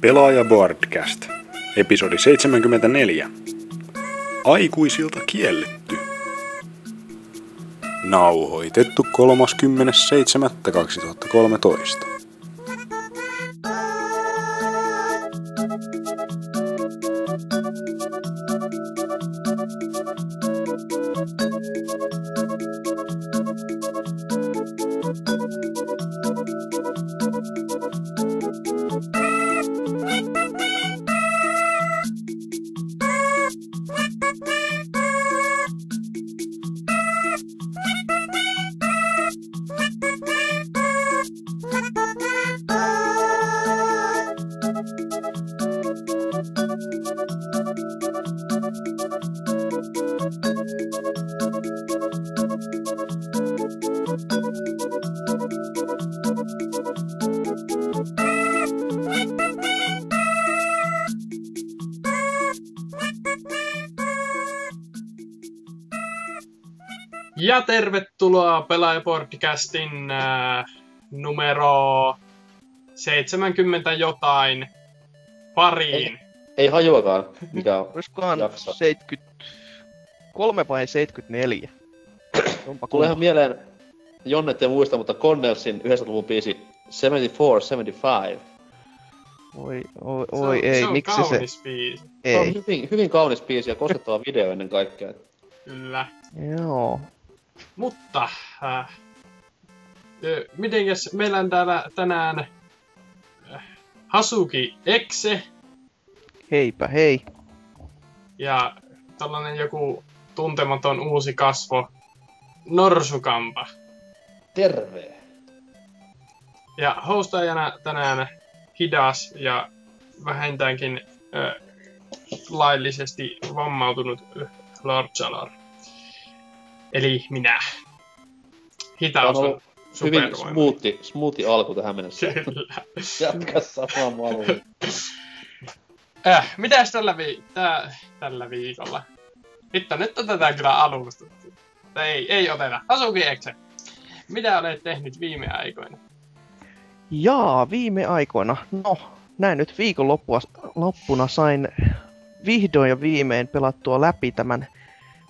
Pelaaja Boardcast, episodi 74. Aikuisilta kielletty. Nauhoitettu 30.7.2013. tervetuloa Pelaajapodcastin äh, numero 70 jotain pariin. Ei hajuakaan, mikä on. Olisikohan jakso. 73 vai 74? Onpa Tulee ihan kumma. mieleen, Jonne ette muista, mutta Connellsin 90-luvun biisi 74-75. Oi, oi, Se on- oi ei, se on miksi se... kaunis biisi, Se on Ei, hyvin, hyvin kaunis biisi ja koskettava video ennen kaikkea. kyllä. joo. Mutta, äh, mitenkäs meillä on täällä tänään äh, Hasuki Exe Heipä hei. ja tällainen joku tuntematon uusi kasvo Norsukampa. Terve! Ja hostajana tänään hidas ja vähintäänkin ö, laillisesti vammautunut Lord Jalor. Eli minä. Hitaus On on Hyvin smoothi, smoothi alku tähän mennessä. Kyllä. Jatka samaa mallia. Äh, mitäs tällä, vi- tää, tällä viikolla? Hitto, nyt otetaan kyllä alusta. Ei, ei oteta. Asuki Ekse. Mitä olet tehnyt viime aikoina? Jaa, viime aikoina. No, näin nyt viikonloppua loppuna sain vihdoin ja viimein pelattua läpi tämän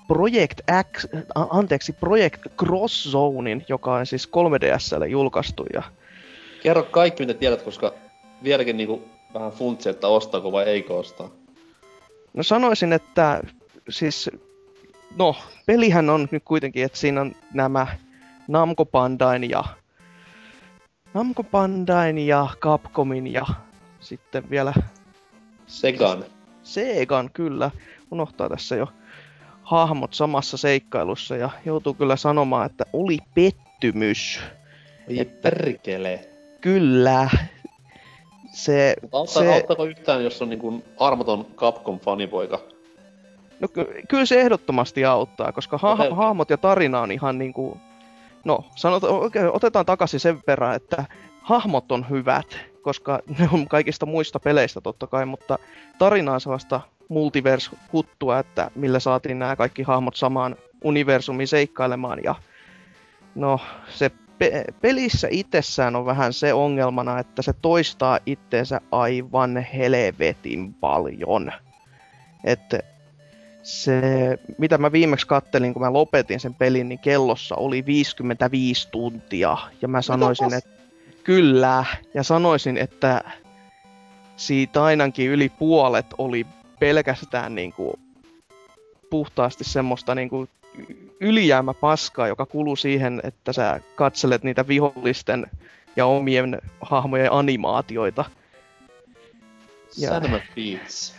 Project X, anteeksi, Project Cross Zonein, joka on siis 3DSlle julkaistu ja Kerro kaikki mitä tiedät, koska vieläkin niinku vähän funtsi, että ostaako vai eikö ostaa. No sanoisin, että siis, no, pelihän on nyt kuitenkin, että siinä on nämä Namco Bandain ja Namco Bandain ja Capcomin ja sitten vielä Segan. Segan kyllä unohtaa tässä jo hahmot samassa seikkailussa ja joutuu kyllä sanomaan, että oli pettymys. Ei perkele. Kyllä. Se, Auttaa, se, Auttaako yhtään, jos on niinku armoton Capcom-fanipoika? No ky- kyllä se ehdottomasti auttaa, koska ha- Okei. hahmot ja tarina on ihan niinku... No, sanot, oikein, otetaan takaisin sen verran, että hahmot on hyvät, koska ne on kaikista muista peleistä totta kai, mutta tarina on sellaista multiverse-huttua, että millä saatiin nämä kaikki hahmot samaan universumiin seikkailemaan ja no se pe- pelissä itsessään on vähän se ongelmana, että se toistaa itteensä aivan helvetin paljon. Että se, mitä mä viimeksi kattelin, kun mä lopetin sen pelin, niin kellossa oli 55 tuntia. Ja mä sanoisin, että kyllä. Ja sanoisin, että siitä ainakin yli puolet oli pelkästään niin kuin puhtaasti semmoista niin kuin ylijäämäpaskaa, joka kuluu siihen, että sä katselet niitä vihollisten ja omien hahmojen animaatioita. Ja- Cinema Beats.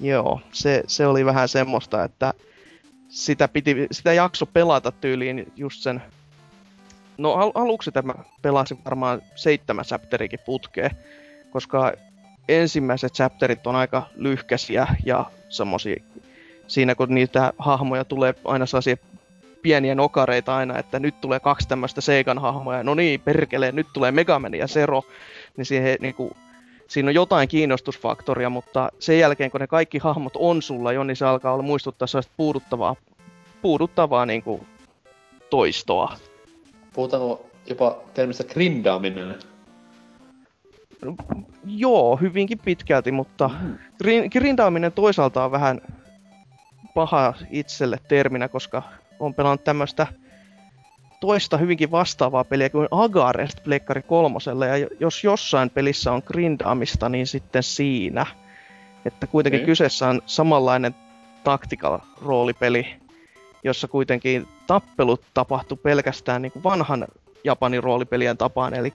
Joo, se, se oli vähän semmoista, että sitä, piti, sitä jakso pelata tyyliin just sen... No al- aluksi tämä pelasin varmaan seitsemän chapterikin putkeen, koska ensimmäiset chapterit on aika lyhkäisiä ja semmosia, siinä kun niitä hahmoja tulee aina sellaisia pieniä nokareita aina, että nyt tulee kaksi tämmöistä Seikan hahmoja, no niin, perkelee, nyt tulee Megamani ja Zero, niin siihen niinku, siinä on jotain kiinnostusfaktoria, mutta sen jälkeen kun ne kaikki hahmot on sulla jo, niin se alkaa olla muistuttaa sellaista puuduttavaa, puuduttavaa niinku toistoa. Puhutaanko jopa termistä grindaaminen. Joo, hyvinkin pitkälti, mutta grin- grindaaminen toisaalta on vähän paha itselle terminä, koska on pelannut tämmöistä toista hyvinkin vastaavaa peliä kuin Agarest Plekkari kolmoselle, ja jos jossain pelissä on grindaamista, niin sitten siinä. Että kuitenkin Okei. kyseessä on samanlainen tactical roolipeli, jossa kuitenkin tappelut tapahtuu pelkästään niin kuin vanhan Japanin roolipelien tapaan, eli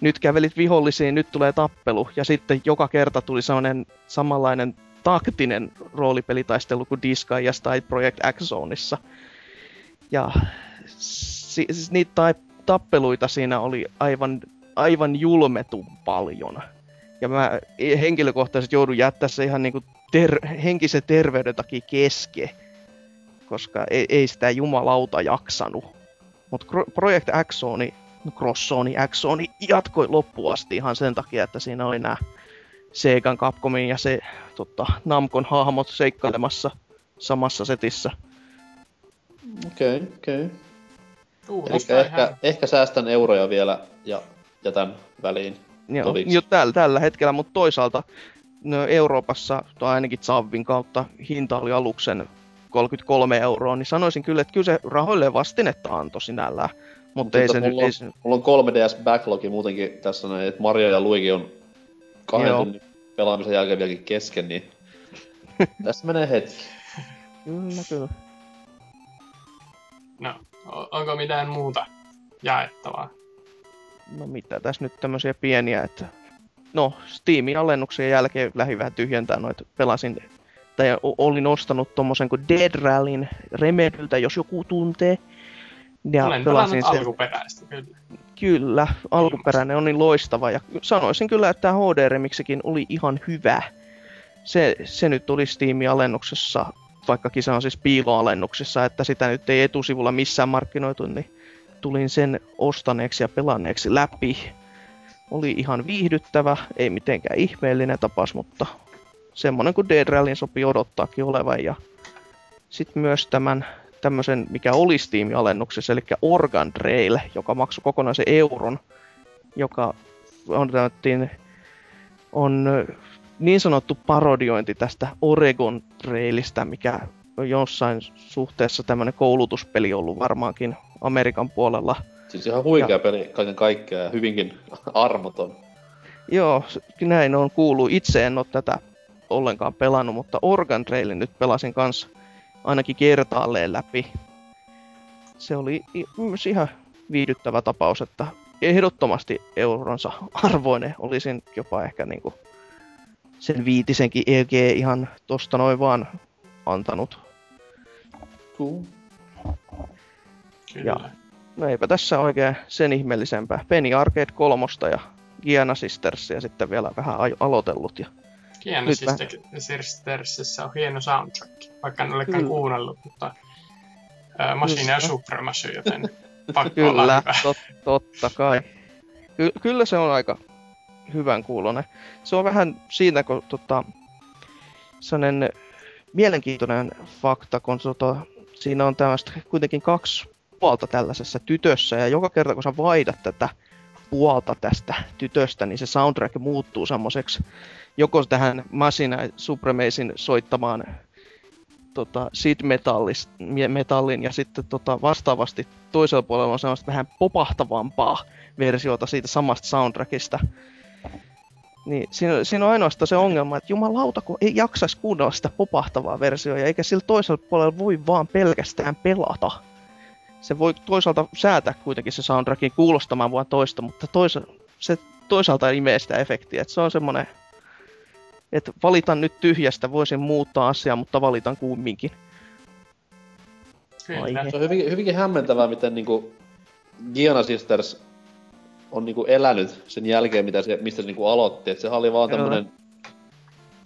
nyt kävelit vihollisiin, nyt tulee tappelu, ja sitten joka kerta tuli sellainen samanlainen taktinen roolipelitaistelu kuin Disgaeas tai Project X Zoneissa. Ja si- siis niitä tappeluita siinä oli aivan, aivan julmetun paljon. Ja mä henkilökohtaisesti joudun jättää se ihan niinku ter- henkisen terveyden takia keske, koska ei, ei sitä jumalauta jaksanut. Mutta Project X Zone, Crosszone, X Zone jatkoi loppuun asti ihan sen takia, että siinä oli nämä Segan, Capcomin ja se tota, Namcon hahmot seikkailemassa samassa setissä. Okei, okay, okei. Okay. Kuulostaa Ehkä, ehkä, ehkä säästän euroja vielä ja jätän väliin. Joo, jo tällä, tällä hetkellä, mutta toisaalta no, Euroopassa, tai ainakin Zavvin kautta, hinta oli aluksen 33 euroa, niin sanoisin kyllä, että kyllä se rahoille vastinetta antoi sinällään. Mutta ei se nyt... mulla, Ei on, se, mulla on 3DS backlogi muutenkin tässä näin, että Mario ja Luigi on kahden Joo. tunnin pelaamisen jälkeen vieläkin kesken, niin tässä menee hetki. kyllä, kyllä. No, onko mitään muuta jaettavaa? No mitä tässä nyt tämmöisiä pieniä, että... No, Steamin alennuksen jälkeen lähdin vähän tyhjentää noita, pelasin... Tai olin ostanut tommosen kuin Dead Rallyn Remedyltä, jos joku tuntee. Ja Olen pelasin sen. alkuperäistä, kyllä. Kyllä, alkuperäinen on niin loistava ja sanoisin kyllä, että tämä HD-remiksikin oli ihan hyvä. Se, se nyt oli Steamin alennuksessa, vaikkakin se on siis piiloalennuksessa, että sitä nyt ei etusivulla missään markkinoitu, niin tulin sen ostaneeksi ja pelanneeksi läpi. Oli ihan viihdyttävä, ei mitenkään ihmeellinen tapaus, mutta semmonen kuin Dead Rallyn sopii odottaakin olevan. Ja sitten myös tämän tämmöisen, mikä oli Steam-alennuksessa, eli Organ Trail, joka maksoi kokonaisen euron, joka on, on niin sanottu parodiointi tästä Oregon Trailista, mikä on jossain suhteessa tämmöinen koulutuspeli ollut varmaankin Amerikan puolella. Siis ihan huikea peli kaiken kaikkiaan ja hyvinkin armoton. Joo, näin on kuullut. Itse en ole tätä ollenkaan pelannut, mutta Organ Trailin nyt pelasin kanssa ainakin kertaalleen läpi. Se oli ihan viihdyttävä tapaus, että ehdottomasti euronsa arvoinen. Olisin jopa ehkä niinku sen viitisenkin EG ihan tosta noin vaan antanut. Cool. Kyllä. Ja- No eipä tässä oikein sen ihmeellisempää. Penny Arcade kolmosta ja Giana Sistersia sitten vielä vähän aloitellut. Ja Hieno Nyt siis Sistersissä on hieno soundtrack, vaikka en olekaan Kyllä. kuunnellut, mutta ää, Machine ja. Supremacy, joten pakko olla Kyllä, hyvä. tot, totta kai. Ky- kyllä se on aika hyvän kuulonen. Se on vähän siinä, kun tota, sellainen mielenkiintoinen fakta, kun tota, siinä on tämmöistä kuitenkin kaksi puolta tällaisessa tytössä, ja joka kerta kun sä vaihdat tätä puolta tästä tytöstä, niin se soundtrack muuttuu semmoiseksi joko tähän Masina Supremacein soittamaan tota, mie- metallin ja sitten tota, vastaavasti toisella puolella on semmoista vähän popahtavampaa versiota siitä samasta soundtrackista. Niin siinä, siinä on ainoastaan se ongelma, että jumalauta, kun ei jaksaisi kuunnella sitä popahtavaa versioa, eikä sillä toisella puolella voi vaan pelkästään pelata. Se voi toisaalta säätää kuitenkin se soundtrackin kuulostamaan vaan toista, mutta toisa, se toisaalta imee sitä efektiä. Että se on semmoinen, että valitan nyt tyhjästä, voisin muuttaa asiaa, mutta valitan kumminkin. Kyllä. Aihe. Se on hyvinkin, hyvinkin hämmentävää, miten niinku Giana Sisters on niinku elänyt sen jälkeen, mitä se, mistä se niinku aloitti. Et sehän oli vaan Joo. tämmönen,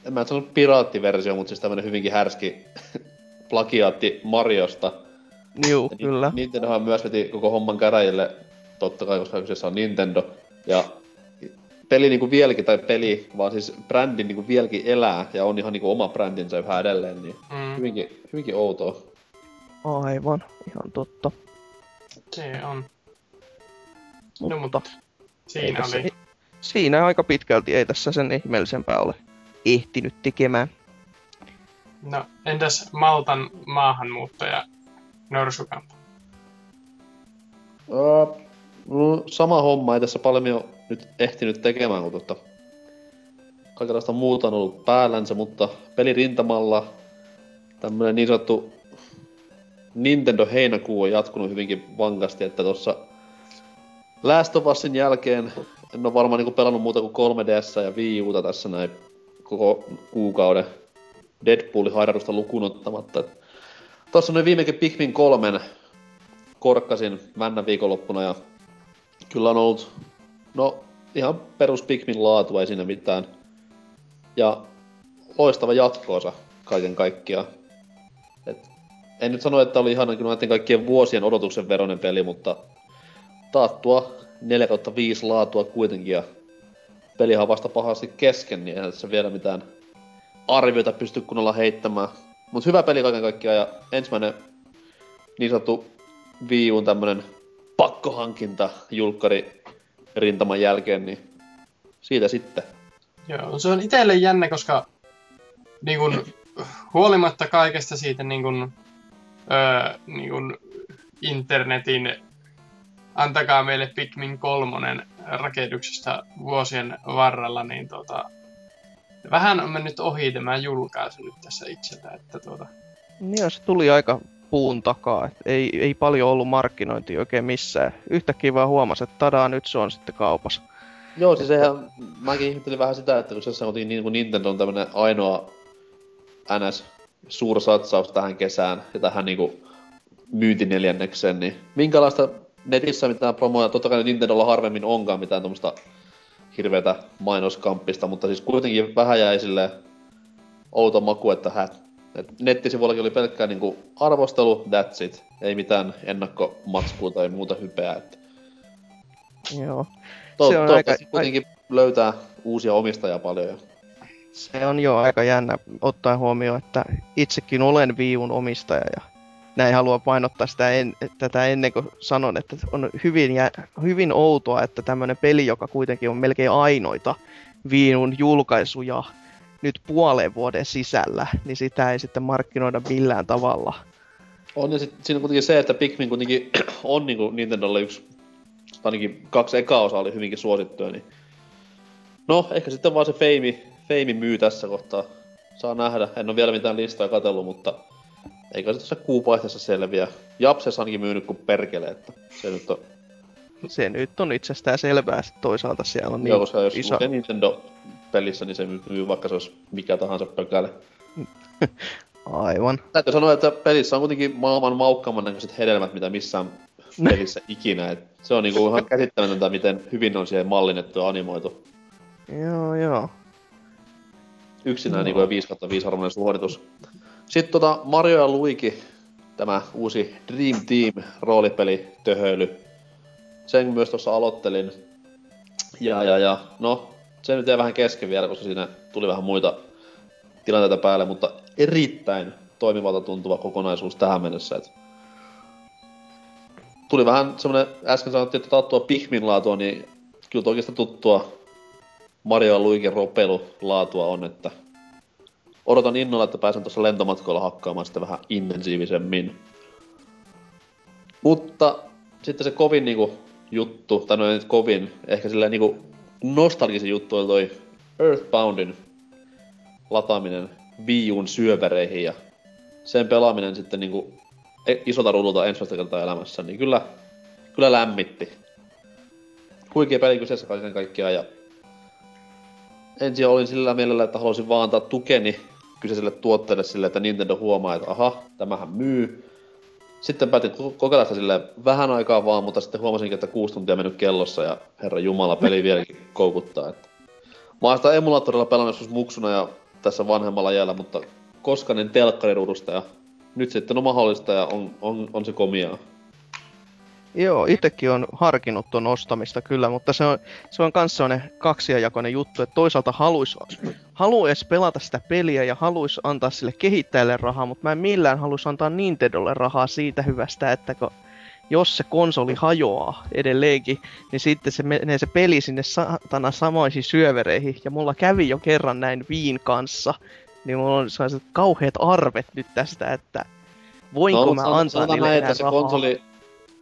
en mä sano piraattiversio, mutta siis tämmönen hyvinkin härski plagiaatti Mariosta. Juu, kyllä. Nintendohan myös veti koko homman käräjille, totta kai, koska kyseessä on Nintendo. Ja peli niinku vieläkin, tai peli, vaan siis brändi niinku vieläkin elää ja on ihan niinku oma brändinsä yhä edelleen, niin Mm, hyvinkin, hyvinkin outoa. Aivan, ihan totta. se on. No, mutta siinä tässä- oli. Siinä aika pitkälti ei tässä sen ihmeellisempää ole ehtinyt tekemään. No, entäs Maltan maahanmuuttaja Norsukanta? Öö, no, sama homma, ei tässä paljon nyt ehtinyt tekemään, kun tota, kaikenlaista muuta on ollut päällänsä, mutta pelirintamalla tämmönen niin sanottu Nintendo heinäkuu on jatkunut hyvinkin vankasti, että tuossa Last of Usin jälkeen en ole varmaan niinku pelannut muuta kuin 3DS ja Wii Uta tässä näin koko kuukauden Deadpoolin hairarusta lukuun ottamatta. Tuossa noin viimekin Pikmin kolmen korkkasin männä viikonloppuna ja kyllä on ollut, no ihan perus Pikmin laatu, ei siinä mitään. Ja loistava jatkoosa kaiken kaikkiaan. Et, en nyt sano, että oli ihan kyllä näiden kaikkien vuosien odotuksen veronen peli, mutta taattua 4 5 laatua kuitenkin ja pelihan vasta pahasti kesken, niin eihän tässä vielä mitään arvioita pysty kunnolla heittämään. Mut hyvä peli kaiken kaikkiaan ja ensimmäinen niin sanottu Wii Uun tämmönen pakkohankinta julkkari rintaman jälkeen, niin siitä sitten. Joo, se on itselle jännä, koska niin kun, huolimatta kaikesta siitä niin kun, öö, niin kun internetin antakaa meille Pikmin kolmonen rakennuksesta vuosien varrella, niin tota, vähän on mennyt ohi tämä julkaisu nyt tässä itsellä, että tuota, Niin ja se tuli aika puun takaa. Et ei, ei paljon ollut markkinointia oikein missään. Yhtäkkiä vaan huomasi, että tadaa, nyt se on sitten kaupassa. Joo, siis eihän, mäkin ihmettelin vähän sitä, että kun se sanottiin niin kuin Nintendo on tämmönen ainoa NS suursatsaus tähän kesään ja tähän niinku myyntineljännekseen, niin minkälaista netissä mitään promoja, totta kai Nintendolla harvemmin onkaan mitään tuommoista hirveätä mainoskamppista, mutta siis kuitenkin vähän jäi silleen outo maku, että hä, et nettisivuillakin oli pelkkää niinku arvostelu, that's it. Ei mitään ennakkomatskua tai muuta hypeä. Että Joo. to- Se on toivottavasti aika- kuitenkin löytää uusia omistajia paljon. Ja... Se on jo aika jännä ottaen huomioon, että itsekin olen viun omistaja ja näin haluan painottaa sitä en, tätä ennen kuin sanon, että on hyvin, jä, hyvin outoa, että tämmöinen peli, joka kuitenkin on melkein ainoita viinun julkaisuja nyt puolen vuoden sisällä, niin sitä ei sitten markkinoida millään tavalla. On ja sit, siinä on kuitenkin se, että Pikmin kuitenkin on niinku Nintendolle yksi, ainakin kaksi ekaa osaa oli hyvinkin suosittuja, niin No, ehkä sitten vaan se feimi, feimi myy tässä kohtaa. Saa nähdä. En ole vielä mitään listaa katsellut, mutta eikä se tuossa kuupaihteessa selviä. Japses ainakin myynyt kuin perkele, että se nyt on... Se nyt on itsestään selvää, että toisaalta siellä on Niin, joo, koska jos iso... iso... Nintendo-pelissä, niin se myy vaikka se olisi mikä tahansa pökäle. Aivan. Täytyy sanoa, että pelissä on kuitenkin maailman maukkaamman näköiset hedelmät, mitä missään pelissä ikinä. Et se on niinku ihan käsittämätöntä, miten hyvin on siihen mallinnettu ja animoitu. Joo, joo. Yksinään niinku jo 5 5 arvoinen suoritus. Sitten tota Mario ja Luigi, tämä uusi Dream Team roolipeli töhöily. Sen myös tuossa aloittelin. Ja, ja, ja, no, se nyt jäi vähän kesken vielä, koska siinä tuli vähän muita tilanteita päälle, mutta erittäin toimivalta tuntuva kokonaisuus tähän mennessä. Et tuli vähän semmonen, äsken sanottiin, että tattua Pikmin laatua, niin kyllä oikeastaan tuttua Mario ja Luigin ropelulaatua on, että odotan innolla, että pääsen tuossa lentomatkoilla hakkaamaan sitä vähän intensiivisemmin. Mutta sitten se kovin niinku juttu, tai no ei nyt kovin, ehkä silleen niinku nostalgisin juttu oli toi Earthboundin lataaminen Wii Uun syövereihin ja sen pelaaminen sitten niinku e- isolta ruudulta ensimmäistä kertaa elämässä, niin kyllä, kyllä lämmitti. Huikea peli kyseessä kaiken kaikkiaan ja ensin olin sillä mielellä, että haluaisin vaan antaa tukeni kyseiselle tuotteelle sille, että Nintendo huomaa, että aha, tämähän myy. Sitten päätin ko- kokeilla sitä sille vähän aikaa vaan, mutta sitten huomasinkin, että kuusi tuntia mennyt kellossa ja herra jumala, peli vieläkin koukuttaa. Että... Mä oon sitä emulaattorilla pelannut joskus muksuna ja tässä vanhemmalla jäällä, mutta koska en telkkariruudusta ja nyt sitten on mahdollista ja on, on, on se komiaa. Joo, itsekin on harkinnut ton ostamista kyllä, mutta se on, se on kans sellainen kaksijakoinen juttu, että toisaalta haluais, haluais pelata sitä peliä ja haluais antaa sille kehittäjälle rahaa, mutta mä en millään haluais antaa Nintendolle rahaa siitä hyvästä, että kun jos se konsoli hajoaa edelleenkin, niin sitten se menee se peli sinne satana samoisiin syövereihin. Ja mulla kävi jo kerran näin Viin kanssa, niin mulla on sellaiset kauheat arvet nyt tästä, että voinko No, mä antaa sanotaan niille näin, että se rahaa. konsoli,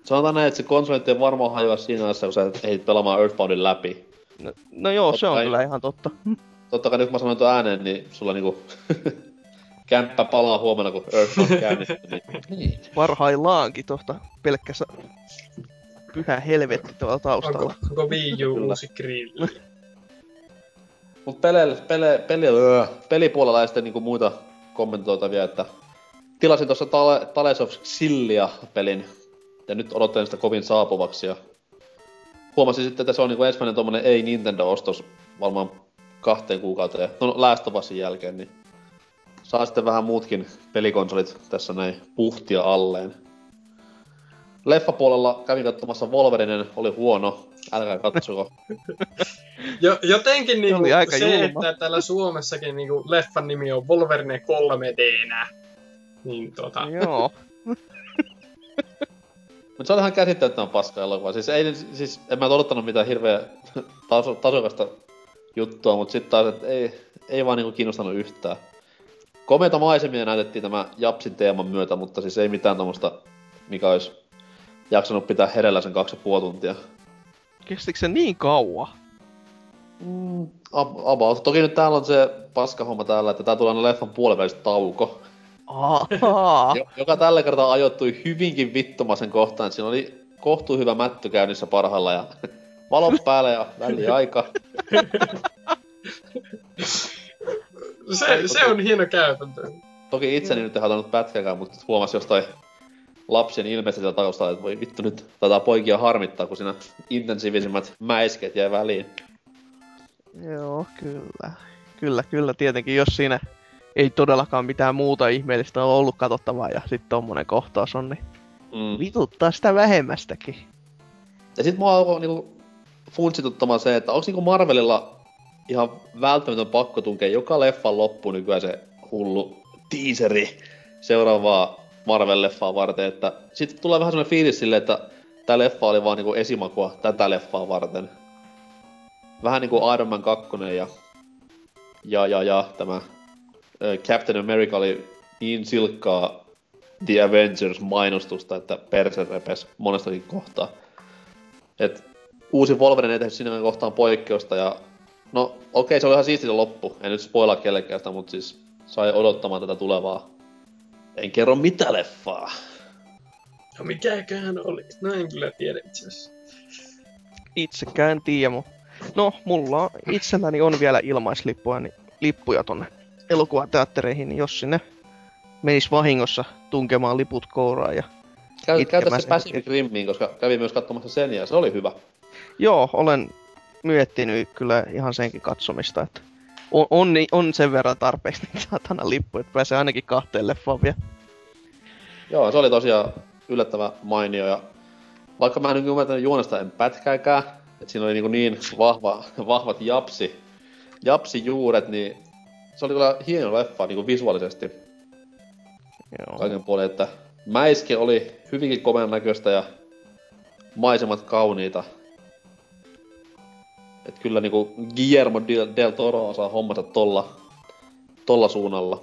sanotaan näin, että se konsoli ei varmaan hajoa siinä ajassa, kun sä ehdit pelaamaan Earthboundin läpi. No, no joo, se on Totta kai. kyllä ihan totta. Totta kai nyt kun mä sanoin tuon ääneen, niin sulla niinku kämppä palaa huomenna, kun Earthbound käynnistyy. Niin, niin. Parhaillaankin tohta pelkkä sa- pyhä helvetti tuolla Onko, taustalla. onko Wii U uusi grilli? Mut pele, pele, peli, öö, pelipuolella ei sitten niinku muita kommentoitavia, että tilasin tuossa Tale, Tales of Xillia pelin, ja nyt odottelen sitä kovin saapuvaksi, ja huomasin sitten, että se on niinku ensimmäinen tommonen ei Nintendo-ostos varmaan kahteen kuukauteen, no Last of Usin jälkeen, niin saa sitten vähän muutkin pelikonsolit tässä näin puhtia alleen. Leffapuolella kävin katsomassa Wolverinen, oli huono, älkää katsoko. Jo, jotenkin niinku oli aika se, julma. että täällä Suomessakin niinku leffan nimi on Wolverine 3Dnä. Niin tota, Joo. Mutta se on ihan käsittämättömän paska elokuva. Siis, ei, siis en mä odottanut mitään hirveä taso, tasokasta juttua, mutta sitten taas, että ei, ei vaan niinku kiinnostanut yhtään. Komeita maisemia näytettiin tämä Japsin teeman myötä, mutta siis ei mitään tommosta, mikä olisi jaksanut pitää herellä sen kaksi ja puoli tuntia. Kestikö se niin kauan? Mm, ab- about. Toki nyt täällä on se paskahomma täällä, että tää tulee aina leffan puolivälistä tauko. Joka tällä kertaa ajoittui hyvinkin vittumasen kohtaan. Siinä oli kohtuu hyvä mätty käynnissä parhailla ja valot päälle ja väliaika. se, se on hieno käytäntö. Toki itseni nyt ei hatanut pätkääkään, mutta huomasi jostain lapsien ilmeistä sieltä taustalla, että voi vittu nyt tätä poikia harmittaa, kun siinä intensiivisimmät mäisket jäi väliin. Joo, kyllä. Kyllä, kyllä, tietenkin, jos siinä ei todellakaan mitään muuta ihmeellistä ole ollut katsottavaa ja sitten tommonen kohtaus on, niin Mm. vituttaa sitä vähemmästäkin. Ja sit mua alkoi niinku funtsituttamaan se, että onko niinku Marvelilla ihan välttämätön pakko tunkea joka leffan loppuun nykyään se hullu teaseri seuraavaa Marvel-leffaa varten, että sitten tulee vähän semmoinen fiilis silleen, että tää leffa oli vaan niinku esimakua tätä leffaa varten. Vähän niinku Iron Man 2 ja, ja, ja, ja tämä Captain America oli niin silkkaa The Avengers-mainostusta, että perse repes monestakin kohtaa. Et uusi Wolverine ei tehnyt siinä kohtaan poikkeusta ja no okei se oli ihan siisti se loppu. En nyt spoilaa kellekään sitä, mutta siis sai odottamaan tätä tulevaa. En kerro mitä leffaa. No mikäköhän oli? No en kyllä tiedä itse asiassa. Itsekään tiedä, mutta no, mulla on, itselläni on vielä ilmaislippuja niin, lippuja tonne elokuvateattereihin, niin jos sinne menis vahingossa tunkemaan liput kouraan ja Käy, Itkemään käytä se Pacific Rimiin, koska kävin myös katsomassa sen ja se oli hyvä. Joo, olen miettinyt kyllä ihan senkin katsomista, että on, on, on sen verran tarpeeksi niitä saatana lippuja, että pääsee ainakin kahteen leffaan vielä. Joo, se oli tosiaan yllättävän mainio ja vaikka mä en nyt ymmärtänyt juonesta en pätkääkään, että siinä oli niin, niin vahva, vahvat japsi, japsijuuret, niin se oli kyllä hieno leffa niin kuin visuaalisesti Joo. kaiken puolin, että mäiske oli hyvinkin komean näköistä ja maisemat kauniita. Et kyllä niinku Guillermo del, Toro osaa hommansa tolla, tolla suunnalla.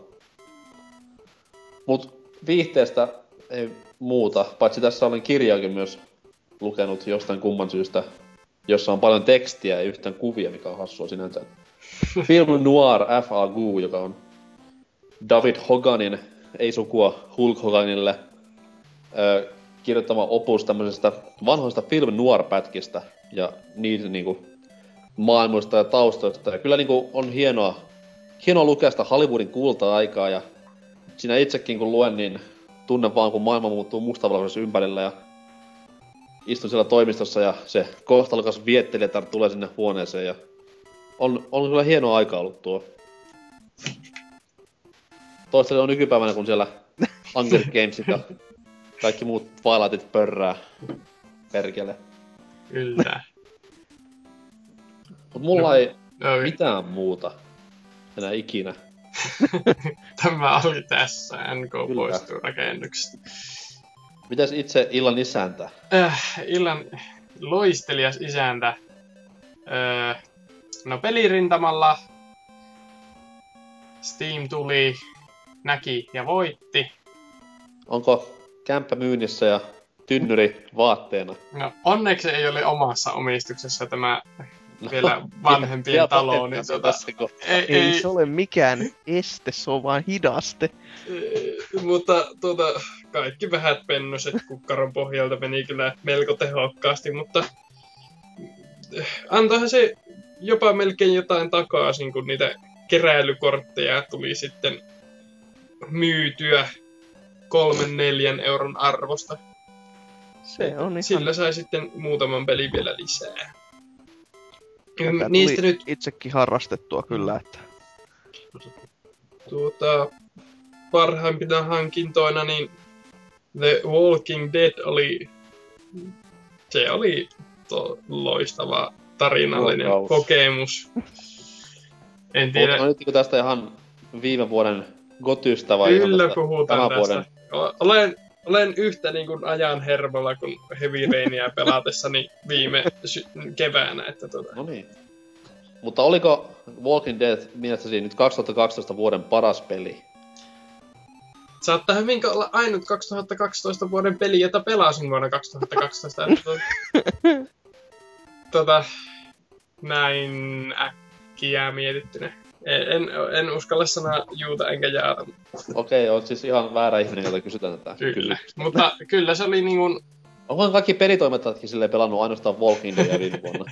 Mut viihteestä ei muuta, paitsi tässä olen kirjaakin myös lukenut jostain kumman syystä, jossa on paljon tekstiä ja yhtään kuvia, mikä on hassua sinänsä. Film Noir FAQ, joka on David Hoganin, ei sukua Hulk Hoganille, ö, kirjoittama opus tämmöisestä vanhoista film noir-pätkistä. Ja niiden niinku maailmoista ja taustoista. Ja kyllä niinku on hienoa, hienoa lukea sitä Hollywoodin kulta-aikaa. Ja siinä itsekin kun luen, niin tunnen vaan kun maailma muuttuu mustavalkoisessa ympärillä. Ja istun siellä toimistossa ja se kohtalokas viettelijätar tulee sinne huoneeseen ja on, on kyllä hieno aika ollut tuo. Toista on nykypäivänä, kun siellä Hunger Gamesit ja kaikki muut Twilightit pörrää perkele. Kyllä. Mut mulla ei No, mitään muuta enää ikinä. tämä oli tässä. NK Kyllä. poistuu rakennuksesta. Mitäs itse illan isäntä? Äh, illan loistelias isäntä. Öö, no pelirintamalla Steam tuli, näki ja voitti. Onko kämppä myynnissä ja tynnyri vaatteena? No onneksi ei ole omassa omistuksessa tämä vielä No, vanhempien vielä talo, niin kohtaa. ei, Ei, ei, se ole mikään este, se on vaan hidaste. Ei, mutta tuota, kaikki vähät pennoset kukkaron pohjalta meni kyllä melko tehokkaasti, mutta eh, antoihan se jopa melkein jotain takaisin, kun niitä keräilykortteja tuli sitten myytyä kolmen neljän euron arvosta. Se on ihan... Sillä sai sitten muutaman pelin vielä lisää. Tätä Niistä tuli nyt itsekin harrastettua kyllä, että tuota, parhaimpina hankintoina, niin The Walking Dead oli, se oli to, loistava tarinallinen Lokaus. kokemus. En tiedä, Puhutaan nyt tästä ihan viime vuoden gotystä vai kyllä ihan tästä puhutaan tämän tästä. vuoden? Olen, olen yhtä niin kuin ajan hermolla kuin Heavy Rainia pelatessani viime sy- keväänä. Että tuota, No niin. Mutta oliko Walking Dead mielestäsi nyt 2012 vuoden paras peli? Saattaa hyvinkin olla ainut 2012 vuoden peli, jota pelasin vuonna 2012. Että tuota, tota, näin äkkiä mietittynä. En, en, uskalla sanoa juuta enkä jaata. Okei, on siis ihan väärä ihminen, jolta kysytään tätä. Kyllä. Mutta kyllä se oli niin kuin, Onko kaikki pelitoimittajatkin silleen pelannut ainoastaan Walking Deadia viime vuonna?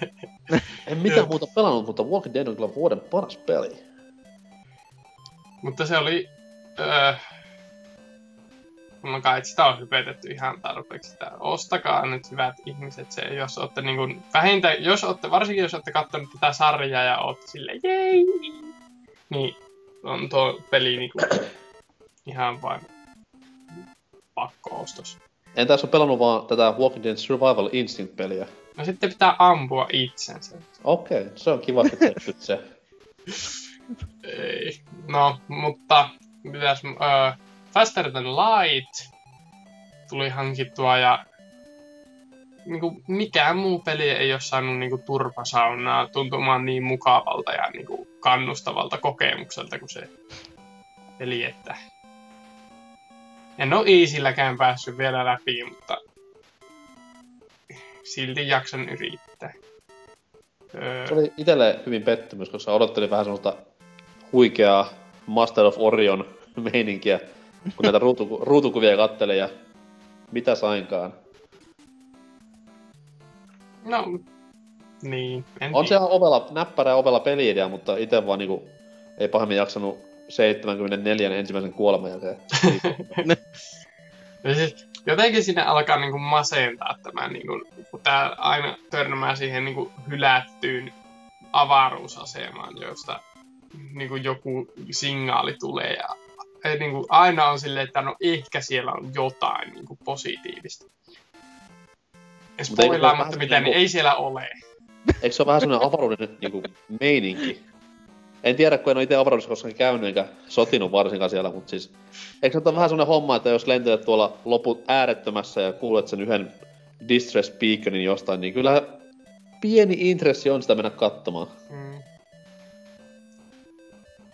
en mitään muuta pelannut, mutta Walking Dead on kyllä vuoden paras peli. mutta se oli... Öö, no kai sitä on hypetetty ihan tarpeeksi. Että ostakaa nyt hyvät ihmiset se, jos olette niin kuin, vähintään, jos olette, varsinkin jos olette katsonut tätä sarjaa ja olette silleen, jei, niin on tuo peli niin kuin, ihan vain pakko-ostos. En tässä ole pelannut vaan tätä Walking Dead Survival Instinct-peliä. No sitten pitää ampua itsensä. Okei, se on kiva, että se. Ei. No, mutta mitäs, öö, Faster Than Light tuli hankittua ja niinku, mikään muu peli ei ole saanut niinku, turpasaunaa tuntumaan niin mukavalta ja niinku, kannustavalta kokemukselta kuin se peli, että en ole Easylläkään päässyt vielä läpi, mutta silti jaksan yrittää. Öö, Se oli itelle hyvin pettymys, koska odottelin vähän semmoista huikeaa Master of Orion meininkiä, kun näitä ruutu, ruutukuvia kattelin ja mitä sainkaan. No, niin. En On se ihan ovella, näppärä ovella peliidea, mutta itse vaan niinku ei pahemmin jaksanut 74 ensimmäisen kuoleman jälkeen. Ja siis, jotenkin sinne alkaa niinku masentaa tämä, niinku, kun tää aina törmää siihen niinku hylättyyn avaruusasemaan, josta niinku joku signaali tulee. Ja, ja niinku, aina on silleen, että no ehkä siellä on jotain niinku positiivista. Ja se spoilaamatta mitään, niin niinku- ei siellä ole. Eikö se ole vähän semmoinen avaruuden niinku, meininki? En tiedä, kun en ole itse avaruudessa koskaan käynyt eikä sotinut varsinkaan siellä, mutta siis... Eikö se ole vähän semmoinen homma, että jos lentelet tuolla loput äärettömässä ja kuulet sen yhden distress beaconin jostain, niin kyllä pieni intressi on sitä mennä katsomaan. Mm.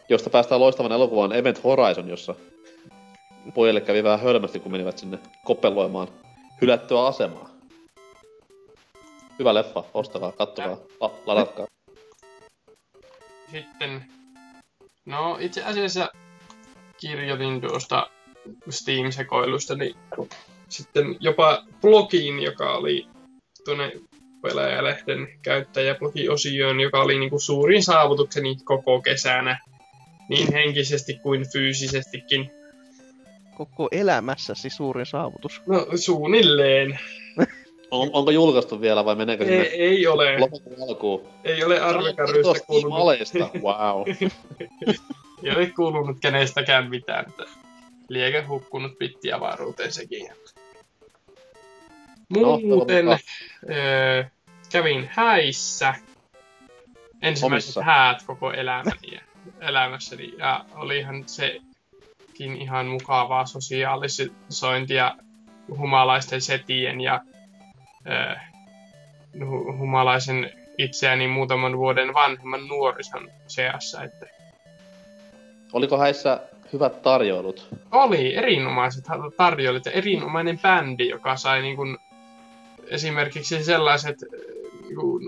Josta päästään loistavan elokuvan Event Horizon, jossa pojille kävi vähän hölmästi, kun menivät sinne kopeloimaan hylättyä asemaa. Hyvä leffa, ostakaa, kattokaa, la- ladatkaa. Sitten, no itse asiassa kirjoitin tuosta Steam-sekoilusta, niin sitten jopa blogiin, joka oli tuonne pelaajalehden käyttäjäblogiosioon, joka oli niinku suurin saavutukseni koko kesänä, niin henkisesti kuin fyysisestikin. koko elämässäsi suurin saavutus. No suunnilleen. On, onko julkaistu vielä vai meneekö Ei, sinne ei ole, lopun alkuun? ei ole arvekarystä kuulunut, Aleesta, wow. ei ole kuulunut kenestäkään mitään, liekö hukkunut pittiavaruuteen sekin. No, Muuten toivon öö, kävin häissä. Ensimmäiset Omissa. häät koko elämäni elämässäni. Ja olihan sekin ihan mukavaa sosiaalisointia humalaisten setien ja ö, hu- humalaisen itseäni muutaman vuoden vanhemman nuorison seassa. Että Oliko häissä hyvät tarjoulut? oli erinomaiset tarjoilut ja erinomainen bändi, joka sai niin kuin, esimerkiksi sellaiset äh, niin kuin,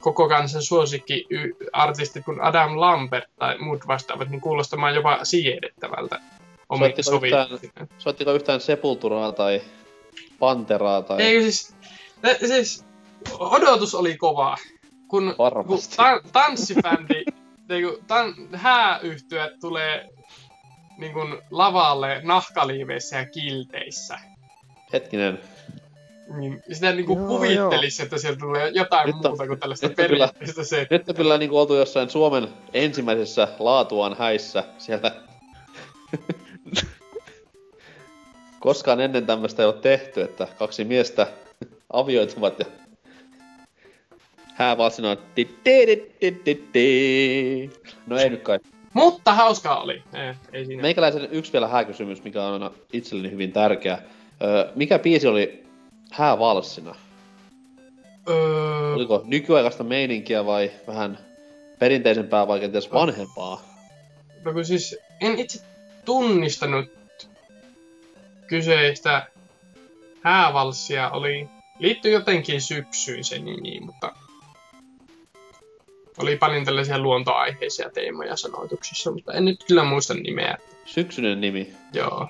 koko kansan suosikki artistit kuin Adam Lambert tai muut vastaavat, niin kuulostamaan jopa siedettävältä Soittiko yhtään-. Soittiko yhtään Sepulturaa tai Panteraa tai... Ei siis, ne, siis odotus oli kova, kun, kun ta- tanssibändi, niinku, tan, hääyhtyö tulee niin kuin lavalle nahkaliiveissä ja kilteissä. Hetkinen. Niin sitä niin kuin Joo, kuvittelisi, että sieltä tulee jotain Nyt on- muuta kuin tällaista nyt perinteistä se. Nyt on kyllä niinku oltu jossain Suomen ensimmäisessä laatuaan häissä sieltä. Koskaan ennen tämmöistä ei ole tehty, että kaksi miestä avioituvat ja häävalssina on ti- ti- ti- ti- ti- ti. No ei nyt kai. Mutta hauskaa oli. Ei, ei siinä. Meikäläisen yksi vielä hääkysymys, mikä on aina itselleni hyvin tärkeä. Öö, mikä biisi oli häävalssina? Öö, Oliko nykyaikaista meininkiä vai vähän perinteisempää vai kenties vanhempaa? no kun siis en itse tunnistanut kyseistä häävalssia. Oli, liittyy jotenkin syksyyn se nimi, mutta oli paljon tällaisia luontoaiheisia teemoja sanoituksissa, mutta en nyt kyllä muista nimeä. Syksyinen nimi. Joo.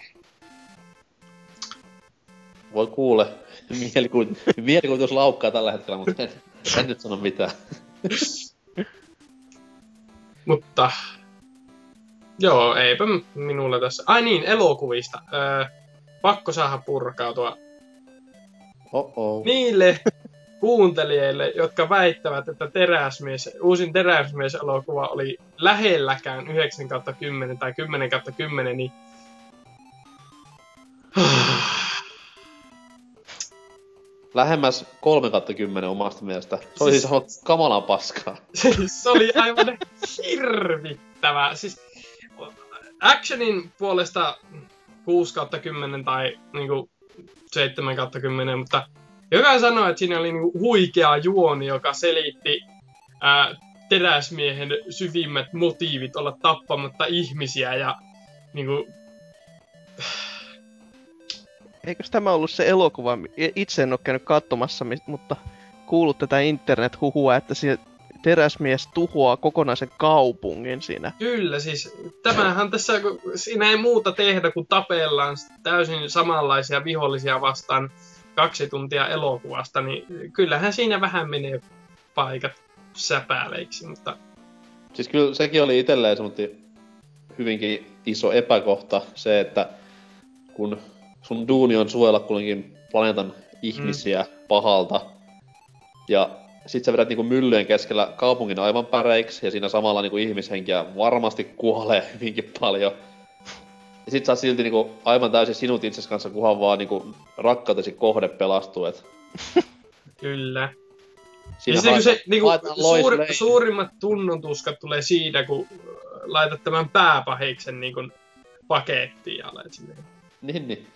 Voi kuule. Mielikuvitus, mielikuvitus laukkaa tällä hetkellä, mutta en, en nyt sano mitään. Mutta joo, eipä m- minulla tässä. Ai niin, elokuvista. Öö, pakko saada purkautua Oh-oh. niille kuuntelijoille, jotka väittävät, että teräsmies, uusin teräsmies-elokuva oli lähelläkään 9 kautta 10 tai 10 kautta 10, niin Lähemmäs 3 kautta 10 omasta mielestä. Se oli Siis- siis aivan kamalan paskaa. Siis se oli aivan hirvittävä. Siis actionin puolesta 6 kautta 10 tai niinku 7 kautta 10, mutta joka sanoi, että siinä oli niinku huikea juoni, joka selitti ää, teräsmiehen syvimmät motiivit olla tappamatta ihmisiä ja niinku, Eikös tämä ollut se elokuva, itse en ole käynyt katsomassa, mutta kuullut tätä internet-huhua, että se teräsmies tuhoaa kokonaisen kaupungin siinä. Kyllä, siis tämähän tässä, kun siinä ei muuta tehdä kuin tapellaan täysin samanlaisia vihollisia vastaan kaksi tuntia elokuvasta, niin kyllähän siinä vähän menee paikat säpäleiksi, mutta Siis kyllä sekin oli itselleen semmoinen hyvinkin iso epäkohta, se, että kun sun duuni on suojella kuitenkin planeetan ihmisiä mm. pahalta, ja sit sä vedät niinku myllyjen keskellä kaupungin aivan päreiksi, ja siinä samalla niinku ihmishenkiä varmasti kuolee hyvinkin paljon. Ja sit sä oot silti niinku aivan täysin sinut itses kanssa, kunhan vaan niinku rakkautesi kohde pelastuu, et kyllä. siinä Ja se, kun se, niinku, suur, suurimmat tunnontuskat tulee siitä, kun laitat tämän pääpahiksen niin kuin, pakettiin ja alet silleen. Niin, niin.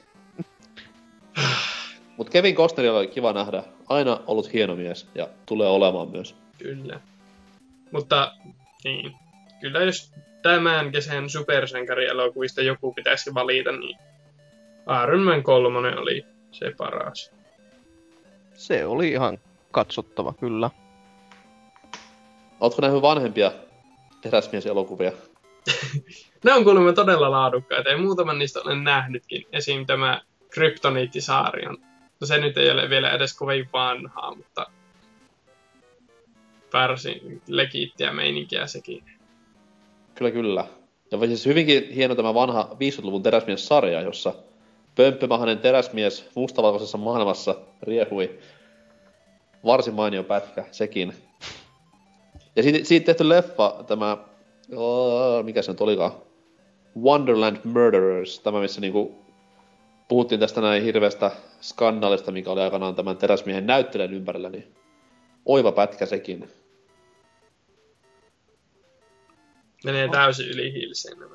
Mut Kevin Costnerilla oli kiva nähdä. Aina ollut hieno mies ja tulee olemaan myös. Kyllä. Mutta niin, kyllä jos tämän kesän supersankarielokuvista joku pitäisi valita, niin Iron Man 3 oli se paras. Se oli ihan katsottava, kyllä. Ootko nähnyt vanhempia teräsmieselokuvia? Ne on kuulemma todella laadukkaita ja muutaman niistä olen nähnytkin. Esim. tämä Kryptoniittisaari on. No se nyt ei ole vielä edes kovin vanhaa, mutta varsin legiittiä meininkiä sekin. Kyllä, kyllä. Ja siis hyvinkin hieno tämä vanha 50-luvun teräsmies-sarja, jossa pömppömahainen teräsmies mustavalkoisessa maailmassa riehui. Varsin mainio pätkä, sekin. Ja siitä, siitä tehty leffa, tämä, oh, mikä se nyt olikaan, Wonderland Murderers, tämä missä niinku puhuttiin tästä näin hirveästä skandaalista, mikä oli aikanaan tämän teräsmiehen näyttelijän ympärillä, niin oiva pätkä sekin. Menee täysin yli hiiliseen. nämä.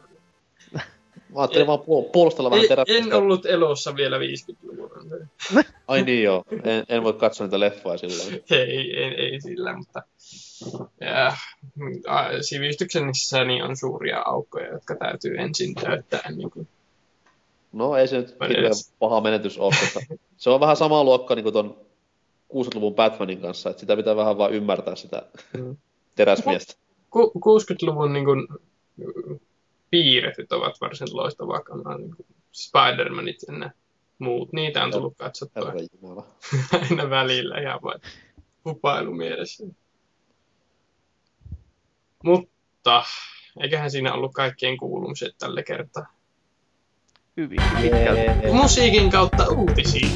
Mä ajattelin En- vaan puol- puolustella vähän terästä. en ollut elossa vielä 50-luvulla. Ai niin joo, en, en voi katsoa niitä leffoja silloin. Ei, ei, ei sillä, mutta ja, mm, a- sivistyksessä niin on suuria aukkoja, jotka täytyy ensin täyttää. Niin kuin, No ei se nyt Mä hirveän paha menetys ole, koska se on vähän sama luokka niin kuin ton 60-luvun Batmanin kanssa, että sitä pitää vähän vaan ymmärtää sitä Mm. teräsmiestä. ku, 60-luvun niin kuin, piirretyt ovat varsin loistavaa kamaa, niin kuin Spider-Manit ja muut. Niitä on tullut katsottua aina välillä ihan vain hupailumielessä. Mutta eiköhän siinä ollut kaikkien kuulumiset tällä kertaa. Hyvin. Jee. Musiikin kautta uutisiin.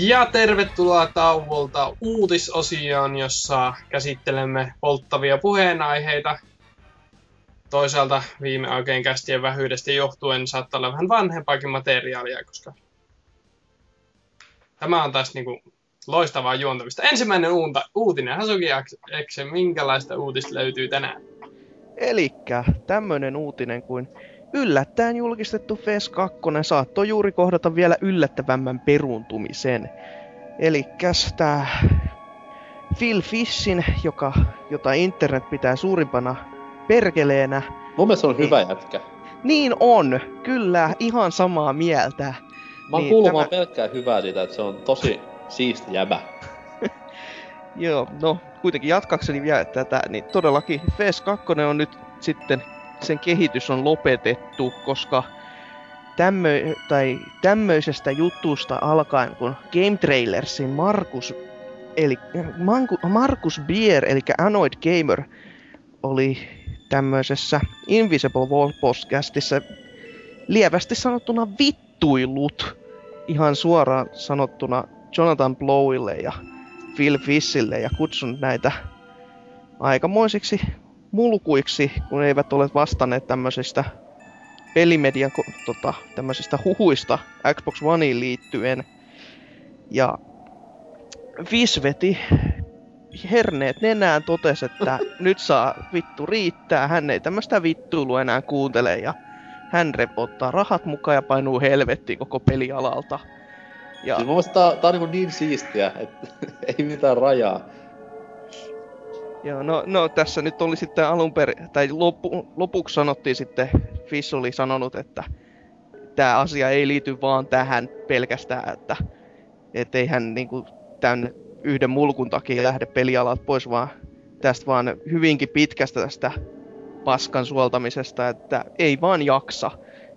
Ja tervetuloa tauolta uutisosioon, jossa käsittelemme polttavia puheenaiheita. Toisaalta viime aikojen kästien vähyydestä johtuen saattaa olla vähän vanhempaakin materiaalia, koska tämä on taas niinku loistavaa juontamista. Ensimmäinen uunta, uutinen, Hasuki Ekse, minkälaista uutista löytyy tänään? Elikkä tämmönen uutinen kuin yllättäen julkistettu FES 2 saattoi juuri kohdata vielä yllättävämmän peruuntumisen. Elikkäs tää Phil Fishin, joka, jota internet pitää suurimpana perkeleenä, Mun mielestä on hyvä jätkä. niin on, kyllä, ihan samaa mieltä. Mä oon Niin, kuullut tämä- pelkkää hyvää siitä, että se on tosi siisti jäbä. Joo, no kuitenkin jatkakseni vielä tätä, niin todellakin FES 2 on nyt sitten, sen kehitys on lopetettu, koska tämmö, tai tämmöisestä jutusta alkaen, kun Game Trailersin Markus, eli Manku, Markus Bier, eli Anoid Gamer, oli tämmöisessä Invisible Wall podcastissa lievästi sanottuna vittuillut ihan suoraan sanottuna Jonathan Blowille ja Phil Fishille ja kutsun näitä aikamoisiksi mulkuiksi, kun eivät ole vastanneet tämmöisistä pelimedian tota, tämmöisistä huhuista Xbox Oneiin liittyen. Ja Fish veti herneet nenään totesi, että nyt saa vittu riittää, hän ei tämmöistä vittuilua enää kuuntele ja hän rep ottaa rahat mukaan ja painuu helvettiin koko pelialalta. Ja Siis mun mielestä tää, tää on niin, niin siistiä, että ei mitään rajaa. Joo, no, no tässä nyt oli sitten alun perin, tai lopu, lopuksi sanottiin sitten, Fish oli sanonut, että tämä asia ei liity vaan tähän pelkästään, että et ei hän niinku tämän yhden mulkun takia lähde pelialat pois, vaan tästä vaan hyvinkin pitkästä tästä paskan suoltamisesta, että ei vaan jaksa.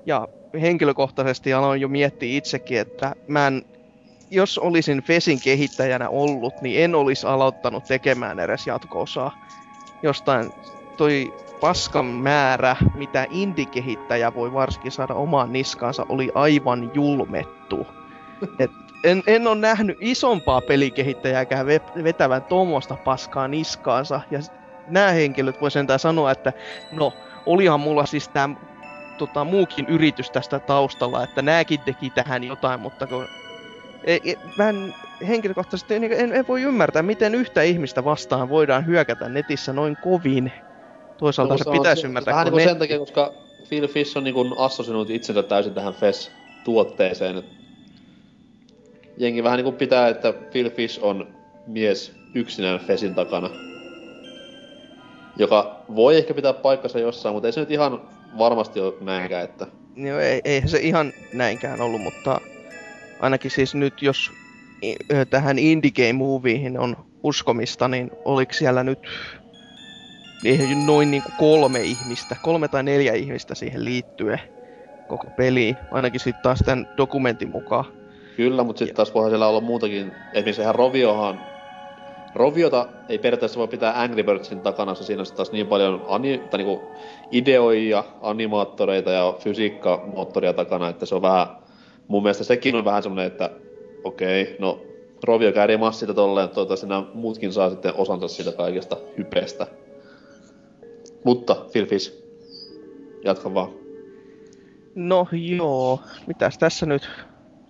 Ja henkilökohtaisesti aloin jo miettiä itsekin, että mä en jos olisin Fesin kehittäjänä ollut, niin en olisi aloittanut tekemään edes jatko-osaa. Jostain toi paskan määrä, mitä indie-kehittäjä voi varsinkin saada omaan niskaansa, oli aivan julmettu. Et en, en ole nähnyt isompaa pelikehittäjääkään ve- vetävän tuommoista paskaa niskaansa. Ja nämä henkilöt voi sentään sanoa, että no, olihan mulla siis tämä tota, muukin yritys tästä taustalla, että nääkin teki tähän jotain, mutta kun ei, mä en henkilökohtaisesti niin en, en, voi ymmärtää, miten yhtä ihmistä vastaan voidaan hyökätä netissä noin kovin. Toisaalta no, se, pitäisi se, ymmärtää. Vähän niin kuin sen takia, koska Phil Fish on niin assosioinut itsensä täysin tähän FES-tuotteeseen. Jengi vähän niin kuin pitää, että Phil Fish on mies yksinään FESin takana. Joka voi ehkä pitää paikkansa jossain, mutta ei se nyt ihan varmasti ole näinkään, että... Joo, ei, eihän se ihan näinkään ollut, mutta ainakin siis nyt jos tähän Indie Game Movieihin on uskomista, niin oliko siellä nyt noin niin kuin kolme ihmistä, kolme tai neljä ihmistä siihen liittyen koko peli, ainakin sitten taas tämän dokumentin mukaan. Kyllä, mutta sitten taas voihan siellä olla muutakin, esimerkiksi ihan Roviohan, Roviota ei periaatteessa voi pitää Angry Birdsin takana, se siinä on taas niin paljon ani, tai niinku ideoija, animaattoreita ja fysiikkamoottoria takana, että se on vähän, mun mielestä sekin on vähän semmonen, että okei, okay, no Rovio käärii massita tolleen, toivottavasti nämä muutkin saa sitten osansa siitä kaikesta hypeestä. Mutta, Phil Fish, jatka vaan. No joo, mitäs tässä nyt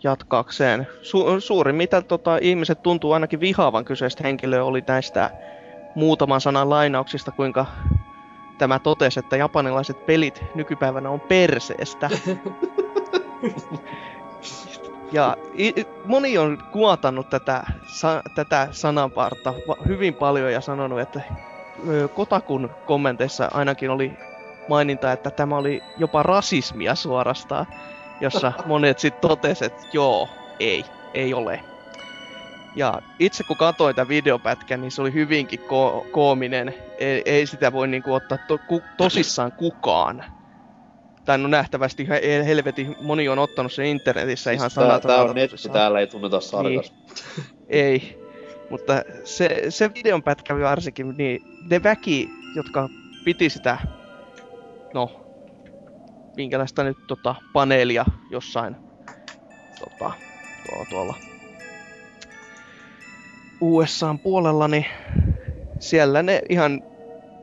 jatkaakseen? Su- suuri mitä tota, ihmiset tuntuu ainakin vihaavan kyseistä henkilöä oli näistä muutaman sanan lainauksista, kuinka tämä totesi, että japanilaiset pelit nykypäivänä on perseestä. ja i- moni on kuotannut tätä, sa- tätä sananparta hyvin paljon ja sanonut, että Kotakun kommenteissa ainakin oli maininta, että tämä oli jopa rasismia suorastaan, jossa monet sitten totesivat, että joo, ei, ei ole. Ja itse kun katsoin tämän videopätkän, niin se oli hyvinkin ko- koominen. Ei, ei sitä voi niinku ottaa to- ku- tosissaan kukaan. Tai no nähtävästi helvetin moni on ottanut sen internetissä siis ihan sanat. Tää, tää on netti, täällä ei tunneta sarkas. Niin. ei. Mutta se, se videon pätkä varsinkin, niin ne väki, jotka piti sitä, no, minkälaista nyt tota, paneelia jossain tota, tuolla, tuolla USAn puolella, niin siellä ne ihan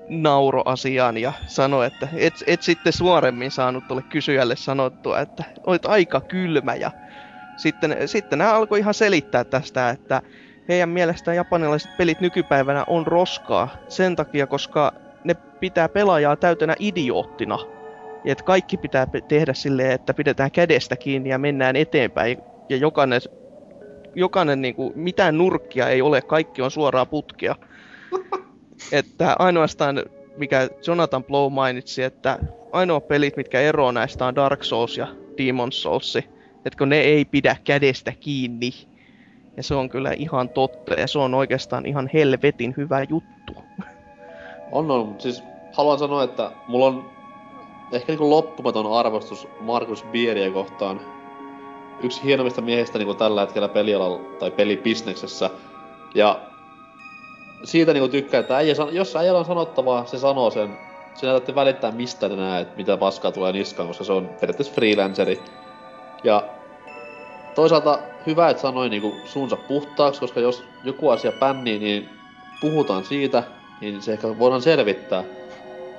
nauro asiaan ja sanoi, että et, et sitten suoremmin saanut tuolle kysyjälle sanottua, että olet aika kylmä ja sitten, sitten nämä alkoi ihan selittää tästä, että heidän mielestään japanilaiset pelit nykypäivänä on roskaa sen takia, koska ne pitää pelaajaa täytänä idioottina. Että kaikki pitää tehdä silleen, että pidetään kädestä kiinni ja mennään eteenpäin. Ja jokainen, jokainen niin kuin, mitään nurkkia ei ole, kaikki on suoraa putkea. että ainoastaan, mikä Jonathan Blow mainitsi, että ainoa pelit, mitkä eroaa näistä on Dark Souls ja Demon Souls. Että kun ne ei pidä kädestä kiinni, ja se on kyllä ihan totta, ja se on oikeastaan ihan helvetin hyvä juttu. On, on. Siis haluan sanoa, että mulla on ehkä niin loppumaton arvostus Markus Bieriä kohtaan. Yksi hienommista miehistä niin tällä hetkellä pelialalla tai pelibisneksessä. Ja siitä niin tykkää, että äijä, jos äijällä on sanottavaa, se sanoo sen. Sinä täytyy välittää mistä te näet, mitä paskaa tulee niskaan, koska se on periaatteessa freelanceri. Ja toisaalta hyvä, että sanoi niinku suunsa puhtaaksi, koska jos joku asia pännii, niin puhutaan siitä, niin se ehkä voidaan selvittää.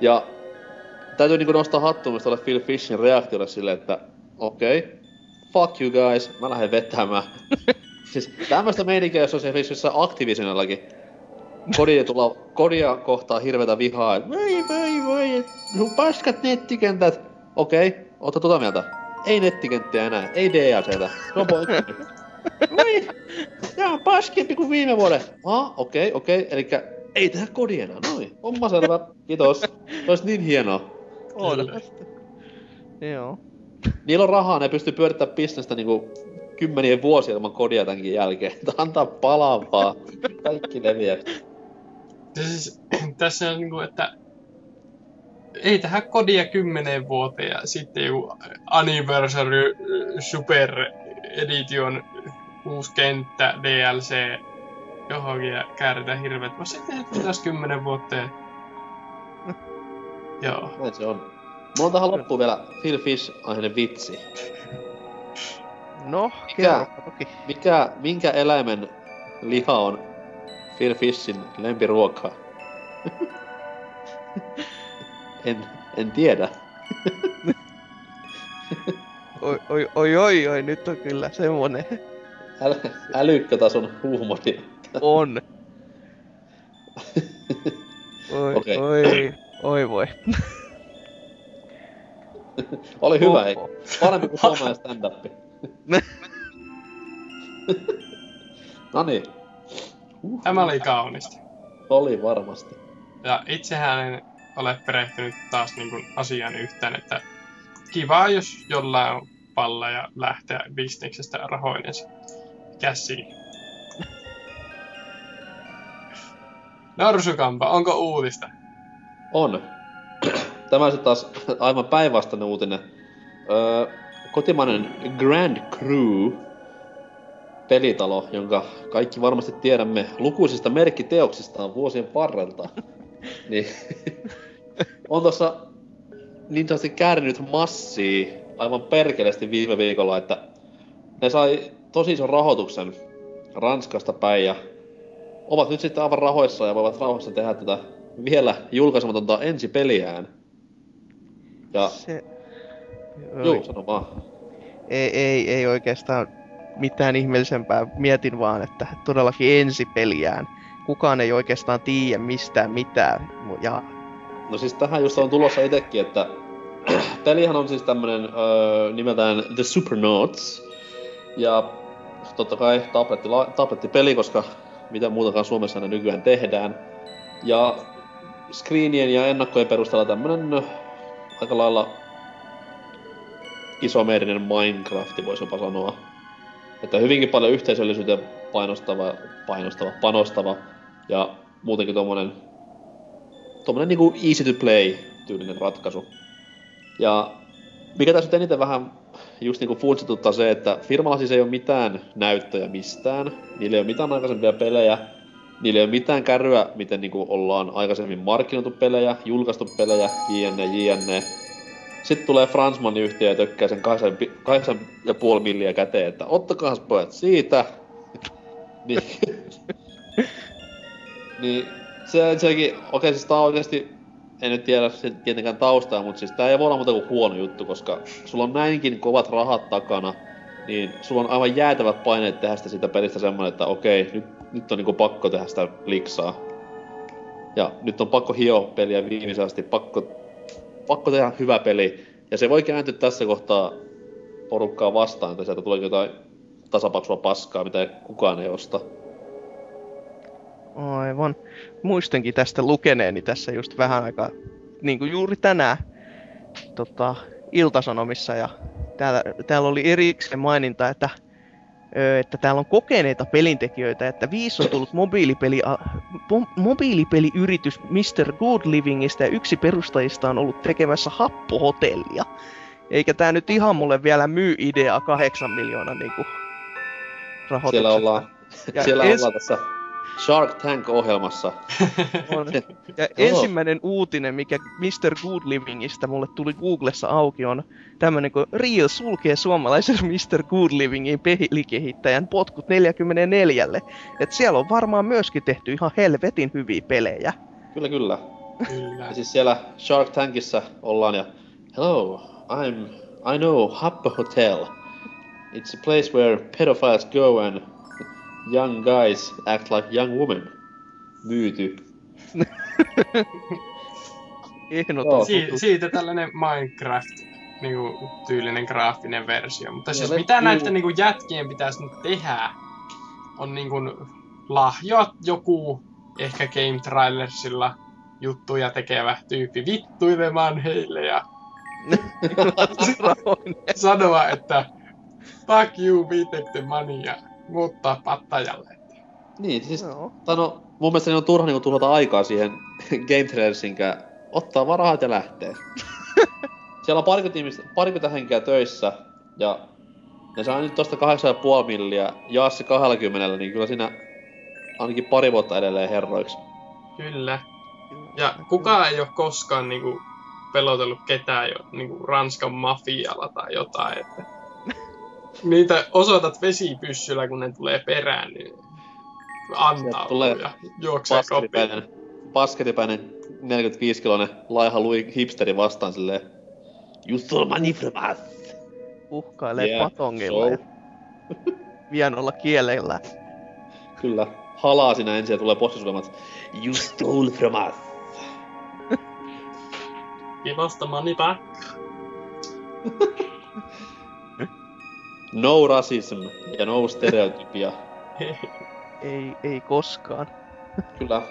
Ja täytyy niinku nostaa hattuun tuolle Phil Fishin reaktiolle silleen, että okei, okay, fuck you guys, mä lähden vetämään. siis tämmöstä meininkiä, jos on se Fishissä aktiivisenallakin. Kodia, tulla, kodia kohtaa hirvetä vihaa, voi voi voi, paskat nettikentät. Okei, okay, oota tuota mieltä ei nettikenttiä enää, ei DLCtä. Se on poikki. Voi, tää on paskempi kuin viime vuoden. Ah, okei, okay, okei, okay. elikkä ei tehdä kodi enää, noin. Homma selvä, kiitos. Se olisi niin hienoa. On. Joo. Niillä on rahaa, ne pystyy pyörittämään bisnestä niinku kymmenien vuosia ilman kodia tämänkin jälkeen. Antaa palaa vaan. Kaikki leviää. Siis, tässä on niinku, että ei tähän kodia kymmeneen vuoteen ja sitten joku Anniversary Super Edition uusi kenttä, DLC, johonkin ja kääritään hirveet. Mä sitten taas kymmenen vuoteen. Joo. Näin se on. Mulla on tähän loppuun vielä Phil Fish aiheinen vitsi. No, mikä, mikä, minkä eläimen liha on Phil Fishin lempiruokaa? En, en tiedä. Oi, oi, oi, oi, oi, nyt on kyllä semmonen. Äl, älykkötason huumori. On. Oi, Okei. oi, oi voi. Oli hyvä, ei. Parempi kuin suomalainen stand-up. no niin, Tämä oli kaunista. oli varmasti. Ja itsehän en ole perehtynyt taas niin kuin asiaan yhtään, että kiva, jos jollain on palla ja lähteä bisneksestä rahoinensa käsiin. Norsukampa, onko uutista? On. Tämä sitten taas aivan päinvastainen uutinen. Öö, kotimainen Grand Crew pelitalo, jonka kaikki varmasti tiedämme lukuisista merkkiteoksistaan vuosien varrelta, niin on tuossa niin sanotusti käärinyt massia aivan perkeleesti viime viikolla, että ne sai tosi ison rahoituksen Ranskasta päin ja ovat nyt sitten aivan rahoissa ja voivat rauhassa tehdä tätä vielä julkaisematonta ensipeliään. Ja, Se... juu, sano vaan. Ei, ei, ei oikeastaan mitään ihmeellisempää. Mietin vaan, että todellakin ensipeliään. Kukaan ei oikeastaan tiedä mistään mitään. Ja No siis tähän just on tulossa itekin, että pelihän on siis tämmönen öö, nimeltään The Supernauts. Ja totta kai tabletti, tablettipeli, koska mitä muutakaan Suomessa ne nykyään tehdään. Ja screenien ja ennakkojen perusteella tämmönen ö, aika lailla isomerinen Minecraft, voisi jopa sanoa. Että hyvinkin paljon yhteisöllisyyteen painostava, painostava, panostava ja muutenkin tommonen tommonen niinku easy to play tyylinen ratkaisu. Ja mikä tässä eniten vähän just niinku funtsituttaa se, että firmalla siis ei ole mitään näyttöjä mistään. Niillä ei ole mitään aikaisempia pelejä. Niillä ei ole mitään kärryä, miten niinku ollaan aikaisemmin markkinoitu pelejä, julkaistu pelejä, jne, jne. Sitten tulee Fransmanin yhtiö ja tökkää sen 8,5 milliä käteen, että ottakaa pojat siitä. niin, niin se, sekin, okei siis tää on oikeesti, en nyt tiedä tietenkään taustaa, mutta siis tää ei voi olla muuta kuin huono juttu, koska sulla on näinkin kovat rahat takana, niin sulla on aivan jäätävät paineet tehdä sitä, siitä pelistä semmonen, että okei, nyt, nyt on niinku pakko tehdä sitä liksaa. Ja nyt on pakko hio peliä viimeisen asti, pakko, pakko tehdä hyvä peli. Ja se voi kääntyä tässä kohtaa porukkaa vastaan, että sieltä tulee jotain tasapaksua paskaa, mitä kukaan ei osta. aivan. Muistankin tästä lukeneeni tässä just vähän aikaa, niin kuin juuri tänään tota, Iltasanomissa. Ja täällä, täällä oli erikseen maininta, että, että täällä on kokeneita pelintekijöitä, että viisi on tullut mobiilipeli, mobiilipeliyritys Mr. Good Livingistä ja yksi perustajista on ollut tekemässä happohotellia. Eikä tää nyt ihan mulle vielä myy ideaa kahdeksan miljoonan niinku rahoituksesta. Siellä ollaan, Ja siellä ens- ollaan tässä Shark Tank-ohjelmassa. On. Ja ensimmäinen uutinen, mikä Mr. Good Livingistä mulle tuli Googlessa auki, on tämmönen kuin Real sulkee suomalaisen Mr. Good Livingin pelikehittäjän potkut 44. Et siellä on varmaan myöskin tehty ihan helvetin hyviä pelejä. Kyllä, kyllä. Kyllä. Ja siis siellä Shark Tankissa ollaan ja Hello, I'm... I know Happo Hotel. It's a place where pedophiles go and young guys act like young women. Myyty. Ehdoton. Si- siitä tällainen Minecraft niinku, tyylinen graafinen versio. Mutta siis Ja mitä juu. näiden niinku, jätkien pitäisi nyt tehdä, on niinku, lahjoa joku ehkä Game Trailersilla juttuja tekevä tyyppi vittuilemaan heille ja sanoa, että fuck you, we take the money ja muuttaa pattajalle. Niin, siis... Joo. Tai no, mun mielestä niin on turha niinku tuhlata aikaa siihen Game Trailersinkään. Ottaa vaan rahat ja lähtee. Siellä on parikymmentä, parikymmentä henkeä töissä, ja ne saa nyt tosta 8,5 milliä, jaa se 20, niin kyllä siinä ainakin pari vuotta edelleen herroiksi. Kyllä. Ja kukaan ei ole koskaan niinku, pelotellut ketään jo niinku, Ranskan mafialla tai jotain. Että niitä osoitat vesipyssyllä, kun ne tulee perään, niin Sieltä tulee ja juoksee kopiin. Pasketipäinen, pasketipäinen 45-kiloinen laiha lui hipsteri vastaan silleen You stole money from us! Uhkailee Yeah, patongilla so. ja vienolla kielellä. Kyllä. Halaa sinä ensin ja tulee bossisulemat. You stole from us. Give us the money back. No racism ja no stereotypia. Ei, ei koskaan. Kyllä.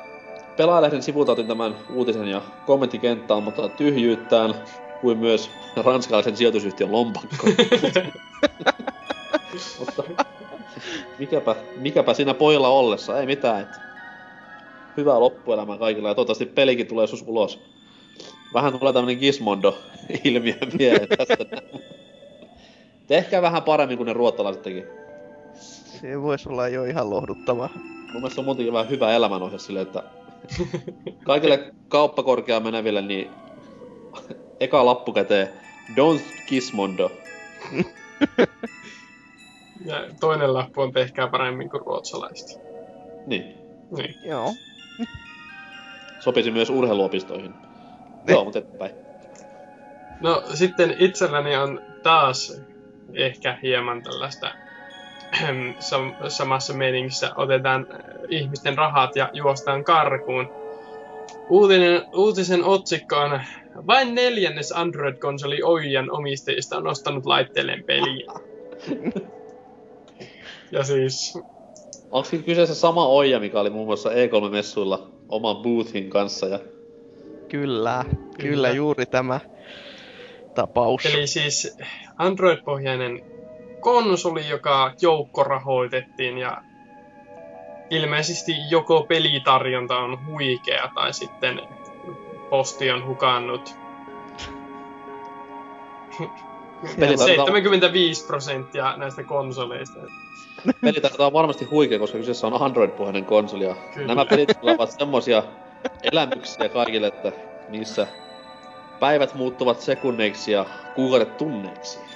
Pelaajalehden sivulta otin tämän uutisen ja kommenttikenttä on mutta tyhjyyttään kuin myös ranskalaisen sijoitusyhtiön lompakko. mutta mikäpä, mikäpä siinä pojalla ollessa, ei mitään. Et hyvää loppuelämää kaikilla ja toivottavasti pelikin tulee sus ulos. Vähän tulee tämmönen Gizmondo-ilmiö mieleen tästä. Tehkää vähän paremmin kuin ne ruottalaiset teki. Se voisi olla jo ihan lohduttavaa. Mun mielestä on muutenkin vähän hyvä elämänohje silleen, että kaikille kauppakorkeaan meneville, niin eka lappu käteen, don't Gizmondo. Ja toinen lappu on tehkää paremmin kuin ruotsalaiset. Niin, Niin. Joo. sopisi myös urheiluopistoihin. Joo, mutta eteenpäin. No sitten itselläni on taas ehkä hieman tällaista sam- samassa meiningissä otetaan äh, ihmisten rahat ja juostaan karkuun. Uutinen, uutisen otsikko on vain neljännes Android-konsoli Oijan omistajista on ostanut laitteelleen peliä. ja siis, Onko kyseessä sama Oija, mikä oli muun muassa E3-messuilla oman boothin kanssa ja Kyllä, kyllä, Kyllä. kyllä juuri tämä tapaus. eli siis Android-pohjainen konsoli, joka joukkorahoitettiin ja ilmeisesti joko pelitarjonta on huikea tai sitten posti on hukannut Pelitarjonta- 75 prosenttia näistä konsoleista. peli taitaa varmasti huikea, koska kyseessä on Android-pohjainen konsoli ja Kyllä. nämä pelit ovat semmosia elämyksiä kaikille, että niissä päivät muuttuvat sekunneiksi ja kuukaudet tunneiksi.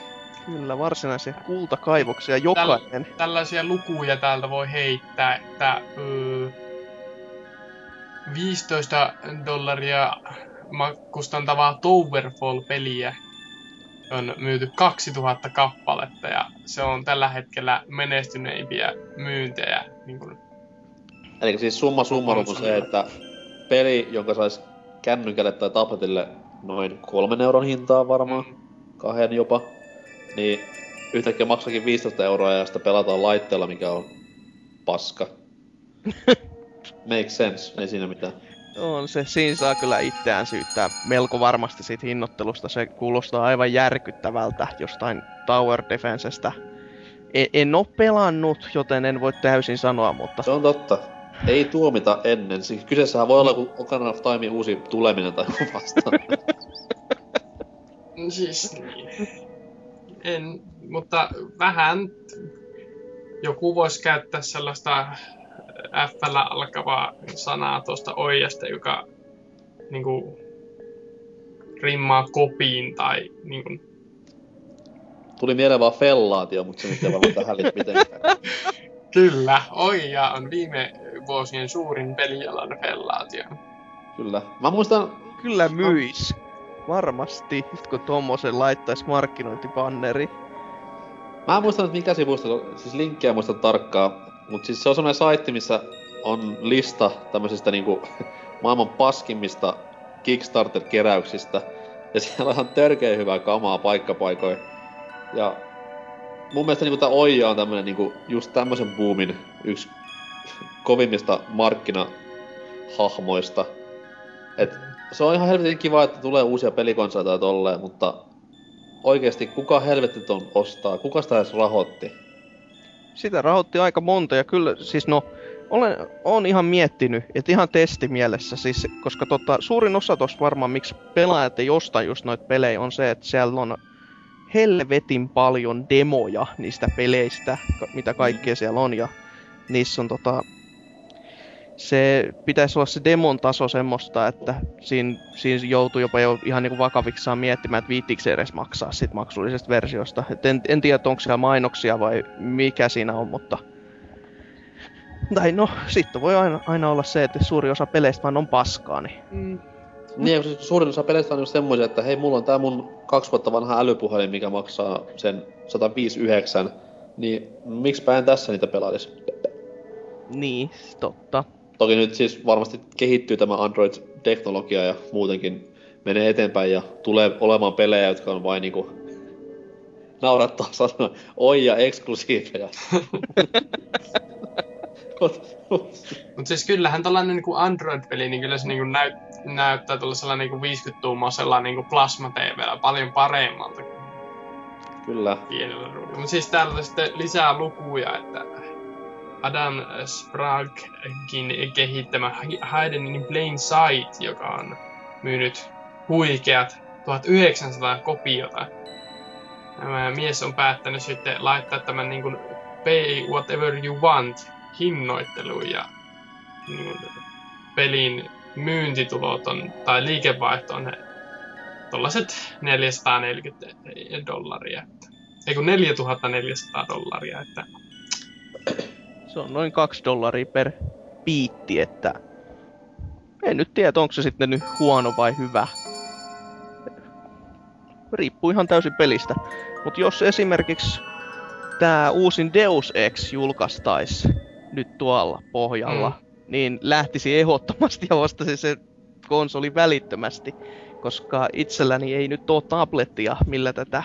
Kyllä, varsinaisia kultakaivoksia jokainen. Tällaisia lukuja täältä voi heittää, että öö, 15 dollaria kustantavaa Towerfall-peliä on myyty 2000 kappaletta ja se on tällä hetkellä menestyneimpiä myyntejä. Niin kuin, Eli siis summa summarum on se, että peli, jonka sais kännykälle tai tabletille noin kolmen euron hintaa varmaan, kahden jopa, niin yhtäkkiä maksakin 15 euroa ja sitä pelataan laitteella, mikä on paska. Make sense, ei siinä mitään. On se, siinä saa kyllä itseään syyttää melko varmasti siitä hinnoittelusta. Se kuulostaa aivan järkyttävältä jostain Tower Defensestä. En, en oo pelannut, joten en voi täysin sanoa, mutta Se on totta. Ei tuomita ennen. Siis kyseessähän voi olla joku Ocarina of Time uusi tuleminen tai joku vastaan. siis niin. En, mutta vähän joku voisi käyttää sellaista f alkavaa sanaa tuosta Oijasta, joka niinku, rimmaa kopiin tai niinku, Tuli mieleen vaan fellaatio, mutta se nyt ei varmaan tähän liity mitenkään. Kyllä, Oija on viime vuosien suurin pelialan fellaatio. Kyllä. Mä muistan, kyllä myis. Varmasti, kun tommosen laittaisi markkinointibanneri. Mä en muista nyt mikä on- siis linkkejä muista tarkkaan, mutta siis se on semmoinen saitti, missä on lista tämmöisistä niinku maailman paskimmista Kickstarter-keräyksistä. Ja siellä on törkeä hyvää kamaa paikkapaikoin. Ja mun mielestä niinku tää Oija on tämmönen niinku just tämmösen boomin yksi kovimmista markkinahahmoista. Et se on ihan helvetin kiva, että tulee uusia pelikonsoleita ja tolleen, mutta oikeesti kuka helvetti ton ostaa? Kuka sitä edes rahoitti? Sitä rahoitti aika monta ja kyllä, siis no, olen, olen ihan miettinyt, että ihan testimielessä, siis, koska tota, suurin osa tossa varmaan, miksi pelaajat ei osta just noita pelejä, on se, että siellä on helvetin paljon demoja niistä peleistä, mitä kaikkea siellä on, ja niissä on tota, se pitäisi olla se demon taso semmoista, että siinä, siinä joutuu jopa jo ihan niinku vakaviksi miettimään, että viittiinkö se edes maksaa sit maksullisesta versiosta. Et en, en tiedä, onko siellä mainoksia vai mikä siinä on, mutta... Tai no, sitten voi aina, aina olla se, että suuri osa peleistä vaan on paskaa, niin... Mm. Niin, kun siis suurin osa peleistä on just semmoisia, että hei, mulla on tää mun kaksi vuotta vanha älypuhelin, mikä maksaa sen 159, niin miksipä en tässä niitä pelailisi? Niin, totta. Toki nyt siis varmasti kehittyy tämä Android-teknologia ja muutenkin menee eteenpäin ja tulee olemaan pelejä, jotka on vain niinku naurattaa sanoa oi ja eksklusiiveja. Mutta siis kyllähän tällainen niinku Android-peli, niin kyllä se niinku näyt, näyttää tuollaisella niinku 50-tuumaisella niinku plasma TVllä paljon paremmalta Kyllä. pienellä ruudulla. Mutta siis täällä on sitten lisää lukuja, että Adam Spraguekin kehittämä Hidden in Plain Sight, joka on myynyt huikeat 1900 kopiota. Tämä mies on päättänyt sitten laittaa tämän niin kuin pay whatever you want hinnoitteluun ja niin kuin pelin myyntitulot on, tai liikevaihto on tuollaiset 440 dollaria. Ei kun 4400 dollaria, että Se on noin 2 dollaria per piitti, että en nyt tiedä, onko se sitten nyt huono vai hyvä. Riippuu ihan täysin pelistä. Mutta jos esimerkiksi tämä uusin Deus Ex julkaistais nyt tuolla pohjalla, mm. niin lähtisi ehdottomasti ja ostaisin se konsoli välittömästi, koska itselläni ei nyt ole tablettia, millä tätä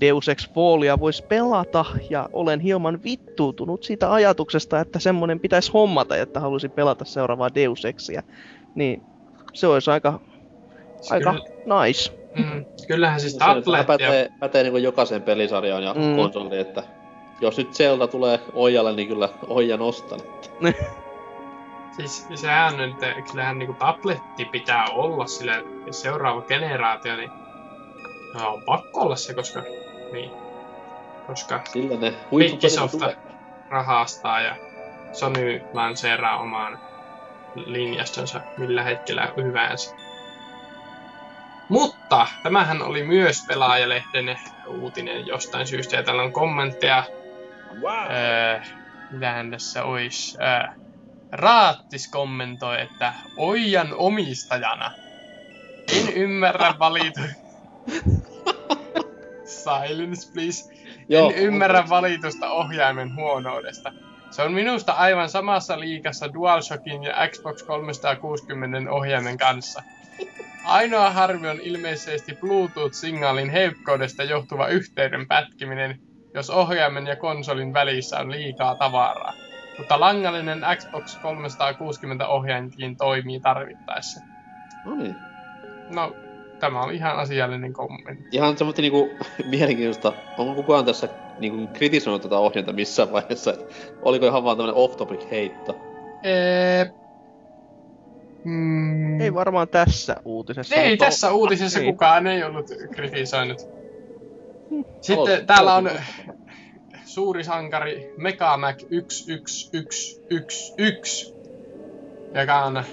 Deus Ex Fallia voisi pelata, ja olen hieman vittuutunut siitä ajatuksesta, että semmonen pitäisi hommata, että haluaisin pelata seuraavaa Deus Exia. Niin se olisi aika, aika nice. Mm, kyllähän siis nyt tablettia... pätee, pätee niin jokaiseen pelisarjaan ja Mm. konsoliin, että jos nyt Zelda tulee Oijalle, niin kyllä Oija nostan. Siis sehän että kyllähän niinku tabletti pitää olla sille seuraava generaatio, niin no, on pakko olla se, koska niin, koska Sillä ne Microsoft rahastaa ja Sony lanseeraa oman linjastonsa millä hetkellä hyvänsä. Mutta tämähän oli myös pelaajalehden uutinen jostain syystä, ja täällä on kommentteja. Wow. Öö, mitähän tässä olisi? Öö, Raattis kommentoi, että Oijan omistajana en ymmärrä valitu... Silence, please. Joo, en ymmärrä valitusta ohjaimen huonoudesta. Se on minusta aivan samassa liikassa DualShockin ja Xbox 360 ohjaimen kanssa. Ainoa harmi on ilmeisesti Bluetooth-signaalin heikkoudesta johtuva yhteyden pätkiminen, jos ohjaimen ja konsolin välissä on liikaa tavaraa. Mutta langallinen Xbox 360 ohjainkin toimii tarvittaessa. No niin. No, tämä on ihan asiallinen kommentti. Ihan semmoista niinku mielenkiintoista. Onko kukaan tässä niinku kritisoinut tätä ohjainta missään vaiheessa? Et oliko ihan vaan tämmönen off-topic heitto? Ee... Mm, Ei varmaan tässä uutisessa. Ei mutta- tässä uutisessa Ei. kukaan ei ollut kritisoinut. Sitten Aloit- täällä on suuri sankari Megamac 11111, joka on äh,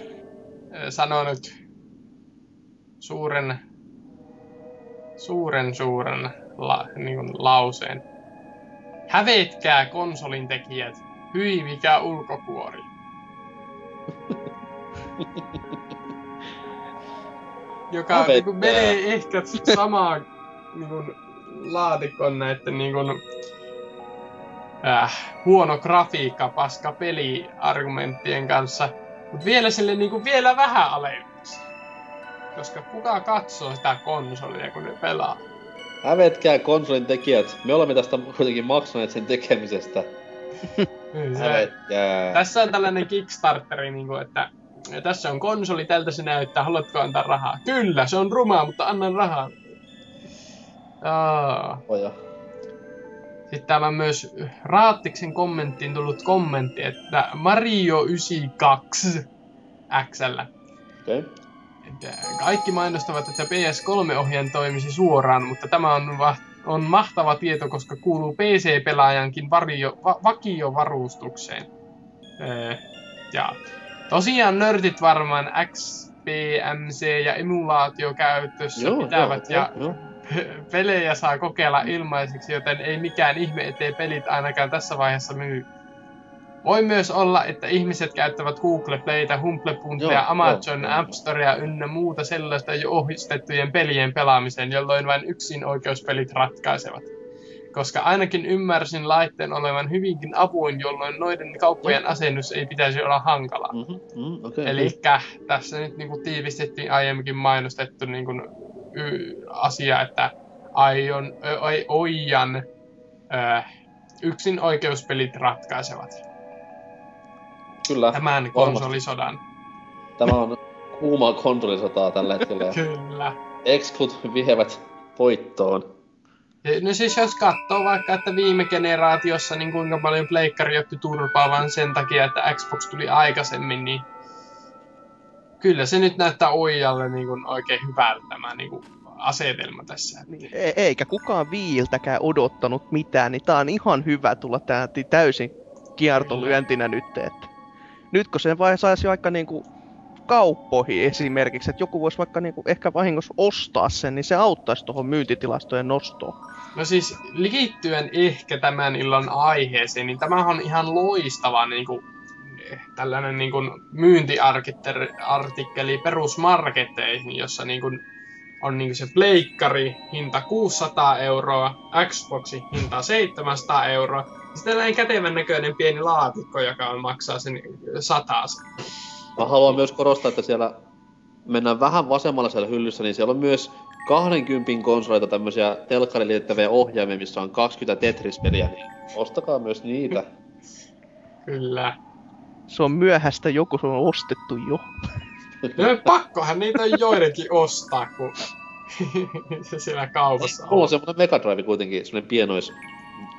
sanonut suuren, suuren, suuren la, niin kuin lauseen. Hävetkää konsolin tekijät, hyi mikä ulkokuori. Joka Hävetkää. niin kuin, menee ehkä samaan niin kuin, laatikon näiden niin kuin, äh, huono grafiikka, paska peli argumenttien kanssa. Mutta vielä sille niin kuin, vielä vähän alemmaksi. Koska kuka katsoo sitä konsolia, kun ne pelaa? Hävetkää konsolin tekijät. Me olemme tästä kuitenkin maksaneet sen tekemisestä. Se-. Tässä on tällainen Kickstarteri, niin kuin, että tässä on konsoli, tältä se näyttää, haluatko antaa rahaa? Kyllä, se on rumaa, mutta annan rahaa. Aa. Oja. Sitten täällä on myös Raattiksen kommenttiin tullut kommentti, että Mario 92 XL. Okay. Kaikki mainostavat, että PS3-ohjaajan toimisi suoraan, mutta tämä on, va- on mahtava tieto, koska kuuluu PC-pelaajankin vario, va- vakiovarustukseen. Öö, ja tosiaan nörtit varmaan XPMC ja emulaatio käytössä Joo, pitävät joo, ja joo. pelejä saa kokeilla ilmaiseksi, joten ei mikään ihme, ettei pelit ainakaan tässä vaiheessa myy. Voi myös olla, että ihmiset käyttävät Google Playtä, Humble Joo, Bundlea, Amazon joo, App Storea ynnä muuta sellaista jo ohjistettujen pelien pelaamiseen, jolloin vain yksin oikeuspelit ratkaisevat. Koska ainakin ymmärsin laitteen olevan hyvinkin apuin, jolloin noiden kauppojen asennus ei pitäisi olla hankalaa. Mhm, mm, okei. Eli tässä nyt niin kuin tiivistettiin aiemminkin mainostettu niin kuin, y, asia, että aion, ö, oi, Oijan ö, yksin oikeuspelit ratkaisevat Kyllä, tämän konsolisodan. tämä on kuumaa konsolisotaa tällä hetkellä. Kyllä. Exclut vievät voittoon. No siis jos katsoo vaikka, että viime generaatiossa niin kuinka paljon pleikkari otti turpaa vaan sen takia, että Xbox tuli aikaisemmin, niin kyllä se nyt näyttää Oijalle niin kuin oikein hyvältä tämä niin kuin asetelma tässä. Niin, e- eikä kukaan viiltäkään odottanut mitään, niin tää on ihan hyvä tulla tähän täysin kiertolyöntinä nyt, että nyt kun sen vai saisi vaikka niinku kauppoihin esimerkiksi, että joku voisi vaikka niinku ehkä vahingossa ostaa sen, niin se auttaisi tuohon myyntitilastojen nostoon. No siis liittyen ehkä tämän illan aiheeseen, niin tämä on ihan loistava niin kuin, tällainen niin kuin myyntiartikkeli perusmarketteihin, jossa niin kuin, on niin kuin se pleikkari hinta 600 euroa, Xboxi hinta 700 euroa, sitten tällainen kätevän näköinen pieni laatikko, joka on, maksaa sen sataas. Mä haluan myös korostaa, että siellä mennään vähän vasemmalle siellä hyllyssä, niin siellä on myös 20 konsoleita tämmöisiä telkkarin liitettäviä ohjaimia, missä on 20 Tetris-peliä, niin ostakaa myös niitä. Kyllä. Se on myöhäistä, joku se on ostettu jo. No pakkohan niitä on joidenkin ostaa, kun se siellä kaupassa Mulla on on. semmonen Mega Drive kuitenkin, semmonen pienois,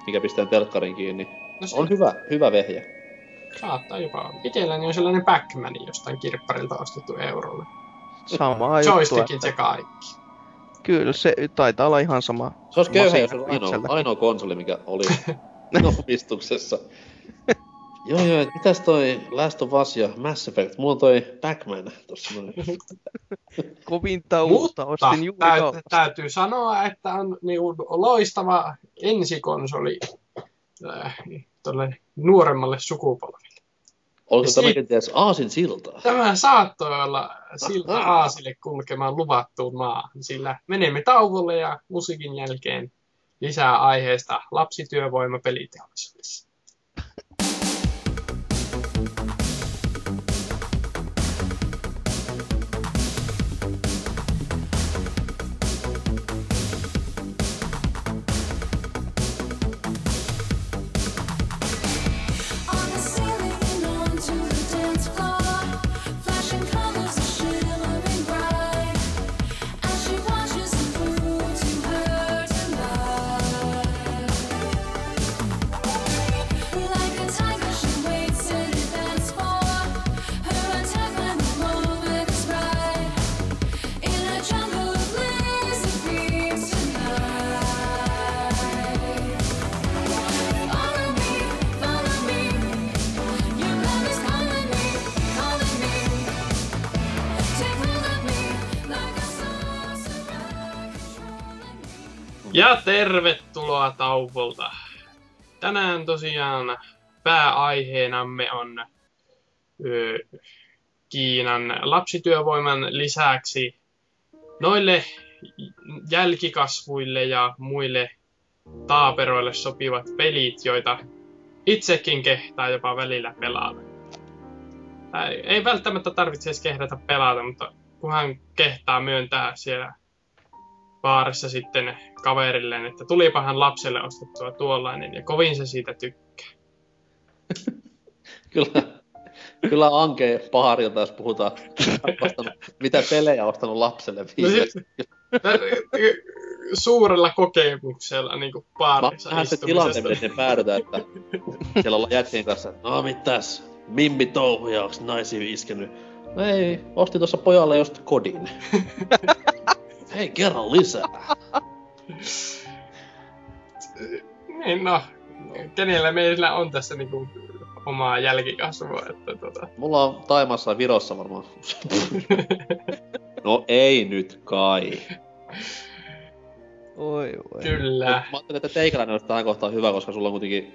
mikä pistää telkkarin kiinni. No se On hyvä, hyvä vehjä. saattaa jopa olla. Itselläni on sellainen Pac-Man jostain kirpparilta ostettu eurolle. Samaa juttua. Joystickit ja kaikki. Kyllä, se taitaa olla ihan sama. Se olisi köyhä, jos olisi ainoa, ainoa konsoli, mikä oli omistuksessa. Joo joo, et mitäs toi Last of Us ja Mass Effect? Mulla on toi Pac-Man tossa noin. Kovinta uutta Mutta ostin juuri täyt, kaupasta. täytyy sanoa, että on niinku loistava ensikonsoli äh, tolle nuoremmalle sukupolvelle. Oliko Ja tämä si- kenties Aasin silta? Tämä saattoi olla siltä Aasille kulkemaan luvattuun maahan, sillä menemme tauolle ja musiikin jälkeen lisää aiheesta lapsityövoima peliteollisuudessa. Ja tervetuloa tauolta. Tänään tosiaan pääaiheenamme on ö, Kiinan lapsityövoiman lisäksi noille jälkikasvuille ja muille taaperoille sopivat pelit, joita itsekin kehtaa jopa välillä pelata. Tai ei välttämättä tarvitse edes kehdata pelata, mutta kunhan kehtaa myöntää siellä baarissa sitten kaverilleen, että tulipahan lapselle ostettua tuollainen, ja kovin se siitä tykkää. Kyllä, kyllä ankee paharilta, jos puhutaan ostanut, mitä pelejä ostanut lapselle No viimeksi. siis, suurella kokemuksella niin kuin Mä baarissa nähdään se tilanne, miten päädytään, että siellä ollaan jätkien kanssa, että no mitäs, mimmi touhuja, onks naisia iskenyt? No ei, ostin tuossa pojalle just kodin. Hei, kerran lisää. Niin no, kenellä meillä on tässä niin kuin omaa jälkikasvua, että tota. Mulla on Taimassa ja Virossa varmaan. no ei nyt kai. Oi, oi. Kyllä. Mä ajattelin, että teikäläinen olisi tähän kohtaan hyvä, koska sulla on kuitenkin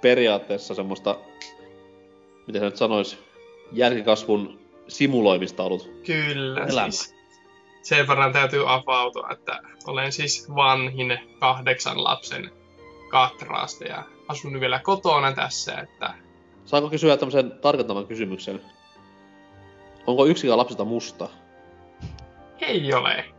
periaatteessa semmoista miten se nyt sanois, jälkikasvun simuloimista ollut. Kyllä, Elämä. siis sen verran täytyy avautua, että olen siis vanhin kahdeksan lapsen katraasta ja asun vielä kotona tässä, että Saanko kysyä tämmöisen tarkentavan kysymyksen? Onko yksikään lapsista musta? ei ole. Okei.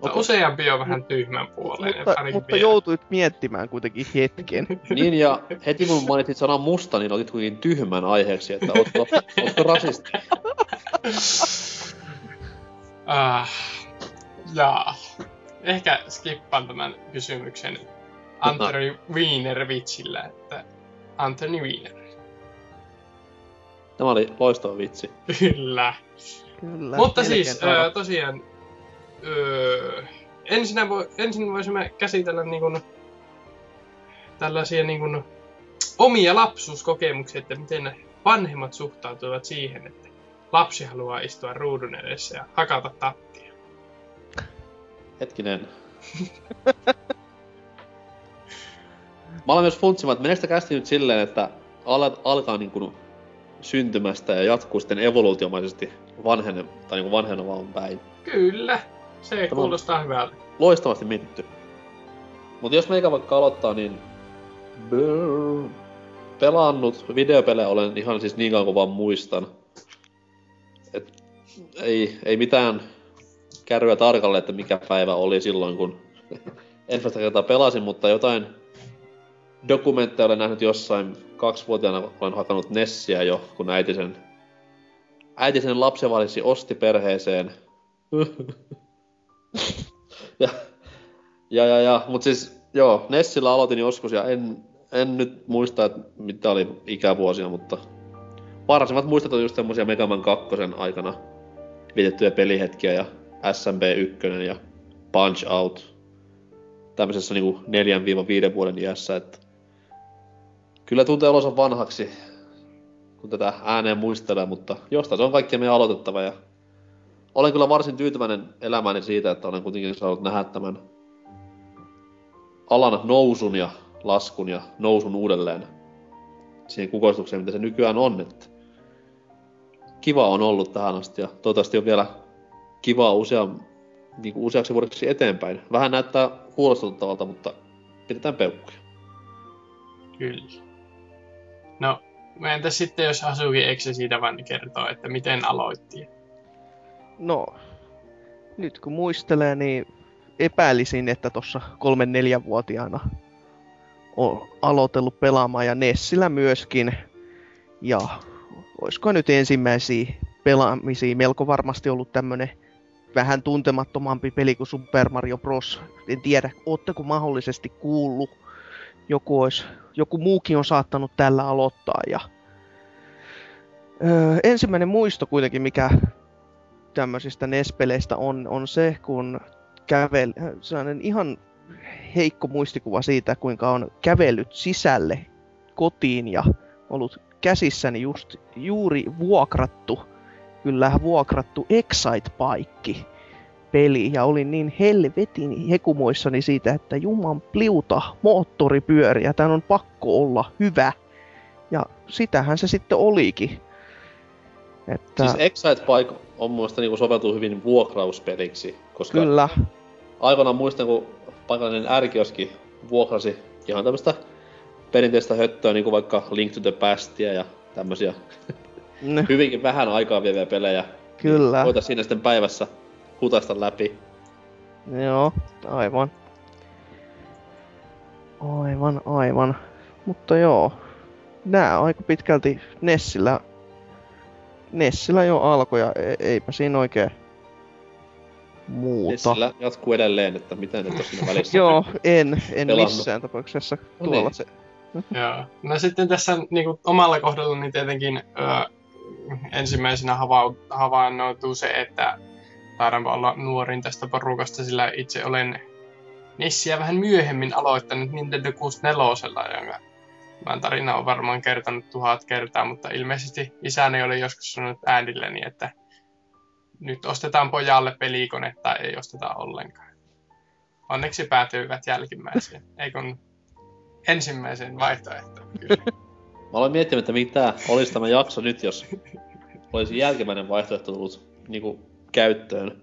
Okay. Useampi on vähän tyhmän puoleen. Mutta, mutta vielä. joutuit miettimään kuitenkin hetken. Niin, ja heti kun mainitsit sanan musta, niin otit kuitenkin tyhmän aiheeksi, että ootko, ootko rasisti? Ah, jaa. Ehkä skippaan tämän kysymyksen Anthony Wiener vitsillä, että Anthony Wiener. Tämä oli loistava vitsi. Kyllä. Kyllä. Mutta siis öö, tosiaan öö, ensinnä vo, ensin voisimme käsitellä niin kuin, tällaisia niin kuin, omia lapsuuskokemuksia, että miten vanhemmat suhtautuvat siihen, että lapsi haluaa istua ruudun edessä ja hakata tattia. Hetkinen. Mä olen myös funtsimaan, että meneekö sitä kästi nyt silleen, että al- alkaa niin kuin syntymästä ja jatkuu sitten evoluutiomaisesti vanhene, tai niin vanhenevaan päin. Kyllä, se Tämä kuulostaa hyvältä. Loistavasti mietitty. Mutta jos meikä vaikka aloittaa, niin... Pelannut videopelejä olen ihan siis niin kauan kuin vaan muistan. Et ei, ei mitään kärryä tarkalle, että mikä päivä oli silloin, kun ensimmäistä kertaa pelasin, mutta jotain dokumentteja olen nähnyt jossain. Kaksivuotiaana olen hakannut Nessiä jo, kun äiti sen, äiti sen lapsenvalisi osti perheeseen. ja, ja, ja, ja, mut siis, joo, Nessillä aloitin joskus ja en, en nyt muista, että mitä oli ikävuosia, mutta varsimmat muistot on just semmosia Mega Man 2 aikana vietettyjä pelihetkiä ja SMB 1 ja Punch Out tämmöisessä niinku 4-5 vuoden iässä, että kyllä tuntee olonsa vanhaksi, kun tätä ääneen muistelee, mutta jostain se on kaikkea meidän aloitettava ja olen kyllä varsin tyytyväinen elämääni siitä, että olen kuitenkin saanut nähdä tämän alan nousun ja laskun ja nousun uudelleen siihen kukoistukseen, mitä se nykyään on. Että kiva on ollut tähän asti ja toivottavasti on vielä kivaa usean, niin kuin useaksi vuodeksi eteenpäin. Vähän näyttää huolestuttavalta, mutta pidetään peukkuja. Kyllä. No, entä sitten jos Asuki Exe siitä vaan kertoo, että miten aloitti? No, nyt kun muistelee, niin epäilisin, että tuossa kolmen neljän vuotiaana on aloitellut pelaamaan ja Nessillä myöskin. Ja olisiko nyt ensimmäisiä pelaamisia melko varmasti ollut tämmönen vähän tuntemattomampi peli kuin Super Mario Bros. En tiedä, ootteko mahdollisesti kuullut. Joku, olisi, joku muukin on saattanut tällä aloittaa. Ja, öö, ensimmäinen muisto kuitenkin, mikä tämmöisistä NES-peleistä on, on se, kun kävel, sellainen ihan heikko muistikuva siitä, kuinka on kävellyt sisälle kotiin ja ollut käsissäni just juuri vuokrattu, kyllä vuokrattu Excite-paikki peli ja olin niin helvetin hekumoissani siitä, että juman pliuta moottoripyöriä, tämän on pakko olla hyvä. Ja sitähän se sitten olikin. Että... Siis Excite Bike on mielestä niinku soveltuu hyvin vuokrauspeliksi, koska Kyllä, aikoinaan muistan, kun paikallinen ärkioski vuokrasi ihan tämmöistä perinteistä höttöä, niin kuin vaikka Link to the Pastia ja tämmösiä ne, hyvinkin vähän aikaa vieviä pelejä. kyllä. Voitaisiin siinä sitten päivässä hutaista läpi. Joo, aivan. Aivan, aivan. Mutta joo, nää aika pitkälti Nessillä, Nessillä jo alkoi ja e- eipä siinä oikein muuta. Sillä jatkuu edelleen, että mitä nyt on siinä välissä. Joo, en, en Pelannut. missään tapauksessa. No Tuolla niin. se, Joo. No sitten tässä niin kuin, omalla kohdalla niin tietenkin ö, ensimmäisenä hava- havainnoituu se, että taidaanpa olla nuorin tästä porukasta, sillä itse olen Nessiä vähän myöhemmin aloittanut Nintendo 64, jonka mä tarina on varmaan kertonut tuhat kertaa, mutta ilmeisesti isäni oli joskus sanonut äänilleni, että nyt ostetaan pojalle pelikone tai ei osteta ollenkaan. Onneksi päätyivät jälkimmäiseen, ei kun ensimmäiseen vaihtoehtoon. Kyllä. Mä aloin miettimään, että mitä olisi tämä jakso nyt, jos olisi jälkimmäinen vaihtoehto tullut niinku käyttöön.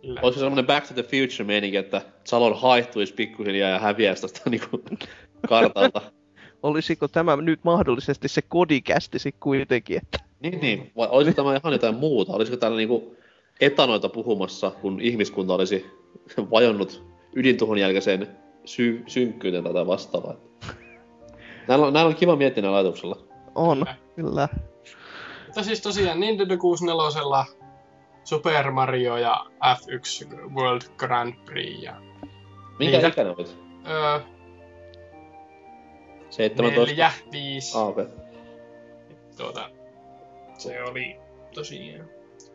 Kyllä. Olisiko semmonen Back to the Future meininki, että Salon haihtuisi pikkuhiljaa ja häviäisi tästä niinku kartalta. Olisiko tämä nyt mahdollisesti se kodikästi sit kuitenkin, että niin, niin. Vai olisiko tämä ihan jotain muuta? Olisiko täällä niinku etanoita puhumassa, kun ihmiskunta olisi vajonnut ydintuhon jälkeiseen sy- synkkyyteen tai vastaavaa? Näillä on, näillä on kiva miettiä näillä ajatuksella. on, Kyllä. Mutta siis tosiaan Nintendo 64 Super Mario ja F1 World Grand Prix ja Minkä Niitä- ikäinen olit? öö, 17? neljä, viisi. Ah, okei. Tuota, se oli tosiaan.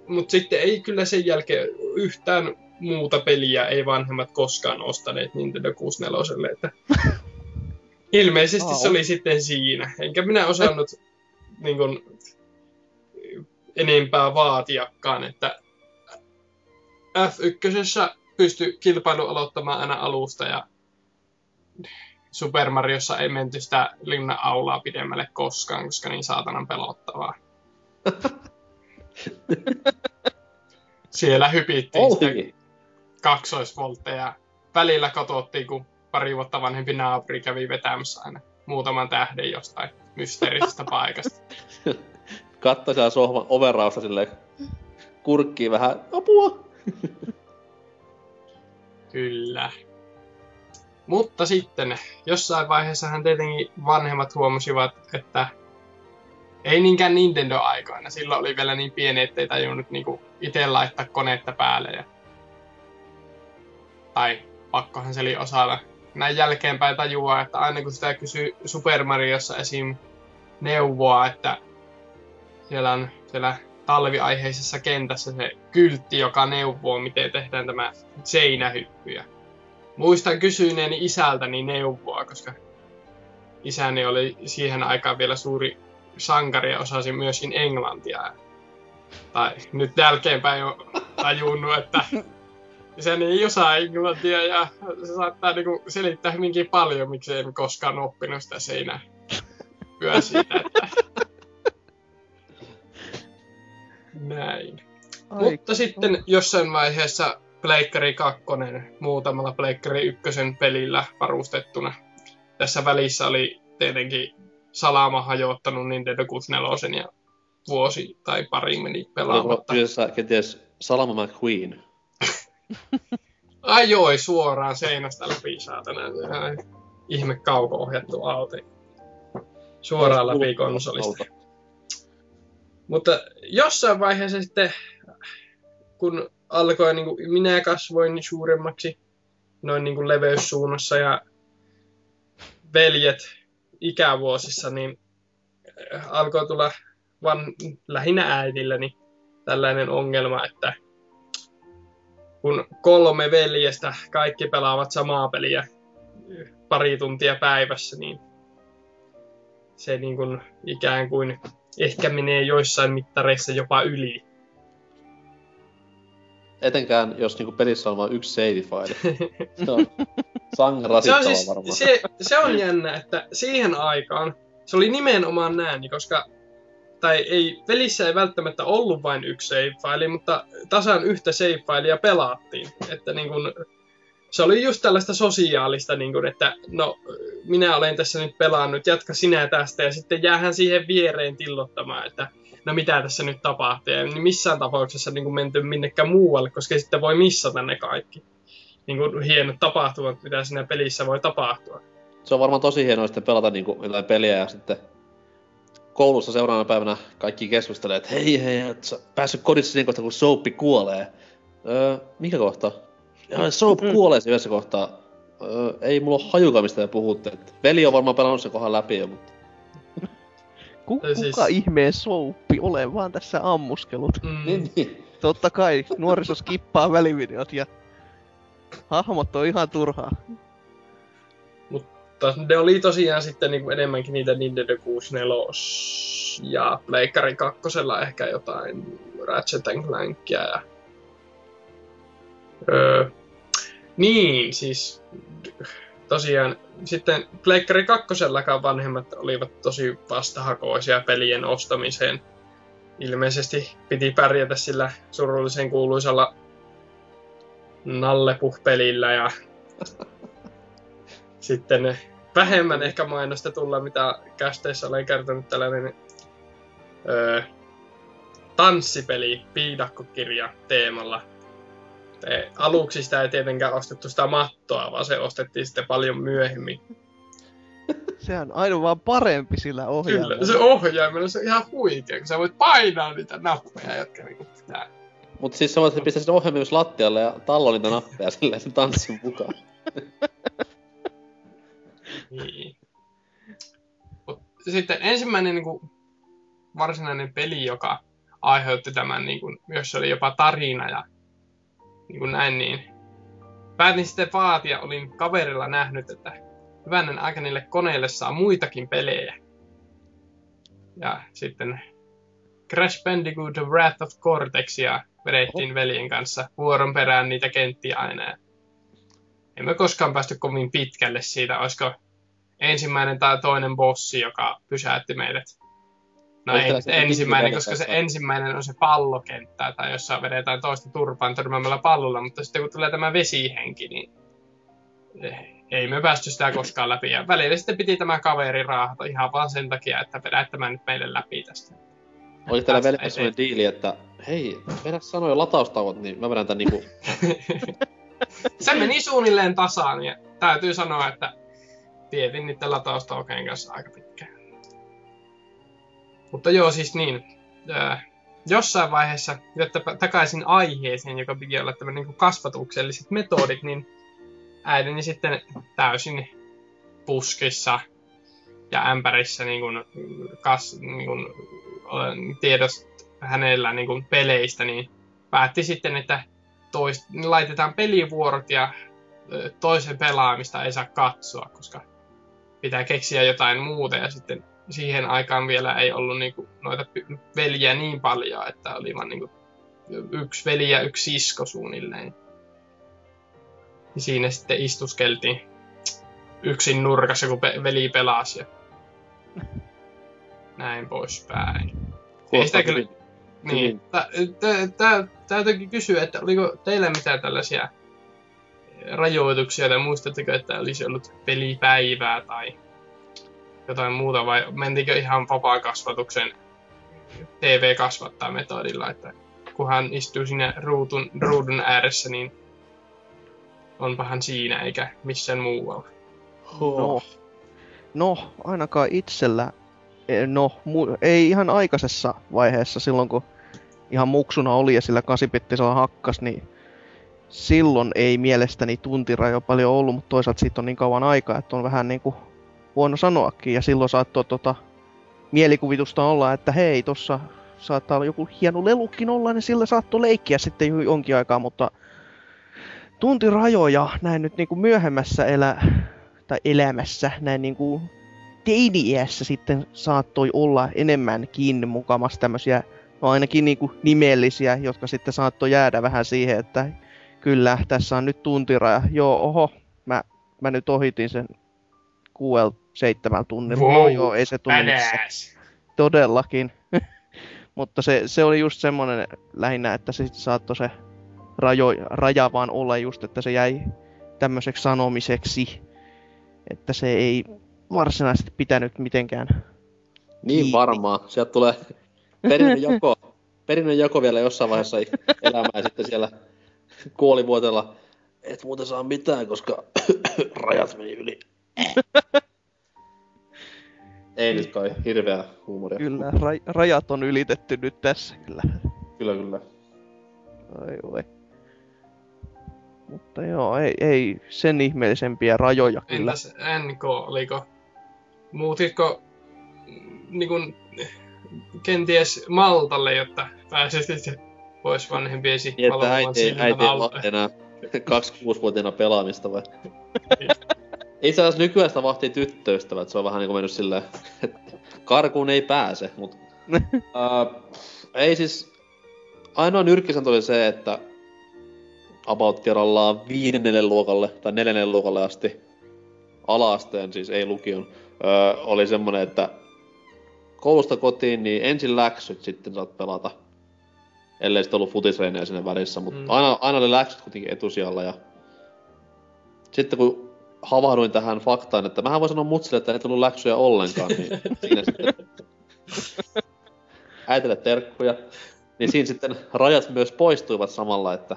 Mutta sitten ei kyllä sen jälkeen yhtään muuta peliä ei vanhemmat koskaan ostaneet Nintendo 64. Että ilmeisesti se Au. oli sitten siinä. Enkä minä osannut niin kun, enempää vaatiakaan, että F1 pystyi kilpailu aloittamaan aina alusta ja Super Mariossa ei menty sitä linnan aulaa pidemmälle koskaan, koska niin saatanan pelottavaa. Siellä hypittiin Olikin. Kaksoisvoltteja. Välillä katsottiin, kun pari vuotta vanhempi naapuri kävi vetämässä aina muutaman tähden jostain mysteerisestä paikasta. Kattoi siellä sohvan overrausta silleen kurkkii vähän apua. Kyllä. Mutta sitten jossain vaiheessa hän tietenkin vanhemmat huomasivat, että ei niinkään Nintendo-aikoina. Silloin oli vielä niin pieni, ettei tajunnut niinku itse laittaa koneetta päälle. Ja... Tai pakkohan se oli osata. Näin jälkeenpäin tajua, että aina kun sitä kysyy Super Mariossa esim. neuvoa, että siellä on siellä talviaiheisessa kentässä se kyltti, joka neuvoo, miten tehdään tämä seinähyppy. Ja muistan kysyneeni isältäni neuvoa, koska isäni oli siihen aikaan vielä suuri sankari ja osasi myöskin englantia. Tai nyt jälkeenpäin on tajunnut, että isäni ei osaa englantia ja se saattaa niinku selittää hyvinkin paljon, miksi en koskaan oppinut sitä seinähyppyä siitä, että näin. Ai, Mutta sitten jossain vaiheessa Pleikkari 2 muutamalla Pleikkari 1 pelillä varustettuna. Tässä välissä oli tietenkin Salama hajottanut Nintendo 64 ja vuosi tai pari meni pelaamatta. kyseessä kenties Salama McQueen? Ajoi suoraan seinästä läpi, saatana. Ihme kauko-ohjattu auto. Suoraan läpi konsolista. Mutta jossain vaiheessa sitten, kun alkoi, niin kuin minä kasvoin suuremmaksi noin niin kuin leveyssuunnassa ja veljet ikävuosissa, niin äh, alkoi tulla van, lähinnä äidilläni tällainen ongelma, että kun kolme veljestä kaikki pelaavat samaa peliä pari tuntia päivässä, niin se niin kuin ikään kuin ehkä menee joissain mittareissa jopa yli. Etenkään, jos niinku pelissä on vain yksi save file. Se on Se on, siis, varmaan. se, se on jännä, että siihen aikaan se oli nimenomaan näin, koska tai ei, pelissä ei välttämättä ollut vain yksi save-file, mutta tasan yhtä save-filea pelaattiin. Että niin kun, se oli just tällaista sosiaalista, niin kun, että no, minä olen tässä nyt pelannut, jatka sinä tästä, ja sitten jäähän siihen viereen tillottamaan, että no mitä tässä nyt tapahtuu, ja niin missään tapauksessa niin menty minnekään muualle, koska sitten voi missata ne kaikki niin kuin hienot tapahtumat, mitä siinä pelissä voi tapahtua. Se on varmaan tosi hienoa sitten pelata niinku jotain peliä ja sitten koulussa seuraavana päivänä kaikki keskustelee, että hei hei, et sä päässyt kodissa siinä kohtaa, kun Soappi kuolee. Öö, mikä kohta? Ja Soap Mm. kuolee siinä yhdessä kohtaa. Öö, ei mulla ole hajuka, mistä te puhutte. Et veli on varmaan pelannut sen kohdan läpi jo, mutta siis- kuka ihmeen souppi ole vaan tässä ammuskelut. Mm. niin, niin. Totta kai, nuoriso skippaa välivideot ja hahmot on ihan turhaa. Mutta ne oli tosiaan sitten niin enemmänkin niitä Nintendo 64 ja Pleikkari 2 ehkä jotain Ratchet Clankia ja... Öö, niin, siis tosiaan sitten Pleikkari kakkosellakaan vanhemmat olivat tosi vastahakoisia pelien ostamiseen. Ilmeisesti piti pärjätä sillä surullisen kuuluisalla Nallepuh-pelillä ja sitten vähemmän ehkä mainosta tulla, mitä kästeissä olen kertonut tällainen öö, tanssipeli, piidakkokirja teemalla. E, aluksi sitä ei tietenkään ostettu sitä mattoa, vaan se ostettiin sitten paljon myöhemmin. Sehän on aina vaan parempi sillä ohjaimella. Kyllä, se ohjaimella se on ihan huikea, kun sä voit painaa niitä nappeja, jotka niinku pitää. Mut siis sä voit pistää sen ohjelmin myös lattialle ja tallo niitä nappeja silleen sen tanssin mukaan. Niin. Mut sitten ensimmäinen niinku, varsinainen peli, joka aiheutti tämän, niinku, jossa oli jopa tarina ja niinku näin, niin päätin sitten vaatia, olin kaverilla nähnyt, että hyvänen aika niille koneille saa muitakin pelejä. Ja sitten Crash Bandicoot The Wrath of Cortexia vedettiin veljen kanssa vuoron perään niitä kenttiä aina. Emme koskaan päästy kovin pitkälle siitä, olisiko ensimmäinen tai toinen bossi, joka pysäytti meidät. No ei täällä ensimmäinen, koska se ensimmäinen on se pallokenttä, tai jossa vedetään toista turpaan törmäämällä pallolla, mutta sitten kun tulee tämä vesihenki, niin ei me päästy sitä koskaan läpi. Ja välillä sitten piti tämä kaveri raahata ihan vaan sen takia, että vedät tämän nyt meille läpi tästä. Teillä Päästä vielä sellainen diili, että hei, vedä sanoja lataustauot, niin mä vedän tän niinku... se meni suunnilleen tasaan ja täytyy sanoa, että vietin niiden lataustaukeen kanssa aika pitkään. Mutta joo, siis niin. Ää, jossain vaiheessa, jotta takaisin aiheeseen, joka piti olla tämmöinen niin kasvatukselliset metodit, niin äidini sitten täysin puskissa ja ämpärissä niin kuin, kas, niin kuin, olen tiedost hänellä niin kuin peleistä, niin päätti sitten, että toist, laitetaan pelivuorot ja ö, toisen pelaamista ei saa katsoa, koska pitää keksiä jotain muuta ja sitten siihen aikaan vielä ei ollut niinku noita py- veljiä niin paljon, että oli vaan niinku yksi veli ja yksi sisko suunnilleen. Ja siinä sitten istuskeltiin yksin nurkassa, kun pe- veli pelasi ja näin poispäin. Ei sitä kyllä-. Niin. Tä- tä- tä- Täytyykin kysyä, että oliko teillä mitään tällaisia rajoituksia, tai muistatteko, että olisi ollut pelipäivää tai jotain muuta, vai mentikö ihan vapaan kasvatuksen TV kasvattaa metodilla, että kun hän istuu siinä ruutun, ruudun ääressä, niin onpahan siinä eikä missään muualla. No, no, ainakaan itsellä, eh, no, mu- ei ihan aikaisessa vaiheessa silloin, kun ihan muksuna oli ja sillä kasipittisellä hakkas, niin silloin ei mielestäni tuntirajo paljon ollut, mutta toisaalta siitä on niin kauan aikaa, että on vähän niin kuin huono sanoakin. Ja silloin saattoi tota, mielikuvitusta olla, että hei, tossa saattaa olla joku hieno lelukin olla, niin sillä saattoi leikkiä sitten jo jonkin aikaa, mutta tuntirajoja näin nyt niin kuin myöhemmässä elä, tai elämässä, näin niin kuin teini-iässä sitten saattoi olla enemmänkin mukamassa tämmöisiä, no ainakin niin kuin nimellisiä, jotka sitten saattoi jäädä vähän siihen, että kyllä, tässä on nyt tuntiraja. Joo, oho, mä, mä nyt ohitin sen kuudella seitsemän tunnilla. Wow, no joo, ei se tunni missä. Badass! Todellakin. Mutta se, se oli just semmonen lähinnä, että se saattoi se rajo, raja vaan olla just, että se jäi tämmöiseksi sanomiseksi. Että se ei varsinaisesti pitänyt mitenkään. Niin Kiinni. varmaan. Sieltä tulee perinnön jako, perinnön jako vielä jossain vaiheessa elämää sitten siellä kuolivuotella et muuten saa mitään, koska rajat meni yli. Ei nyt kai hirveä huumoria. Kyllä, ra- rajat on ylitetty nyt tässä kyllä. Kyllä, kyllä. Ai oi. Mutta joo, ei, ei sen ihmeellisempiä rajoja kyllä. Entäs NK, oliko, muutitko mm, niin kun, kenties Maltalle, jotta pääsisit pois vanhempiesi Niin, että äiti, ei- äiti ei vahti enää 26-vuotiaana pelaamista vai? Itse asiassa nykyään sitä vahtii tyttöystävät, se on vähän niinku mennyt silleen, että karkuun ei pääse, mut... uh, ei siis... Ainoa nyrkkisääntö oli se, että about kerrallaan viidennelle luokalle tai neljännelle luokalle asti alaasteen, siis ei lukion, öö, oli semmonen, että koulusta kotiin, niin ensin läksyt, sitten saat pelata. Ellei sitten ollut futisreinejä sinne välissä, mutta Mm. aina, aina oli läksyt kuitenkin etusijalla. Ja sitten kun havahduin tähän faktaan, että mähän voin sanoa mutsille, että ei tullut läksyjä ollenkaan, niin siinä sitten äitille terkkuja. Niin siinä sitten rajat myös poistuivat samalla, että...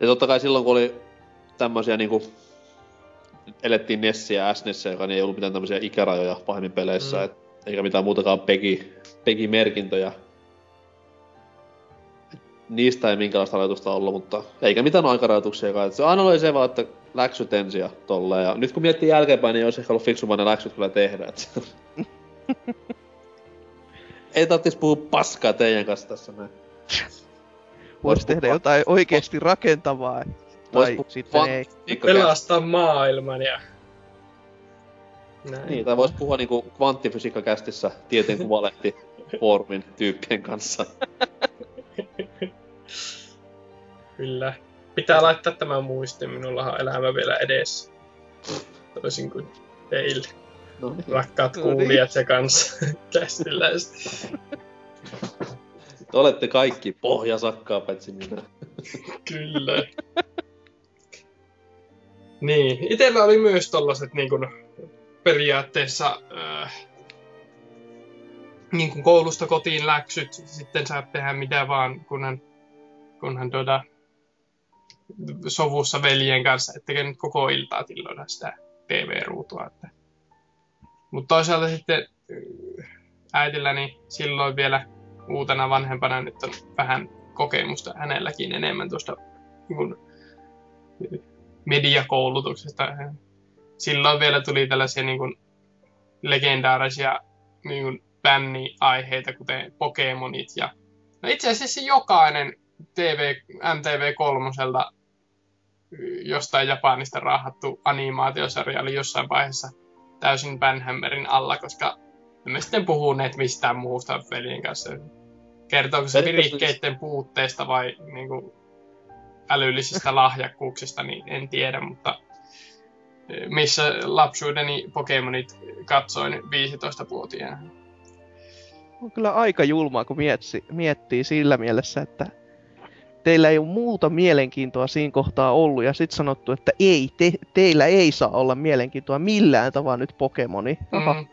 Ja totta kai silloin, kun oli tämmösiä niinku... Elettiin Nessiä ja SNESiä, joka ei ollut mitään tämmöisiä ikärajoja pahemmin peleissä, Mm. et, eikä mitään muutakaan pegi, pegimerkintöjä. Niistä ei minkäänlaista rajoitusta ollut, mutta eikä mitään aikarajoituksiakaan. Et Se aina oli se vaan, että läksyt ensin ja tolleen. Ja nyt kun miettii jälkeenpäin, niin olisi ehkä ollut fiksumpaa ne läksyt kyllä tehdä. Et ei tarvitsisi puhua paskaa teidän kanssa tässä näin. Voisi tehdä puhua- jotain oikeesti rakentavaa. Vois Tai puhua sitten ei. Pelastaa maailman ja... Näin. Niin, tai vois puhua niinku kvanttifysiikkakästissä tieteen kuvalehti foorumin tyyppien kanssa. Kyllä. Pitää laittaa tämä muistiin, minullahan on elämä vielä edessä. Toisin kuin teille, No niin. rakkaat No niin. kuulijat ja kanssa kästiläiset. Te olette kaikki pohjasakkaa paitsi minä. Kyllä. niin, itellä oli myös tollaset niin kuin, periaatteessa äh, niin kuin koulusta kotiin läksyt, sitten saat tehdä mitä vaan, kunhan, kunhan tuota, sovussa veljen kanssa, ettekä nyt koko iltaa tilloida sitä TV-ruutua. Että. Mutta toisaalta sitten äh, äitilläni silloin vielä uutena vanhempana nyt on vähän kokemusta hänelläkin enemmän tuosta niin mediakoulutuksesta. Silloin vielä tuli tällaisia niin kuin, legendaarisia niin kuin, bänni-aiheita, kuten Pokemonit. Ja, no itse asiassa jokainen TV, MTV3 jostain Japanista raahattu animaatiosarja oli jossain vaiheessa täysin Banhammerin alla, koska emme sitten puhuneet mistään muusta veljen kanssa. Kertooko se virikkeiden puutteesta vai niin kuin, älyllisistä lahjakkuuksista, niin en tiedä, mutta eh, missä lapsuudeni Pokemonit katsoin 15-vuotiaana. On kyllä aika julmaa, kun mietsi, miettii sillä mielessä, että teillä ei ole muuta mielenkiintoa siinä kohtaa ollut, ja sitten sanottu, että ei, te, teillä ei saa olla mielenkiintoa millään tavalla nyt Pokemoni. Aha, Mm,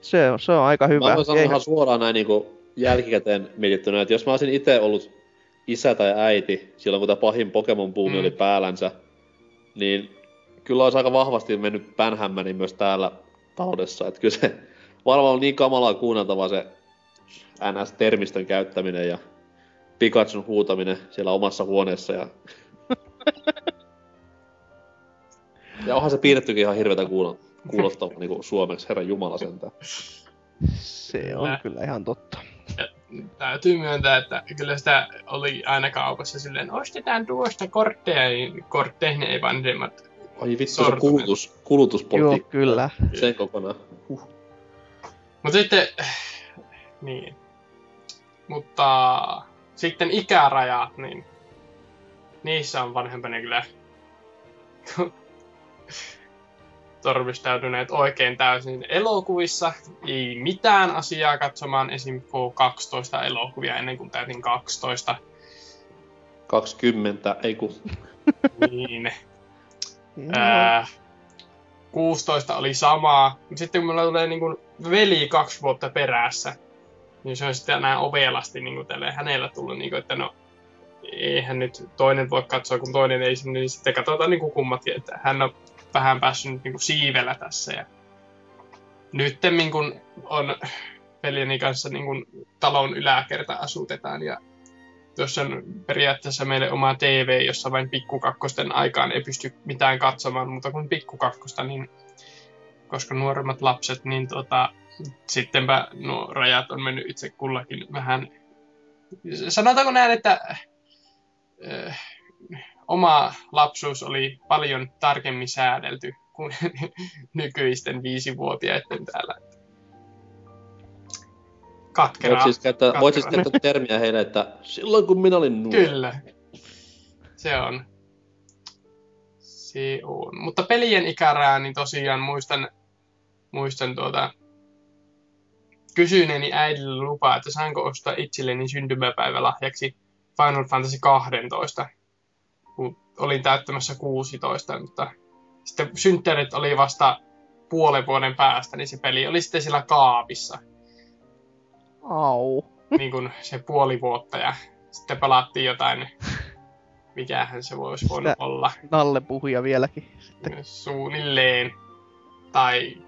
se, on, se on aika hyvä. Mä voin sanoa Eihän- ihan suoraan näin niinku jälkikäteen mietittynä, että jos mä olisin itse ollut isä tai äiti silloin, kun tämä pahin Pokemon-buumi Mm. oli päällänsä, niin kyllä olisi aika vahvasti mennyt pänhämmäni myös täällä taloudessa. Että kyllä se varmaan on niin kamalaa kuunneltavaa se NS-termistön käyttäminen ja Pikachun huutaminen siellä omassa huoneessa. Ja, ja onhan se piirrettykin ihan hirveätä kuulo- kuulostavaa niin suomeksi, herran jumala sentään. Se on Kyllä. kyllä ihan totta. täytyy myöntää, että kyllä sitä oli aina kaupassa silleen, ostetaan tuosta kortteja, niin kortteihin ei vanhemmat. Ai vittu, se kulutus, Joo, kulutuspolitiikka. kyllä. Sen kokonaan. Mutta sitten, niin. Mutta sitten ikärajat, niin niissä on vanhempani kyllä tormistautuneet oikein täysin elokuvissa. Ei mitään asiaa katsomaan esim. K12 elokuvia ennen kuin täytin 12. 20, ei kun. Niin. Joo. Ää, 16 oli samaa. Sitten kun mulla tulee niin kuin veli kaksi vuotta perässä, niin se on sitten näin ovelasti niin kuin tälle hänellä tullut, niin kuin, että no eihän nyt toinen voi katsoa, kun toinen ei, niin sitten katsotaan niin kuin kummatkin, että hän on vähän päässyt nyt niin kuin siivellä tässä. Ja nyt kun on veljeni kanssa niin kuin talon yläkerta asutetaan ja tuossa on periaatteessa meille oma TV, jossa vain pikkukakkosten aikaan ei pysty mitään katsomaan muuta kuin pikkukakkosta, niin koska nuoremmat lapset, niin tota, sittenpä nuo rajat on mennyt itse kullakin vähän, sanotaanko näin, että äh, oma lapsuus oli paljon tarkemmin säädelty kuin nykyisten viisivuotiaiden täällä. Katkeraa. Voit siis, käyttää, voit siis käyttää termiä heille, että silloin kun minä olin nuori. Kyllä. Se on. Se on. Mutta pelien ikärää, niin tosiaan muistan, muistan tuota, kysyneeni äidille lupaa, että saanko ostaa itselleni syntymäpäivälahjaksi Final Fantasy 12, kun olin täyttämässä 16, mutta sitten synttärit oli vasta puolen vuoden päästä, niin se peli oli sitten siellä kaapissa, Au. niin kuin se puoli vuotta, ja sitten pelattiin jotain, mikähän se voisi voinut olla. Nalle puhuja vieläkin. suunnilleen. Tai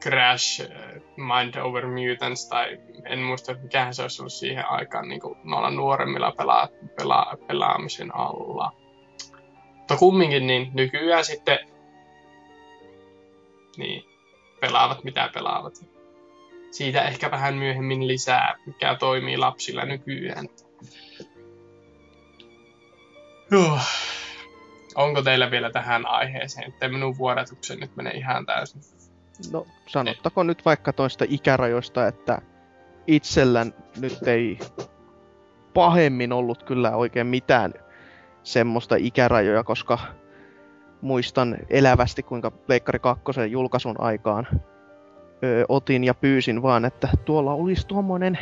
Crash, äh, Mind Over Mutants, tai en muista mikähän se olisi ollut siihen aikaan niin kuin noilla nuoremmilla pela, pela, pelaamisen alla. Mutta kumminkin niin nykyään sitten niin, pelaavat mitä pelaavat. Siitä ehkä vähän myöhemmin lisää, mikä toimii lapsilla nykyään. Joo. Onko teillä vielä tähän aiheeseen, että minun vuodatuksen nyt menee ihan täysin? No sanottako nyt vaikka toista ikärajoista, että itsellän nyt ei pahemmin ollut kyllä oikein mitään semmoista ikärajoja, koska muistan elävästi, kuinka Pleikkari 2 julkaisun aikaan öö, otin ja pyysin vaan, että tuolla olisi tuommoinen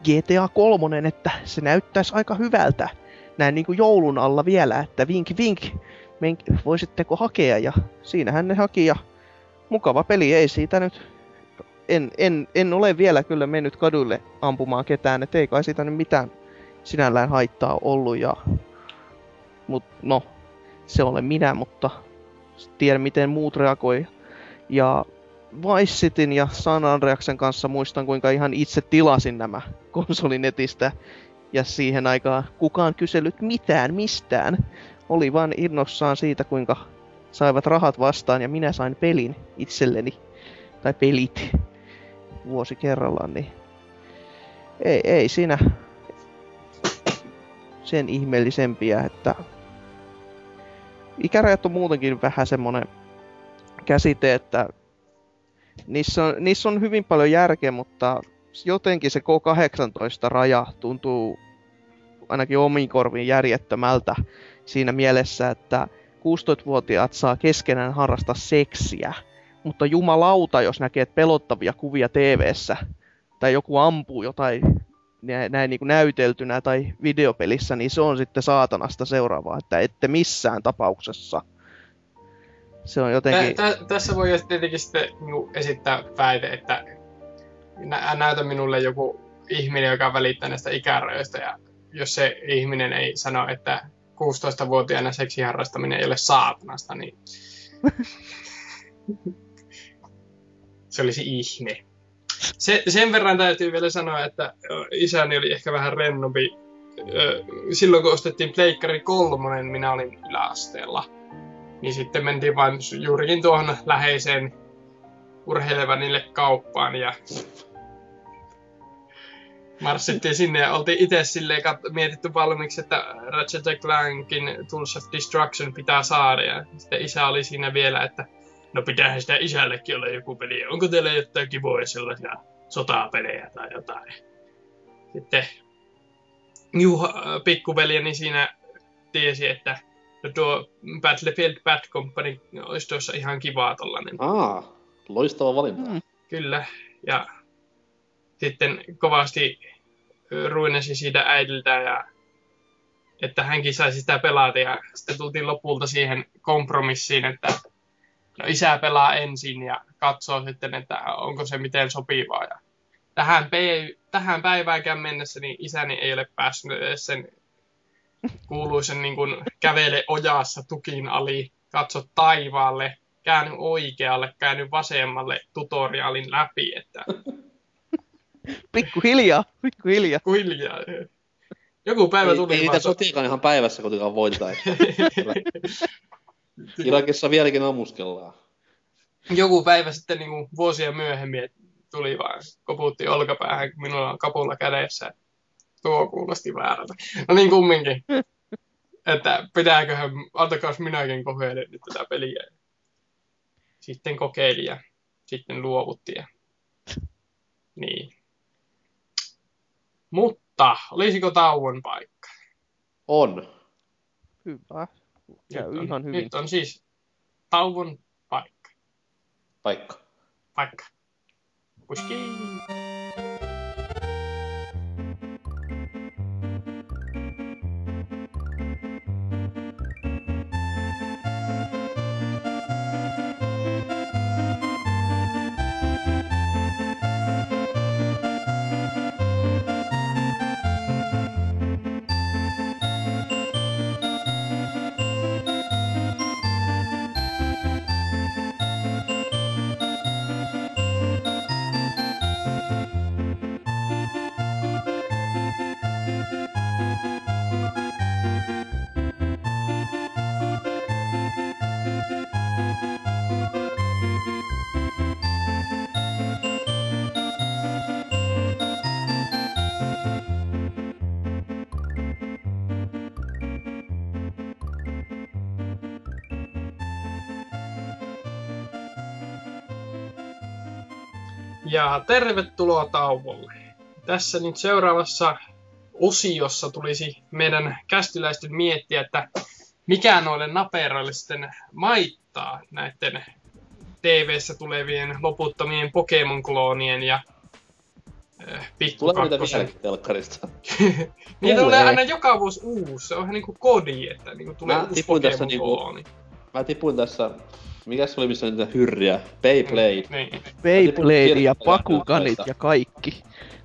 GTA 3, että se näyttäisi aika hyvältä. Näin niin kuin joulun alla vielä, että vink vink, voisitteko hakea ja siinähän ne haki ja mukava peli, ei siitä nyt... En, en, en ole vielä kyllä mennyt kaduille ampumaan ketään, et ei kai siitä nyt mitään sinällään haittaa ollut ja... Mut no, se olen minä, mutta tiedän miten muut reagoi. Ja Vice Cityn ja San Andreasen kanssa muistan kuinka ihan itse tilasin nämä konsolinetistä. Ja siihen aikaan kukaan kysellyt mitään mistään. Oli vaan innossaan siitä kuinka saivat rahat vastaan ja minä sain pelin itselleni. Tai pelit vuosi kerrallaan, niin ei, ei siinä sen ihmeellisempiä, että ikärajat on muutenkin vähän semmonen käsite, että niissä on, niissä on hyvin paljon järkeä, mutta jotenkin se K18-raja tuntuu ainakin omiin korviin järjettömältä siinä mielessä, että 16-vuotiaat saa keskenään harrastaa seksiä, mutta jumalauta, jos näkee pelottavia kuvia TV-ssä, tai joku ampuu jotain nä- näin niin kuin näyteltynä tai videopelissä, niin se on sitten saatanasta seuraavaa, että ette missään tapauksessa. Se on jotenkin... Tä, tä, tässä voi tietenkin sitten niinku esittää väite, että nä, näytä minulle joku ihminen, joka välittää näistä ikärajoista, ja jos se ihminen ei sano, että 16-vuotiaana seksiharrastaminen ei ole saatanasta, niin se olisi ihme. Se, sen verran täytyy vielä sanoa, että isäni oli ehkä vähän rennompi. Silloin kun ostettiin Pleikkari kolmonen, minä olin yläasteella. Niin sitten mentiin vain juurikin tuohon läheiseen urheilevanille kauppaan ja marssittiin sinne ja oltiin itse silleen kat- mietitty valmiiksi, että Ratchet Clankin Tools of Destruction pitää saada ja sitten isä oli siinä vielä, että no pitäähän sitä isällekin olla joku peli. Onko teillä jotain kivoja sellaisia sotapelejä tai jotain? Sitten Juha, pikkuveljeni siinä tiesi, että no tuo Battlefield Bad Company olisi tuossa ihan kivaa tollanen. Aa, loistava valinta. Mm. Kyllä. Ja sitten kovasti ruinasi siitä äidiltä ja että hänkin saisi sitä pelata ja sitten tultiin lopulta siihen kompromissiin, että no isä pelaa ensin ja katsoo sitten, että onko se miten sopivaa. Ja tähän, pe- tähän päiväänkään mennessä niin isäni ei ole päässyt edes sen kuuluisen niin kuin kävele ojassa tukin ali, katso taivaalle, käänny oikealle, käänny vasemmalle tutoriaalin läpi, että Pikkuhiljaa, pikkuhiljaa. hiljaa. Joku päivä Ei, tuli ei niitä vaan- sotiakaan ihan päivässä kuitenkaan voiteta. että Irakissa vieläkin ammuskellaan. Joku päivä sitten niin kuin vuosia myöhemmin tuli vaan, koputti olkapäähän, kun minulla on kapulla kädessä. Tuo kuulosti väärältä. No niin kumminkin. Että pitääköhän, antakaas minäkin kokeile nyt tätä peliä. Sitten kokeili ja sitten luovutti. Ja... Niin. Mutta, olisiko tauon paikka? On. Hyvä. Käy Nyt on- ihan hyvin. Nyt on siis tauon paikka. Paikka. Paikka. Puski. Ja tervetuloa tauolle. Tässä nyt seuraavassa osiossa tulisi meidän kästiläisten miettiä, että mikä noille naperoille sitten maittaa näiden TV-ssä tulevien loputtomien Pokemon-kloonien ja äh, Tulee niitä pikkukakkosen. vieläkin telkkarista. Niitä Tulee. aina joka vuosi uusi. Se on ihan niinku kodi, että niinku tulee Mä uusi tässä niinku- Pokemon-klooni. Mä tipuin tässä... Mikäs se oli, missä on niitä hyrriä? Beyblade. Niin. Beyblade ja näistä. ja kaikki.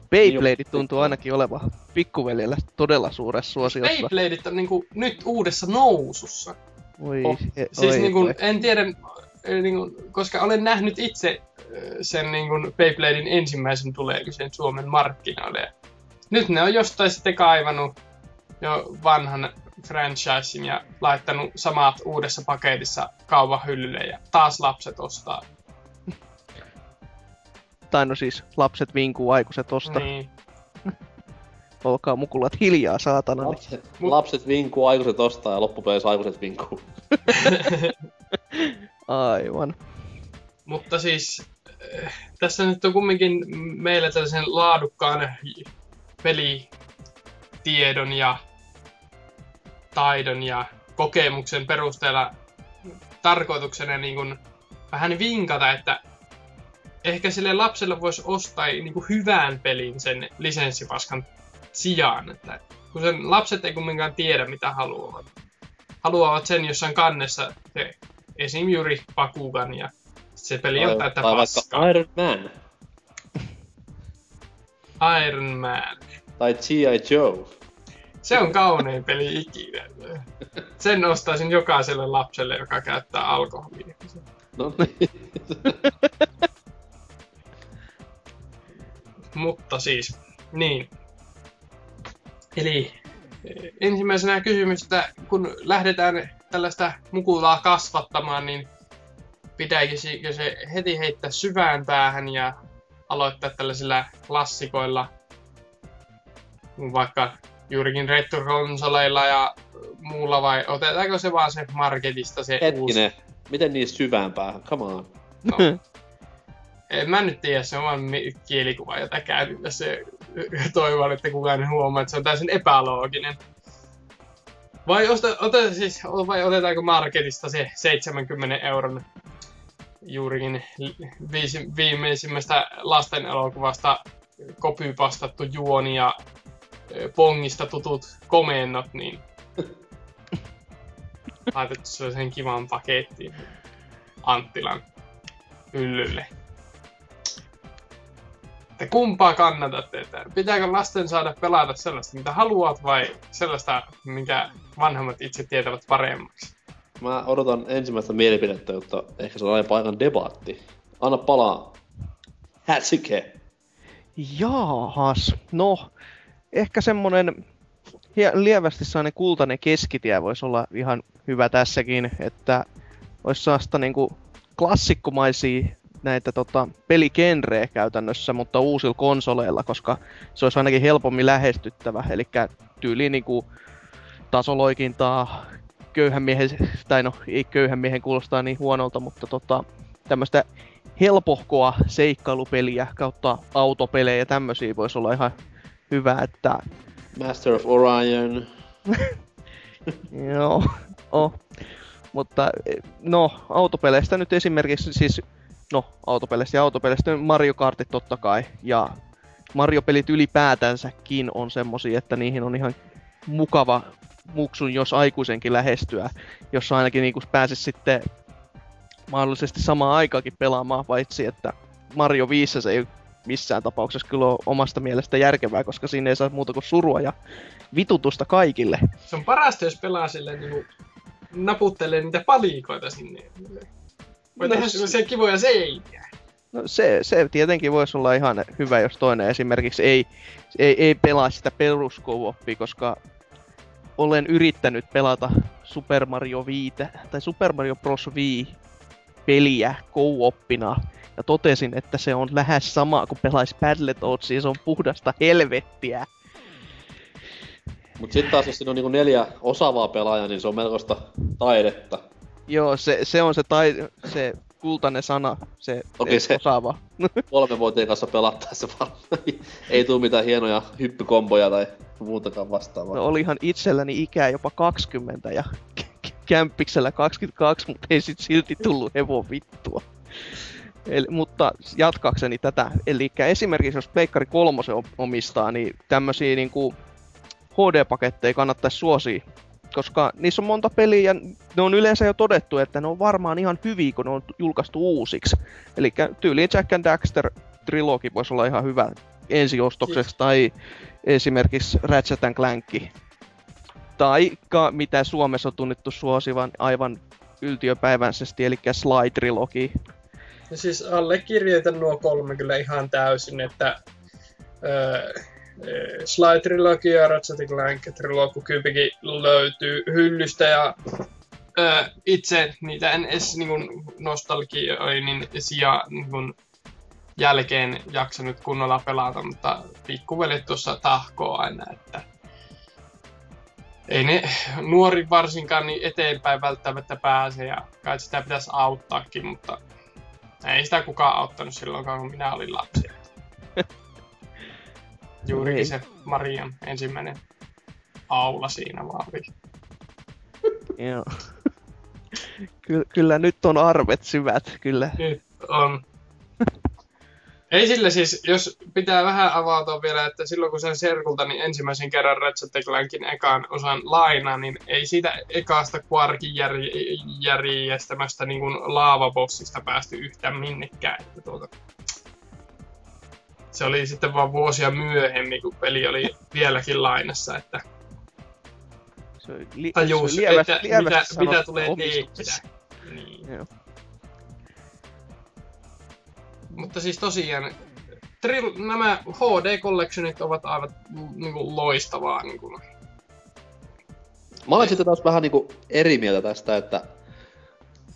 Beyblade tuntuu ainakin olevan pikkuveljellä todella suuressa suosiossa. Beybladeit on niinku nyt uudessa nousussa. Oi, Oh. e- Siis oi, niinku, oi. en tiedä, eh, niinku, koska olen nähnyt itse eh, sen niinku Beybladein ensimmäisen tulemisen Suomen markkinoille. Nyt ne on jostain sitten kaivannut jo vanhan franchisein ja laittanut samat uudessa paketissa kaupan hyllylle ja taas lapset ostaa. Tai no siis lapset vinkuu aikuiset osta. Niin. Olkaa mukulat hiljaa, saatana. Lapset, lapset vinkuu, aikuiset ostaa ja loppupeleissä aikuiset vinkuu. Aivan. Mutta siis eh, tässä nyt on kumminkin meillä tällaisen laadukkaan pelitiedon ja taidon ja kokemuksen perusteella tarkoituksena niin kuin vähän vinkata, että ehkä sille lapselle voisi ostaa niin kuin hyvän pelin sen lisenssipaskan sijaan. Että kun sen lapset ei kumminkaan tiedä, mitä haluavat. Haluavat sen jossain kannessa, se, esim. juuri Bakugan ja se peli on täyttä tai paskaa. Iron Man. Iron Man. Tai G.I. Joe. Se on kaunein peli ikinä. Sen ostaisin jokaiselle lapselle, joka käyttää alkoholia. No niin. Mutta siis, niin. Eli ensimmäisenä kysymys, että kun lähdetään tällaista mukulaa kasvattamaan, niin pitääkö se heti heittää syvään päähän ja aloittaa tällaisilla klassikoilla, vaikka juurikin retro-konsoleilla ja muulla, vai otetaanko se vaan se marketista se uusi? Hetkinen. Miten niin syvään päähän? Come on. No. En mä nyt tiedä, se on vaan kielikuva, jota käytin tässä. Toivon, että kukaan ei huomaa, että se on täysin epälooginen. Vai, osta, ota, siis, vai otetaanko marketista se 70 euron juurikin viisi, viimeisimmästä lasten elokuvasta kopypastattu juoni ja pongista tutut komennot, niin laitettu sellaisen kivan pakettiin Anttilan hyllylle. Että kumpaa kannatatte? Että pitääkö lasten saada pelata sellaista, mitä haluat, vai sellaista, minkä vanhemmat itse tietävät paremmaksi? Mä odotan ensimmäistä mielipidettä, jotta ehkä se on aina paikan debatti. Anna palaa. Hätsike. Jaahas, no, ehkä semmonen hie- lievästi sellainen kultainen keskitie voisi olla ihan hyvä tässäkin, että olisi sellaista niinku klassikkomaisia näitä tota, peligenrejä käytännössä, mutta uusilla konsoleilla, koska se olisi ainakin helpommin lähestyttävä, eli tyyli niinku tasoloikintaa, köyhän miehen, tai no ei köyhän miehen kuulostaa niin huonolta, mutta tota, tämmöistä helpohkoa seikkailupeliä kautta autopelejä ja tämmösiä voisi olla ihan hyvä, että Master of Orion. joo, Oh. Mutta no, autopeleistä nyt esimerkiksi siis, no autopeleistä ja autopeleistä Mario Kartit totta kai. Ja Mario-pelit ylipäätänsäkin on semmosia, että niihin on ihan mukava muksun, jos aikuisenkin lähestyä. Jossa ainakin niin pääsisi sitten mahdollisesti samaan aikaakin pelaamaan, paitsi että Mario 5 se ei missään tapauksessa kyllä ole omasta mielestä järkevää, koska siinä ei saa muuta kuin surua ja vitutusta kaikille. Se on parasta, jos pelaa silleen niinku naputtelee niitä palikoita sinne. Voi No tehdä s- sellaisia kivoja seiniä. No se, se tietenkin voisi olla ihan hyvä, jos toinen esimerkiksi ei, ei, ei pelaa sitä perus koska olen yrittänyt pelata Super Mario 5 tai Super Mario Bros. Wii peliä co-oppina ja totesin, että se on lähes sama kuin pelaisi Battletoadsia, se on puhdasta helvettiä. Mut sit taas jos siinä on niinku neljä osaavaa pelaajaa, niin se on melkoista taidetta. Joo, se, se on se, tai, se kultainen sana, se, Okei, se- osaava. Kolme vuoteen kanssa pelattaessa varmaan ei tuu mitään hienoja hyppykomboja tai muutakaan vastaavaa. No olihan itselläni ikää jopa 20 ja k- k- kämppiksellä 22, mutta ei sit silti tullut hevon vittua. Eli, mutta jatkakseni tätä, eli esimerkiksi jos Pleikkari 3 omistaa, niin tämmösiä niinku HD-paketteja kannattaisi suosia, koska niissä on monta peliä ja ne on yleensä jo todettu, että ne on varmaan ihan hyviä, kun ne on julkaistu uusiksi. Eli tyyliin Jack and Daxter trilogi voisi olla ihan hyvä ensiostokseksi, tai esimerkiksi Ratchet and Clank. Tai mitä Suomessa on tunnettu suosivan aivan yltiöpäiväisesti, eli Sly Trilogi. Ja siis allekirjoitan nuo kolme kyllä ihan täysin, että öö, Sly Trilogy ja Ratchet Clank Trilogy kyypikin löytyy hyllystä ja öö, itse niitä en edes niin nostalgioinnin sija niin jälkeen jaksanut kunnolla pelata, mutta pikkuvelit tuossa tahkoo aina, että ei ne nuori varsinkaan niin eteenpäin välttämättä pääse ja kai sitä pitäisi auttaakin, mutta ei sitä kukaan auttanut silloin, kun minä olin lapsi. Juurikin Ei. se Marian ensimmäinen aula siinä vaan oli. Joo. Ky- kyllä nyt on arvet syvät, kyllä. Nyt on. Ei sillä siis, jos pitää vähän avautua vielä, että silloin kun sen serkulta niin ensimmäisen kerran Ratchet Clankin ekaan osan lainaa, niin ei siitä ekaasta Quarkin järj- järjestämästä niin kuin laavabossista päästy yhtään minnekään. Että tuota, se oli sitten vaan vuosia myöhemmin, kun peli oli vieläkin lainassa, että Se oli li- tajus, se oli lievästi, että lievästi mitä, mitä tulee tehdä. Niin. Joo. Mutta siis tosiaan, tril- nämä HD-collectionit ovat aivan niin kuin, loistavaa. Niin kuin. Mä olen sitten taas vähän niinku eri mieltä tästä, että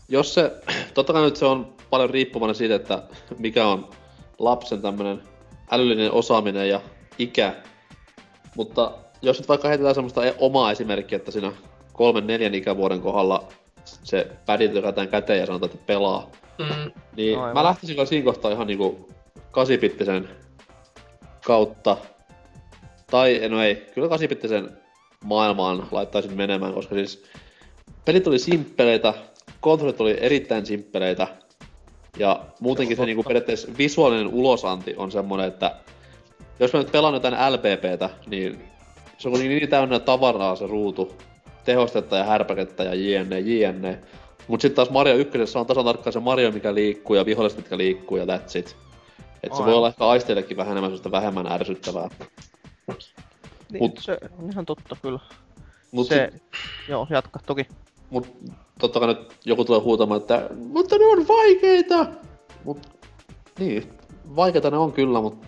jos se, totta kai nyt se on paljon riippuvainen siitä, että mikä on lapsen tämmönen älyllinen osaaminen ja ikä, mutta jos nyt vaikka heitetään semmoista e- omaa esimerkkiä, että siinä kolmen neljän ikävuoden kohdalla se pädi lykätään käteen ja sanotaan, että pelaa, Mm, niin Aivan. mä lähtisin kyllä siinä kohtaa ihan niinku kasipittisen kautta. Tai, no ei, kyllä kasipittisen maailmaan laittaisin menemään, koska siis pelit oli simppeleitä, kontrollit oli erittäin simppeleitä. Ja muutenkin se, niinku periaatteessa visuaalinen ulosanti on semmonen, että jos mä nyt pelaan jotain LPPtä, niin se on kuitenkin niin täynnä tavaraa se ruutu, tehostetta ja härpäkettä ja jne, jne. Mut sitten taas Mario 1 on tasan tarkkaan se Mario, mikä liikkuu ja viholliset, mitkä liikkuu ja that's it. Et se voi olla ehkä aisteillekin vähän enemmän sellaista vähemmän ärsyttävää. Niin, Mut- se on ihan totta kyllä. Mut, se, se... joo, jatka toki. mut totta kai nyt joku tulee huutamaan, että mutta ne on vaikeita! Mut niin, vaikeita ne on kyllä, mut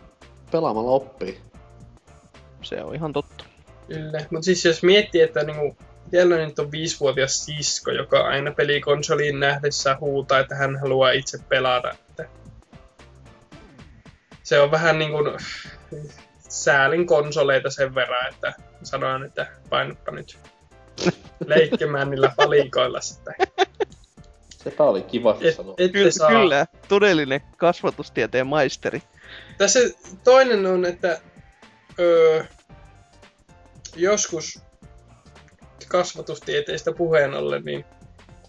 pelaamalla oppii. Se on ihan totta. kyllä. Mutta siis jos miettii, että niinku, Siellä nyt on viisivuotias sisko, joka aina pelikonsoliin nähdessä huutaa, että hän haluaa itse pelata. Että se on vähän niin kuin säälin konsoleita sen verran, että sanoin, että painoppa nyt leikkimään niillä palikoilla sitten. Sepä oli kiva Et, sanoa. ette Kyllä, saa. kyllä, todellinen kasvatustieteen maisteri. Tässä toinen on, että öö, joskus kasvatustieteistä puheen ollen, niin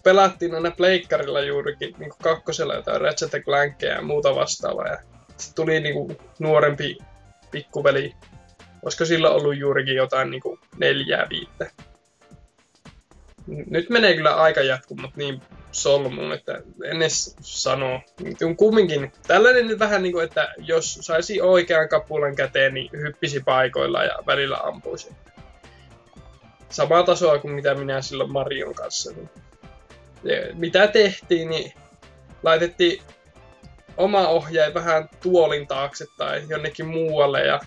pelattiin aina pleikkarilla juurikin niin kuin kakkosella jotain Ratchet Clankia ja muuta vastaavaa. Ja sitten tuli niin kuin nuorempi pikkuveli. Olisiko sillä ollut juurikin jotain niin kuin neljää viittä? Nyt menee kyllä aika jatku, mutta niin solmuun, että en edes sano. Niin Kumminkin tällainen nyt vähän niin kuin, että jos saisi oikean kapulan käteen, niin hyppisi paikoilla ja välillä ampuisi. Samaa tasoa kuin mitä minä silloin Marion kanssa. Niin. Ja mitä tehtiin, niin laitettiin oma ohjaaja vähän tuolin taakse tai jonnekin muualle ja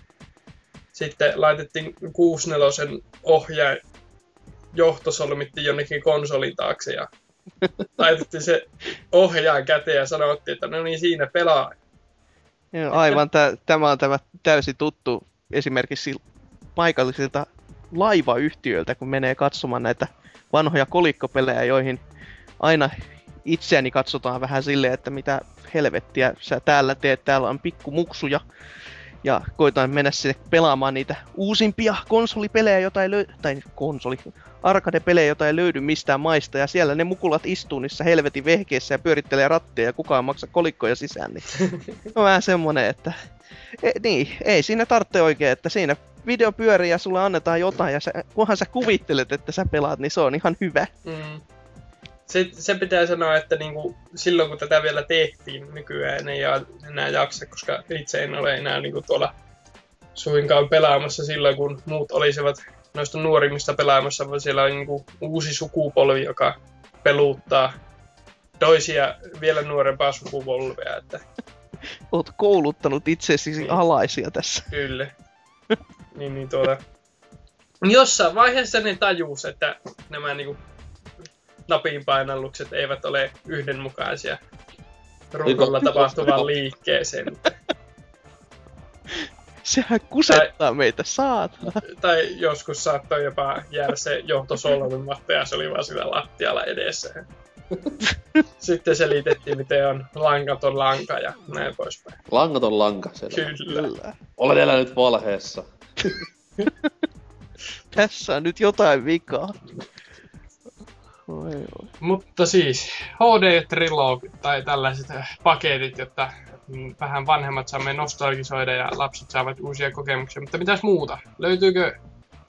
sitten laitettiin 64 ohjaaja johto solmittiin jonnekin konsolin taakse ja laitettiin se ohjaajan käteen ja sanottiin, että no niin siinä pelaa. Joo, aivan, tä, tämä on tämä täysin tuttu esimerkiksi paikallisilta laivayhtiöiltä, kun menee katsomaan näitä vanhoja kolikkopelejä, joihin aina itseäni katsotaan vähän silleen, että mitä helvettiä sä täällä teet, täällä on pikku muksuja. Ja koitan mennä sinne pelaamaan niitä uusimpia konsolipelejä, jota ei löydy, tai konsoli, arcade-pelejä, jota ei löydy mistään maista, ja siellä ne mukulat istuu niissä helvetin vehkeissä ja pyörittelee ratteja ja kukaan maksa kolikkoja sisään, niin on vähän semmonen, että e, niin, ei siinä tarvitse oikein, että siinä video pyörii ja sulle annetaan jotain, ja sä, kunhan sä kuvittelet, että sä pelaat, niin se on ihan hyvä. Mm. Se, se pitää sanoa, että niinku, silloin kun tätä vielä tehtiin, nykyään ei enää jaksa, koska itse en ole enää niinku, tuolla suinkaan pelaamassa silloin, kun muut olisivat noista nuorimmista pelaamassa, vaan siellä on niinku, uusi sukupolvi, joka peluuttaa toisia vielä nuorempaa sukupolvea, että Oot kouluttanut itsesi Niin. alaisia tässä. Kyllä. Niin, niin tuota... Jossain vaiheessa ne tajus, että nämä niinku napinpainallukset eivät ole yhdenmukaisia ruudulla tapahtuvaan liikkeeseen. Sehän kusettaa meitä, saatana. Tai joskus saattoi jopa jäädä se johto solmimatta ja se oli vaan sillä lattialla edessä. Sitten selitettiin, miten on langaton lanka ja näin poispäin. Langaton lanka selvä. Kyllä. Kyllä. Olen elänyt valheessa. Tässä on nyt jotain vikaa. Oi, oi. Mutta siis HD-trilogit tai tällaiset äh, paketit, jotta mm, vähän vanhemmat saamme nostalgisoida ja lapset saavat uusia kokemuksia. Mutta mitäs muuta? Löytyykö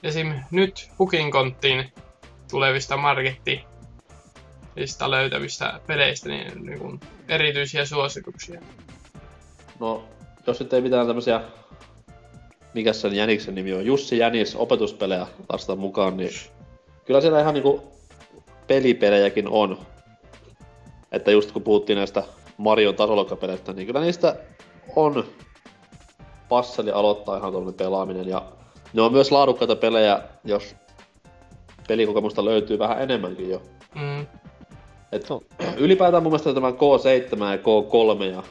esim. nyt Pukinkonttiin tulevista marketti lista löytävistä peleistä niin, niin kuin erityisiä suosituksia? No, jos nyt ei mitään tämmösiä... Mikäs sen Jäniksen nimi on? Jussi Jänis opetuspelejä lasta mukaan, niin kyllä siellä ihan niinku pelipelejäkin on. Että just kun puhuttiin näistä Marion tasolokkapeleistä, niin kyllä niistä on passeli aloittaa ihan tuollainen pelaaminen. Ja ne on myös laadukkaita pelejä, jos pelikokemusta löytyy vähän enemmänkin jo. Mm, Et ylipäätään mun mielestä tämä K7 ja K3 ja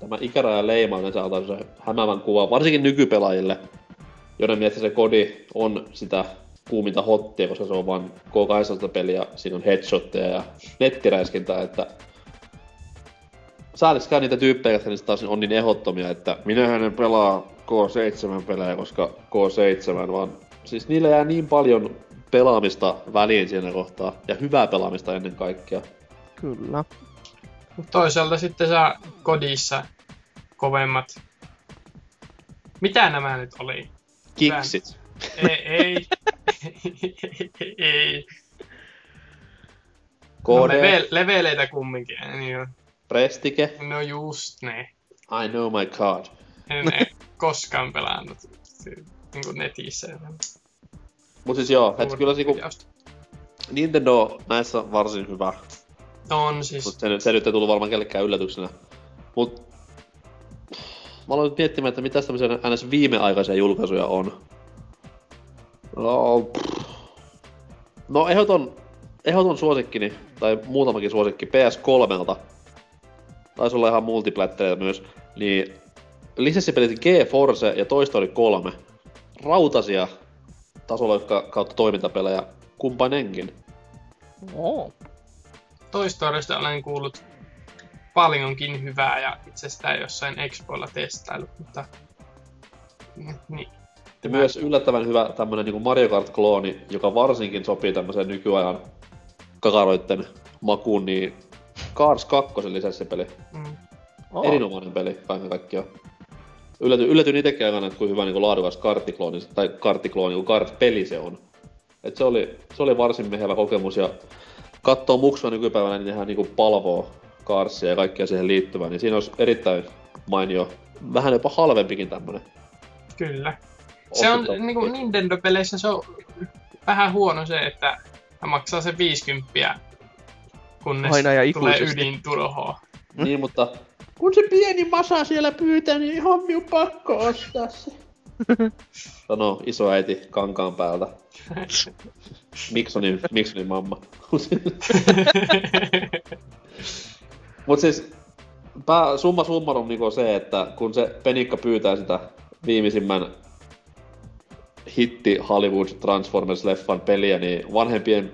tämä ikäraja leima yleensä antaa se hämäävän kuva, varsinkin nykypelaajille, joiden mielestä se kodi on sitä kuuminta hottia, koska se on vain K18 peliä, siinä on headshotteja ja nettiräiskintää, että säädäksikään niitä tyyppejä, jotka niistä taas on niin ehdottomia, että minähän en pelaa K7-pelejä, koska K7, vaan siis niillä jää niin paljon pelaamista väliin siinä kohtaa, ja hyvää pelaamista ennen kaikkea. Kyllä. Mut toisaalta sitten saa kodissa kovemmat. Mitä nämä nyt oli? Kiksit. Ei, ei. ei. No, KD, level, leveleitä kumminkin. Niin on. Prestike, No just ne. I know my card. En, koskaan pelannut niin kuin netissä. Mut siis joo, et kyllä niinku. Nintendo näissä on varsin hyvä. On siis. Mut se, se nyt ei tullut varmaan kellekään yllätyksenä. Mut mä aloin nyt miettimään, että mitä tämmöisiä ns. viimeaikaisia julkaisuja on. No, pff. no ehdoton, ehdoton suosikkini, tai muutamakin suosikki PS3. Taisi olla ihan multiplättereitä myös. Niin lisenssipelit G-Force ja Toy Story 3. Rautasia tasolla kautta toimintapelejä kumpainenkin. Oo. Toy Storysta olen kuullut paljonkin hyvää ja itse sitä jossain Expoilla testailut, mutta niin. Ja myös yllättävän hyvä tämmönen niinku Mario Kart-klooni, joka varsinkin sopii tämmöiseen nykyajan kakaroitten makuun, niin Cars 2 lisenssipeli. Mm. Oh. Erinomainen peli kaiken kaikkiaan. Yllätyin, yllätyin itsekin aikana, että kuinka hyvä niin laadukas karttiklooni, tai karttiklooni, kuin kart-peli se on. Et se, oli, se oli varsin mehevä kokemus, ja katsoo muksua nykypäivänä, niin nehän niin palvoo Carsia ja kaikkea siihen liittyvää, niin siinä olisi erittäin mainio, vähän jopa halvempikin tämmönen. Kyllä. Se on niinku Nintendo-peleissä se on vähän huono se, että hän maksaa se 50, kunnes Aina ja tulee ikuisesti. ydinturhoa. Niin, mutta kun se pieni masa siellä pyytää, niin ihan minun pakko ostaa se. Sano isoäiti kankaan päältä. Miksonin, Miksonin mamma. Mut siis pää, summa summarum niinku se, että kun se Penikka pyytää sitä viimeisimmän hitti Hollywood Transformers-leffan peliä, niin vanhempien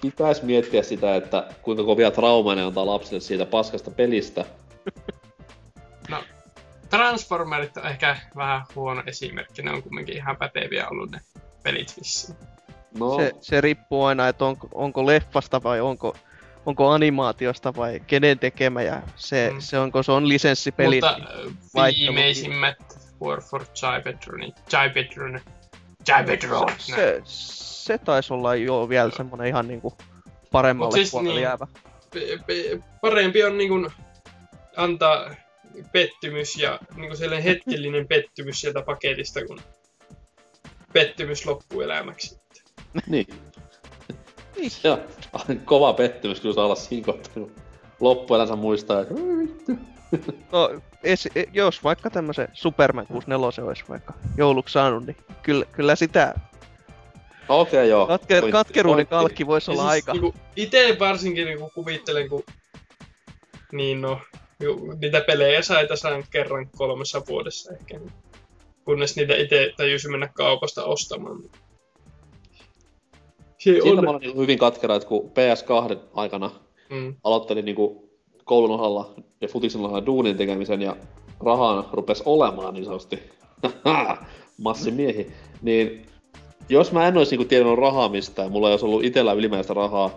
pitäisi miettiä sitä, että kuinka kovia traumaa ne antaa lapsille siitä paskasta pelistä. no, Transformerit on ehkä vähän huono esimerkki. Ne on kumminkin ihan päteviä ollut ne pelit vissiin. No, Se, se riippuu aina, että onko, onko leffasta vai onko, onko animaatiosta vai kenen tekemä ja se, Mm. se onko se on lisenssipeli. Mutta äh, viimeisimmät War for Jybetron, Jybetron, Jybetron, se, se taisi olla jo vielä semmonen ihan niinku paremmalle Mut siis puolelle niin. jäävä. pe- pe- parempi on niin antaa pettymys ja niin sellainen hetkellinen pettymys sieltä paketista, kun pettymys loppuelämäksi. Niin. ja kova pettymys kyllä saa olla siinä kohtaa, kun loppuelänsä muistaa, että "Oi vittu." No, es, e, jos vaikka tämmösen Superman 64 olisi vaikka jouluksi saanut, niin kyllä, kyllä sitä okei, joo. katke, Pointti- katkeruuden pointti. kalkki voisi olla aika. Niinku, ite varsinkin niinku kuvittelen, kun niin no, ju- niitä pelejä sai tasan kerran kolmessa vuodessa ehkä. niin Kunnes niitä itse tajusi mennä kaupasta ostamaan. Se Siitä on... mä olen niinku hyvin katkera, että kun PS2 aikana Mm. aloittelin niinku koulun ohella ja futiksen ohella duunin tekemisen ja rahaa rupes olemaan niin sanotusti massimiehi, niin jos mä en olisi niinku tiennyt rahaa mistään ja mulla ei olisi ollut itellä ylimääräistä rahaa,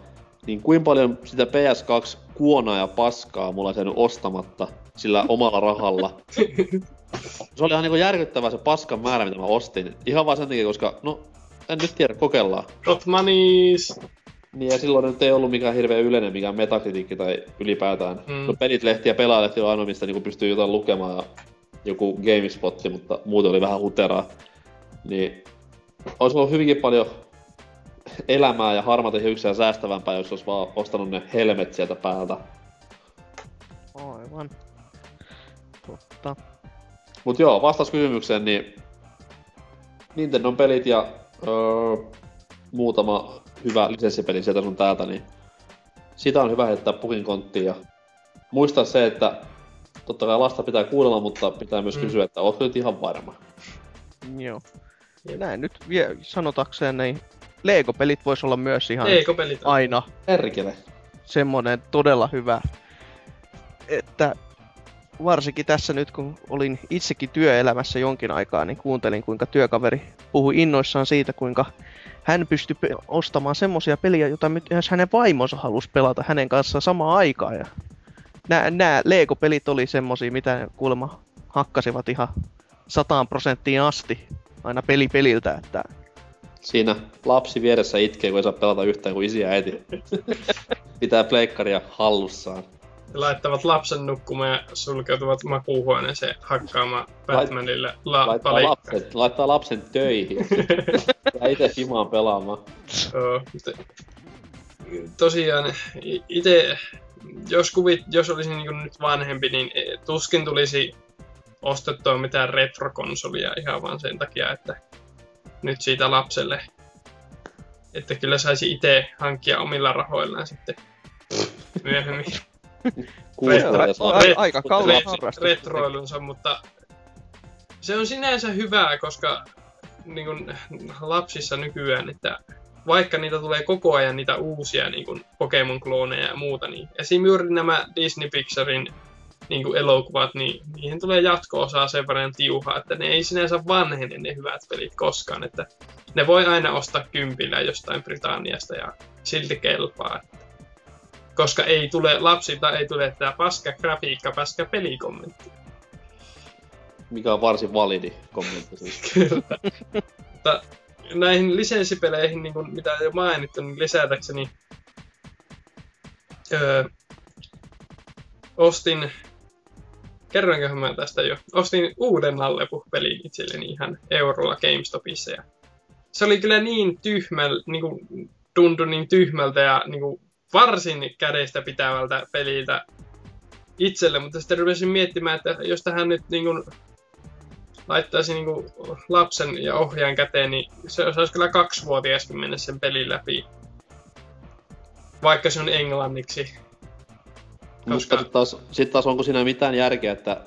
niin kuinka paljon sitä PS2 kuonaa ja paskaa mulla olisi jäänyt ostamatta sillä omalla rahalla. Se oli ihan niinku järkyttävää se paskan määrä, mitä mä ostin. Ihan vaan sen takia, koska, no, en nyt tiedä, kokeillaan. Hot Moneys. Niin ja silloin nyt ei ollut mikään hirveän yleinen mikään metakritiikki tai ylipäätään. Mm. No pelit, lehti ja pelaalehti on ainoa, mistä niinku pystyy jotain lukemaan ja joku GameSpotti, mutta muuten oli vähän huteraa. Niin olisi ollut hyvinkin paljon elämää ja harmaita hiuksia säästävämpää, jos olisi vaan ostanut ne helmet sieltä päältä. Aivan. Totta. Mut joo, vastaus kysymykseen, niin Nintendon pelit ja öö, muutama hyvä lisenssipeli sieltä sun täältä, niin sitä on hyvä heittää pukin konttiin ja muistaa se, että totta kai lasta pitää kuunnella, mutta pitää myös Mm. kysyä, että ootko nyt ihan varma? Joo. Ja näin nyt vie, sanotakseen, niin Lego-pelit vois olla myös ihan Eikö pelit? on? aina Perkele. semmonen todella hyvä, että varsinkin tässä nyt kun olin itsekin työelämässä jonkin aikaa, niin kuuntelin kuinka työkaveri puhui innoissaan siitä, kuinka hän pystyi ostamaan semmosia peliä, jota my- myös hänen vaimonsa halusi pelata hänen kanssaan samaan aikaan. Ja nämä, nämä Lego-pelit oli semmosia, mitä kuulemma hakkasivat ihan sataan prosenttiin asti aina peli peliltä, että Siinä lapsi vieressä itkee, kun ei saa pelata yhtään kuin isi ja äiti. Pitää pleikkaria hallussaan. Laittavat lapsen nukkumaan ja sulkeutuvat makuuhuoneeseen hakkaamaan Batmanille la- Laittaa palikkaa. lapsen, laittaa lapsen töihin. ja itse himaan pelaamaan. Joo, tosiaan itse, jos, kuvit, jos olisin niin nyt vanhempi, niin tuskin tulisi ostettua mitään retrokonsolia ihan vaan sen takia, että nyt siitä lapselle, että kyllä saisi itse hankkia omilla rahoillaan sitten myöhemmin Ai- aika ret- harrastus. retroilunsa, mutta se on sinänsä hyvää, koska niin kun, lapsissa nykyään, että vaikka niitä tulee koko ajan niitä uusia niin kun Pokemon-klooneja ja muuta, niin esim. juuri nämä Disney Pixarin niin kuin elokuvat, niin niihin tulee jatko-osaa sen verran tiuhaa, että ne ei sinänsä vanhene ne hyvät pelit koskaan, että ne voi aina ostaa kympillä jostain Britanniasta ja silti kelpaa. Koska ei tule, lapsilta ei tule tämä paska grafiikka, paska pelikommentti. Mikä on varsin validi kommentti siis. Kyllä. Mutta näihin lisenssipeleihin, niin kuin mitä jo mainittu, niin lisätäkseni öö, ostin, kerroinkohan mä tästä jo, ostin uuden Nallepuh-pelin itselleni ihan eurolla GameStopissa ja se oli kyllä niin tyhmäl, niin kuin, tuntui niin tyhmältä ja niin kuin, varsin kädestä pitävältä peliltä itselle, mutta sitten rupesin miettimään, että jos tähän nyt niin kuin, laittaisi niin kuin, lapsen ja ohjaajan käteen, niin se osaisi kyllä kaksivuotiaskin mennä sen pelin läpi. Vaikka se on englanniksi. Mutta Koska- sitten taas, sit taas onko siinä mitään järkeä, että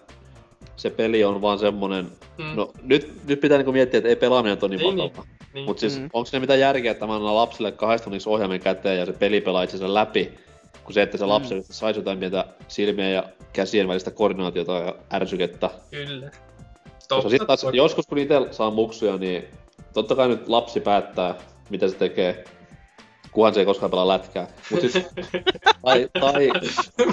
se peli on vaan semmonen... Mm, No nyt, nyt pitää niinku miettiä, että ei pelaaminen ole niin Niin. Niin. Mutta siis Mm. onko siinä mitään järkeä, että mä annan lapselle kahdesta tunniksi ohjaimen käteen ja se peli pelaa itsensä läpi, kun se, että se lapsi mm. saisi jotain pientä silmien ja käsien välistä koordinaatiota ja ärsykettä. Kyllä. Koska sit taas, joskus kun itse saa muksuja, niin totta kai nyt lapsi päättää, mitä se tekee, kunhan se ei koskaan pelaa lätkää. Mut siis, tai, tai,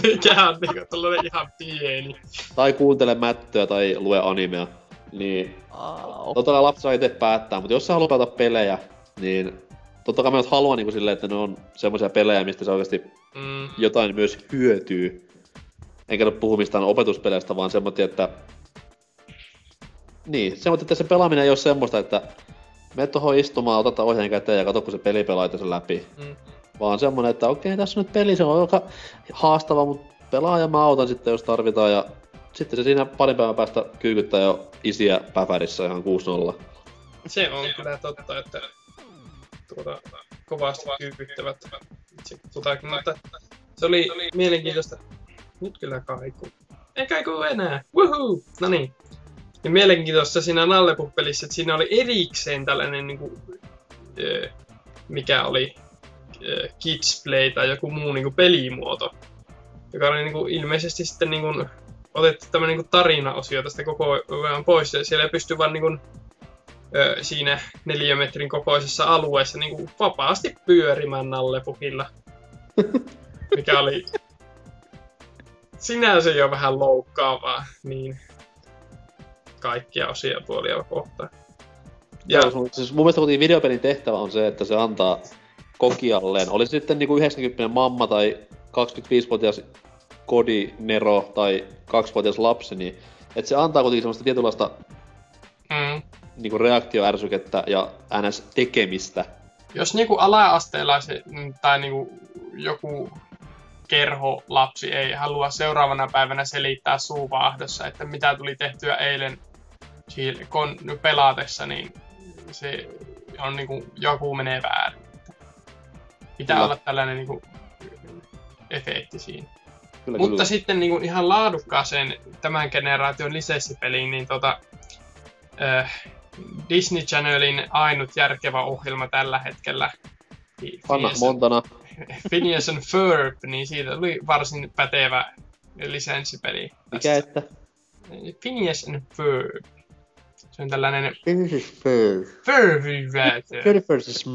Mikä on niinku tällainen ihan pieni. tai kuuntele mättöä tai lue animea, niin Au. totta kai lapsi saa itse päättää, mutta jos sä haluat pelata pelejä, niin totta kai mä haluan niin silleen, että ne on semmoisia pelejä, mistä se oikeasti Mm, jotain myös hyötyy. Enkä nyt puhu mistään opetuspeleistä, vaan semmoinen, että... Niin, semmoinen, että se pelaaminen ei ole semmoista, että me tuohon istumaan, otetaan ohjeen käteen ja katso, kun se peli pelaa sen läpi. mm. Vaan semmoinen, että okei, tässä on nyt peli, se on aika haastava, mutta pelaa ja mä autan sitten, jos tarvitaan. Ja sitten se siinä parin päivän päästä kyykyttää jo isiä päfärissä ihan 6-0. Se on kyllä totta, että tuota, kovasti kyykyttävät kutakin, mutta se oli mielenkiintoista. Nyt kyllä kaiku. Ei kaiku enää. Woohoo! No niin. Ja mielenkiintoista siinä Nallepuh-pelissä, että siinä oli erikseen tällainen niinku, ö, mikä oli Kids Play tai joku muu niinku pelimuoto. Joka oli niinku ilmeisesti sitten niinku otettu tämmönen niinku tarinaosio tästä koko ajan pois ja siellä ei pysty vaan niinku ö, siinä neliömetrin kokoisessa alueessa niin kuin vapaasti pyörimään nallepuhilla. Mikä oli sinänsä jo vähän loukkaavaa, niin kaikkia osia puolia kohtaan. Ja, Ja siis mun mielestä kuitenkin videopelin tehtävä on se, että se antaa kokijalleen, oli sitten niinku 90 mamma tai 25-vuotias kodi, Nero tai 2-vuotias lapsi, niin että se antaa kuitenkin semmoista tietynlaista mm, niinku reaktioärsykettä ja ns. tekemistä. jos niinku ala-asteella se, mm, tai niinku joku kerho lapsi ei halua seuraavana päivänä selittää suuvaahdossa, että mitä tuli tehtyä eilen kon, pelatessa, niin se on niinku, joku menee väärin. Pitää Kyllä. olla tällainen niinku, efekti siinä. Kyllä, Mutta kyllä. sitten niin kuin ihan laadukkaaseen tämän generaation lisenssipeliin, niin tota, äh, Disney Channelin ainut järkevä ohjelma tällä hetkellä, Anna Phineas- Montana. Phineas and Ferb, niin siitä tuli varsin pätevä lisenssipeli. Mikä että? Phineas and Ferb. Se on tällainen Finish Fur. Ferb versus.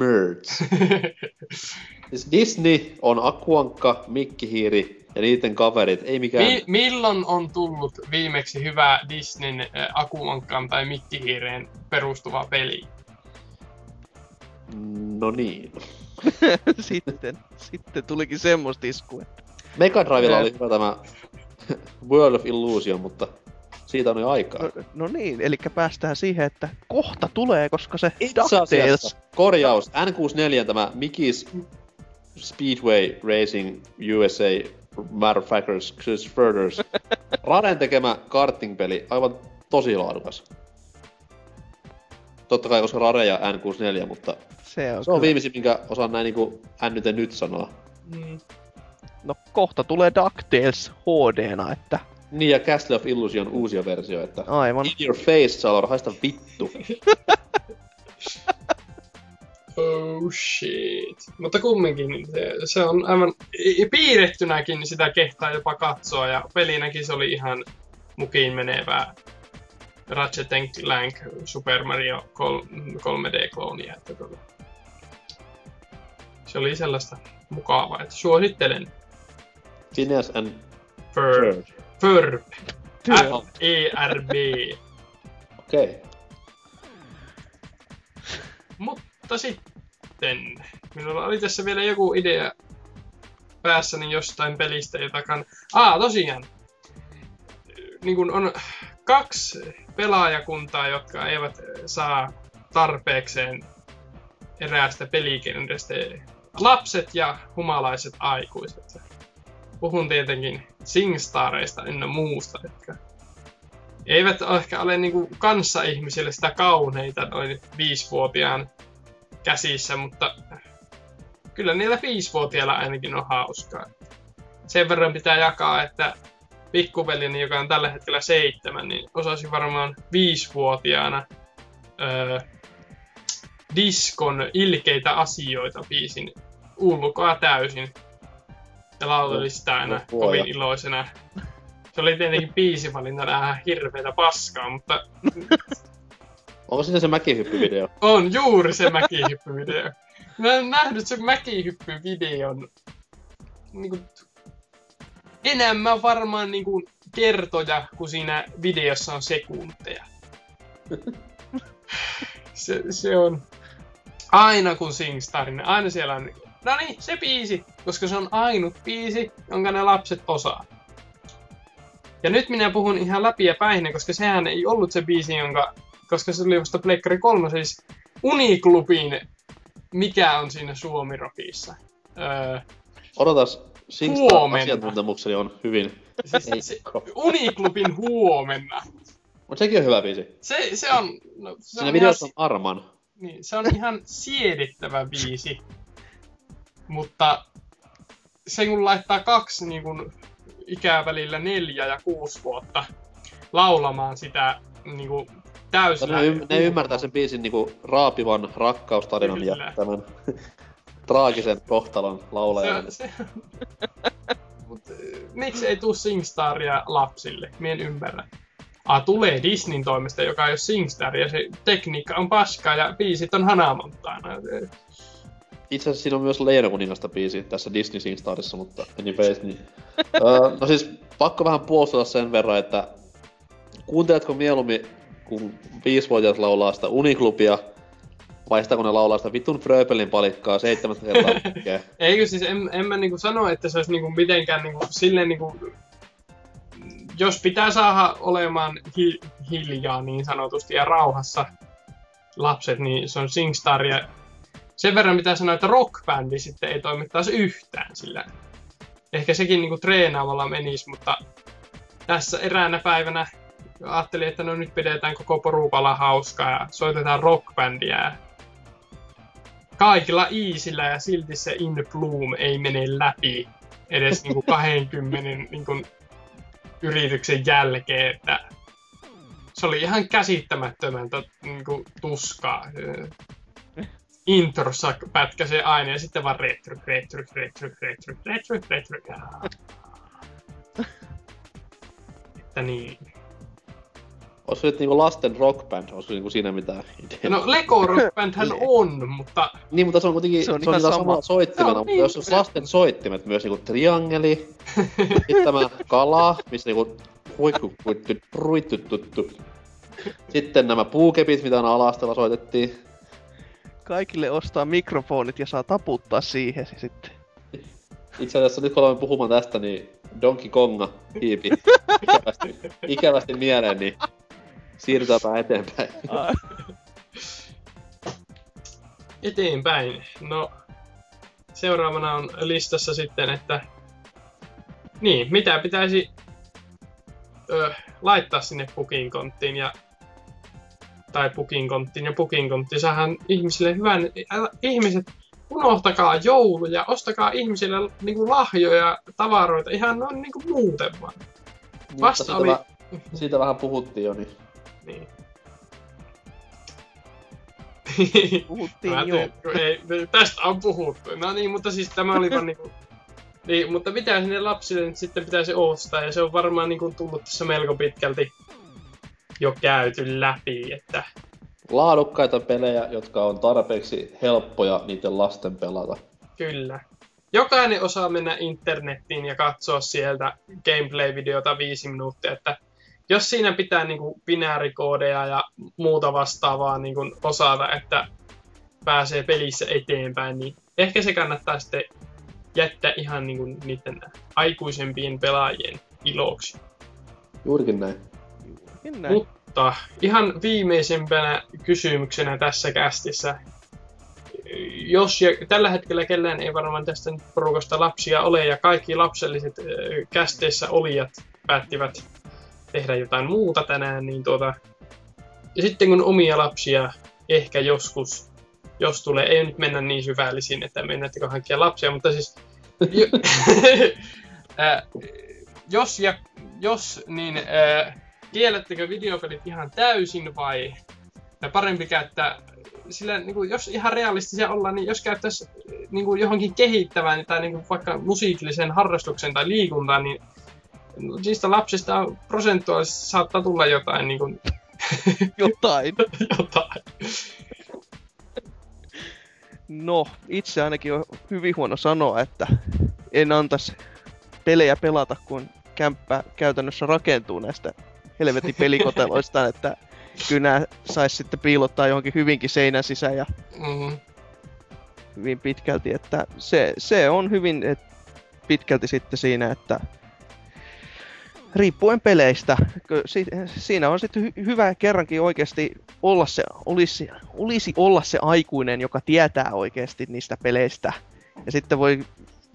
Siis Disney on Akuankka, Mikkihiiri ja niiden kaverit. Ei mikään... Mi- milloin on tullut viimeksi hyvä Disneyn äh, Akuankkaan tai Mikkihiireen perustuva peli? No niin. sitten, sitten tulikin semmoista iskua. Mega Drivella oli hyvä tämä World of Illusion, mutta siitä on jo aikaa. No, no niin, eli päästään siihen, että kohta tulee, koska se Itse DuckTales... asiassa, korjaus, N64 tämä Mickey's Speedway Racing USA Manufacturers Furthers. Raden tekemä karting-peli, aivan tosi laadukas. Totta kai, koska Rare ja N64, mutta Se on, se on viimeisin, minkä osaan näin niinku ännyten nyt sanoa. Mm. No kohta tulee DuckTales HD-na, että Niin, ja Castle of Illusion uusia versio, että aivan. in your face, Salor, haista vittu. Oh shit. Mutta kumminkin se, se on aivan piirrettynäkin sitä kehtaa jopa katsoa ja pelinäkin se oli ihan mukiin menevää Ratchet Clank Super Mario 3D-kloonia. Että tuota, se oli sellaista mukavaa, että suosittelen. Phineas and Ferb. Ferb. F-E-R-B. Okei. Okay. Mutta sitten, minulla oli tässä vielä joku idea päässäni jostain pelistä, jota kan... Aa, tosiaan. Niin kun on kaksi pelaajakuntaa, jotka eivät saa tarpeekseen eräästä pelikenrestä. Lapset ja humalaiset aikuiset. Puhun tietenkin Singstareista ynnä muusta, jotka eivät ehkä ole niinku kanssaihmisille sitä kauneita noin viisivuotiaan käsissä, mutta kyllä niillä viisivuotiailla ainakin on hauskaa. Sen verran pitää jakaa, että pikkuveljeni, joka on tällä hetkellä seitsemän, niin osasi varmaan viisivuotiaana öö, diskon ilkeitä asioita biisin ulkoa täysin. Ja lauleli sitä aina No, kovin iloisena. Se oli tietenkin biisivalinta vähän hirveätä paskaa, mutta Onko siinä se mäkihyppyvideo? on juuri se mäkihyppyvideo. Mä en nähnyt sen mäkihyppyvideon niinku, enemmän varmaan niinku kertoja, kun siinä videossa on sekunteja. Se, se on aina kun Singstarin, aina siellä on No niin, se biisi, koska se on ainut biisi, jonka ne lapset osaa. Ja nyt minä puhun ihan läpi ja päin, koska sehän ei ollut se biisi, jonka koska se tuli vasta Pleikkari 3, siis Uniklubin Mikä on siinä Suomi-rockissa. Öö, Odotas, Huomenna. asiantuntemukseni on hyvin siis heikko. Uniklubin huomenna. Mutta sekin on hyvä biisi. Se, se on... No, se Siinä on videossa on ihan, Arman. niin, se on ihan siedettävä biisi. Mutta se kun laittaa kaksi niin kun, ikää välillä neljä ja kuusi vuotta laulamaan sitä niin kun, täysillä. Ne, ym- ne ymmärtää sen biisin niinku raapivan rakkaustarinan Kyllä. ja tämän traagisen kohtalon laulajan. Se, se... Mut, äh, miksi ei tuu Singstaria lapsille? Mie en ymmärrä. Ah, tulee Disneyn toimesta, joka ei ole Singstar, ja se tekniikka on paskaa, ja biisit on hanamontaana. Itse asiassa siinä on myös Leijona-kuningasta biisi tässä Disney Singstarissa, mutta anyways, niin. öö, no siis pakko vähän puolustella sen verran, että kuunteletko mieluummin, kun viisivuotiaat laulaa sitä Uniklubia, vai sitä kun ne laulaa sitä vitun Fröbelin palikkaa seitsemättä kertaa? Eikö siis, en, en mä niinku sano, että se olisi niinku mitenkään niinku, silleen niinku, jos pitää saada olemaan hi, hiljaa niin sanotusti ja rauhassa lapset, niin se on Singstar ja sen verran pitää sanoa, että rockbändi sitten ei toimittaisi yhtään sillä. Ehkä sekin niinku treenaamalla menisi, mutta tässä eräänä päivänä ajattelin, että no nyt pidetään koko porukalla hauskaa ja soitetaan rockbändiä kaikilla iisillä ja silti se In Bloom ei mene läpi edes niinku 20 niinku yrityksen jälkeen, että se oli ihan käsittämättömäntä niinku tuskaa. Introssa pätkäsee aina ja sitten vaan retro, retro, retro, retro, retro, retro. Jaa. Että niin. Olisiko nyt niinku lasten rockband, olisiko niinku siinä mitään ideaa? No Lego Rock Bandhän on, mutta Niin, mutta se on kuitenkin, Se se on on, ihan niillä sama. samalla soittimella, Joo, mutta niin, jos olisi se- lasten soittimet myös niinku triangeli, sitten tämä kala, missä niinku huikku, huittu, ruittututtu. Sitten nämä puukepit, mitä aina alastella soitettiin. Kaikille ostaa mikrofonit ja saa taputtaa siihen se sitten. Itse asiassa nyt kun olemme puhumaan tästä, niin Donkey Konga hiipi ikävästi, ikävästi mieleen, niin siirrytäänpä eteenpäin. Ai, eteenpäin. No, seuraavana on listassa sitten, että niin, mitä pitäisi ö, laittaa sinne pukinkonttiin ja tai pukinkonttiin ja pukinkontti. Sähän ihmisille hyvän, älä, ihmiset, unohtakaa jouluja, ostakaa ihmisille niinku lahjoja, tavaroita, ihan noin niinku muuten vaan. Vasta siitä, oli- väh- siitä vähän puhuttiin jo, niin Niin. Puhuttiin Mä jo. tein, kun ei, tästä on puhuttu. No niin, mutta siis tämä oli vaan niinku... Niin, mutta mitä sinne lapsille nyt sitten pitäisi ostaa, ja se on varmaan niinku tullut tässä melko pitkälti jo käyty läpi, että Laadukkaita pelejä, jotka on tarpeeksi helppoja niiden lasten pelata. kyllä. Jokainen osaa mennä internettiin ja katsoa sieltä gameplay-videota viisi minuuttia, että jos siinä pitää niinku binäärikoodeja ja muuta vastaavaa niinku osata, että pääsee pelissä eteenpäin, niin ehkä se kannattaa sitten jättää ihan niinku niiden aikuisempien pelaajien iloksi. Juurikin näin. Näin. Mutta ihan viimeisempänä kysymyksenä tässä kästissä. Jos ja tällä hetkellä kellään ei varmaan tästä porukasta lapsia ole ja kaikki lapselliset kästeissä olijat päättivät tehdä jotain muuta tänään, niin tuota, ja sitten kun omia lapsia ehkä joskus, jos tulee, ei nyt mennä niin syvällisiin, että mennättekö hankkia lapsia, mutta siis jo, Ää, jos ja jos, niin ää, kiellettekö videopelit ihan täysin vai ja parempi käyttää sillä niin kuin, jos ihan realistisia ollaan, niin jos käyttäisi niin kuin, johonkin kehittävään tai niin kuin, vaikka musiikilliseen harrastukseen tai liikuntaan, niin niistä lapsista prosentuaalisesti saattaa tulla jotain, niin kuin, Jotain. jotain. No, itse ainakin on hyvin huono sanoa, että en antaisi pelejä pelata, kun kämppä käytännössä rakentuu näistä helvetin pelikoteloista, että nämä saisi sitten piilottaa johonkin hyvinkin seinän sisään ja Mm, hyvin pitkälti, että se, se on hyvin et, pitkälti sitten siinä, että riippuen peleistä, siinä on sitten hy, hyvä kerrankin oikeasti olla se, olisi, olisi olla se aikuinen, joka tietää oikeasti niistä peleistä. Ja sitten voi,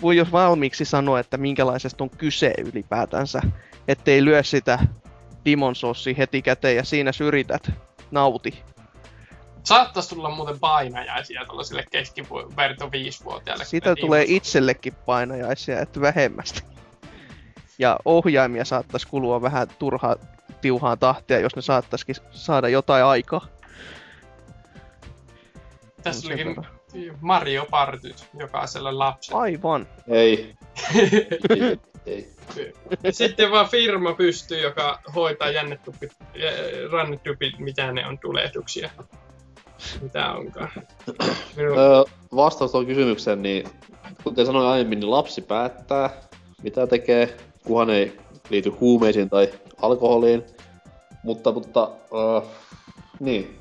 voi jos valmiiksi sanoa, että minkälaisesta on kyse ylipäätänsä, ettei lyö sitä Demon Sourcea heti käteen ja siinä syrjität, nauti. Saattaisi tulla muuten painajaisia tuollaisille keskiverto 5-vuotiaille. Sitä tulee Dimon itsellekin painajaisia, että vähemmästä. Ja ohjaimia saattaisi kulua vähän turhaa tiuhaan tahtia, jos ne saattaisikin saada jotain aikaa. Tässä olikin verran. Mario Partyt jokaiselle lapselle. Aivan. Ei. ei. Sitten vaan firma pystyy, joka hoitaa jännetupit, rannetupit, mitä ne on tulehduksia. Mitä onkaan. Minun, Öö, vastaus tuohon kysymykseen, niin kuten sanoin aiemmin, niin lapsi päättää, mitä tekee, kunhan ei liity huumeisiin tai alkoholiin. Mutta, mutta öö, niin.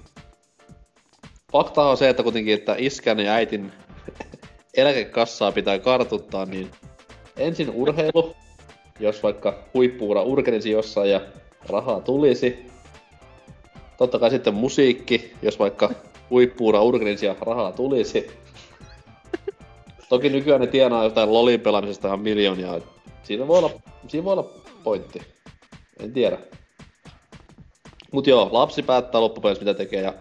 Fakta on se, että kuitenkin, että iskän ja äitin eläkekassaa pitää kartuttaa, niin ensin urheilu, jos vaikka huippuura urkenisi jossain ja rahaa tulisi. Totta kai sitten musiikki, jos vaikka huippuura urkenisi ja rahaa tulisi. Toki nykyään ne tienaa jotain lolin pelaamisesta ihan miljoonia. et Siinä voi olla, siinä voi olla pointti. En tiedä. Mut joo, lapsi päättää loppupeleissä mitä tekee ja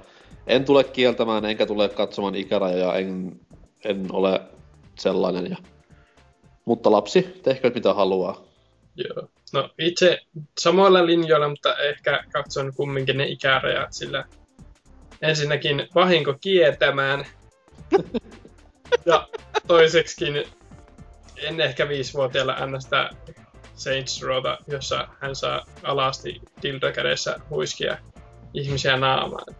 en tule kieltämään enkä tule katsomaan ikärajoja, en, en ole sellainen. Ja... Mutta lapsi, tehkööt mitä haluaa. joo. No itse samoilla linjoilla, mutta ehkä katson kumminkin ne ikärajat, sillä ensinnäkin vahinko kietämään. ja toiseksikin en ehkä viisivuotiaalla anna sitä Saints Rowta, jossa hän saa alasti dildo kädessä huiskia ihmisiä naamaan.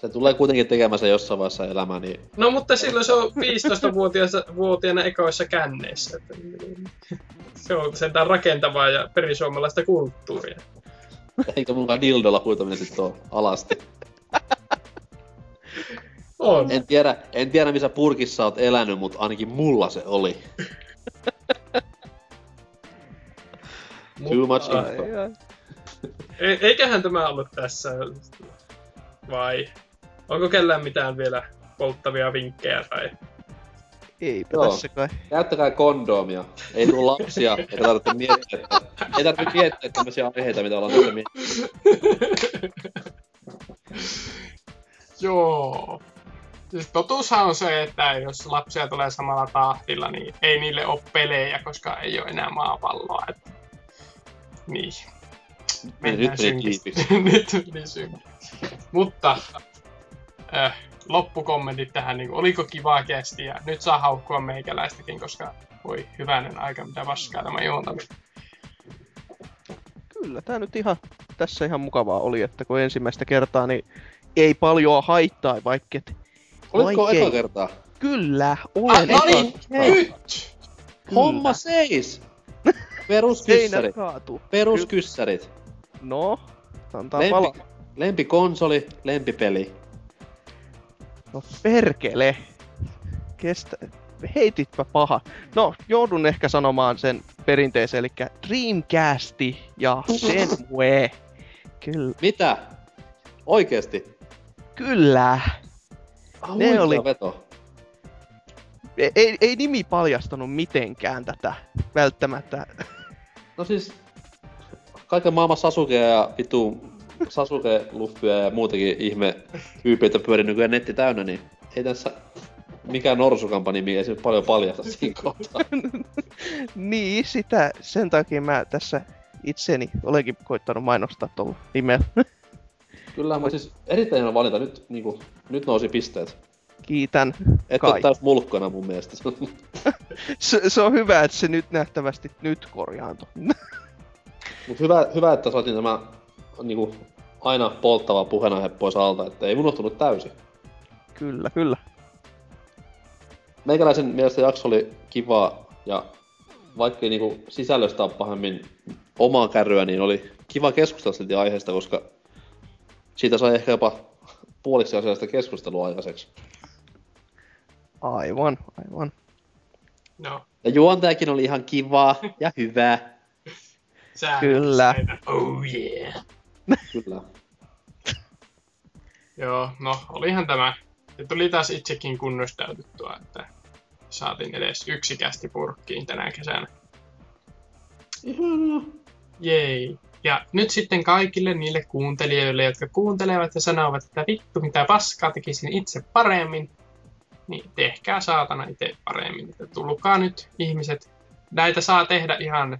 Se tulee kuitenkin tekemään se jossain vaiheessa elämää, niin No mutta silloin se on 15-vuotiaana ekoissa känneissä. Että se on sentään rakentavaa ja perisuomalaista kulttuuria. eikö mukaan dildolla huitaminen sitten ole alasti. On. En tiedä, en tiedä missä purkissa oot elänyt, mutta ainakin mulla se oli. Too much info. Ai, ai. E- eiköhän tämä ollut tässä. Vai? Onko kellään mitään vielä polttavia vinkkejä tai... Eipä Joo. tässä kai. Käyttäkää kondomia. Ei tule lapsia, eikä tarvitse miettiä, että, ei tarvitse miettiä tämmöisiä aiheita, mitä ollaan tässä miettinyt. Joo. Siis totuushan on se, että jos lapsia tulee samalla tahtilla, niin ei niille ole pelejä, koska ei ole enää maapalloa. Että... Niin. Niin, nyt meni nyt meni synkistä. Mutta äh, loppukommentit tähän, niin oliko kiva kesti ja nyt saa haukkua meikäläistäkin, koska voi hyvänen aika, mitä paskaa tämä juontaminen. Kyllä, tää nyt ihan, tässä ihan mukavaa oli, että kun ensimmäistä kertaa, niin ei paljon haittaa, vaikka et... Vaikei- eka kertaa? Kyllä, Ah, olen no niin, eka kertaa. nyt! Homma seis! Peruskyssärit. Peruskyssärit. No, antaa Lempi, pala. lempikonsoli, lempipeli. No perkele. Kestä. Heititpä paha. No, joudun ehkä sanomaan sen perinteisen, eli Dreamcasti ja Shenmue. Kyllä. Mitä? Oikeesti? Kyllä. Ah, Ne oli- veto. Ei, ei, nimi paljastanut mitenkään tätä välttämättä. No siis, kaiken maailman Sasuke ja vitu Sasuke-luffyja ja muutenkin ihme tyypeitä pyörii nykyään netti täynnä, niin ei tässä mikään norsukampa nimi ei se paljon paljasta siinä kohtaa. niin, sitä, sen takia mä tässä itseni olenkin koittanut mainostaa tuolla nimellä. Kyllä, mutta siis erittäin hieno valinta. Nyt, niinku, nyt nousi pisteet. Kiitän. Et ole täys mulkkana mun mielestä. Se, se, on hyvä, että se nyt nähtävästi nyt korjaantui. Mut hyvä, hyvä, että saatiin tämä niinku, aina polttava puheenaihe pois alta, että ei unohtunut täysin. kyllä, kyllä. Meikäläisen mielestä jakso oli kiva ja vaikka niinku sisällöstä on pahemmin omaa kärryä, niin oli kiva keskustella silti aiheesta, koska siitä sai ehkä jopa puoliksi asiasta keskustelua aikaiseksi. Aivan, aivan. No, Ja juontajakin oli ihan kiva ja hyvä. sä Kyllä. Oh yeah. Kyllä. Joo, no olihan tämä. Ja tuli taas itsekin kunnostautettua, että saatiin edes yksi kästi purkkiin tänä kesänä. Jei. Ja nyt sitten kaikille niille kuuntelijoille, jotka kuuntelevat ja sanovat, että vittu mitä paskaa tekisin itse paremmin, niin tehkää saatana itse paremmin. Että tulkaa nyt ihmiset. Näitä saa tehdä ihan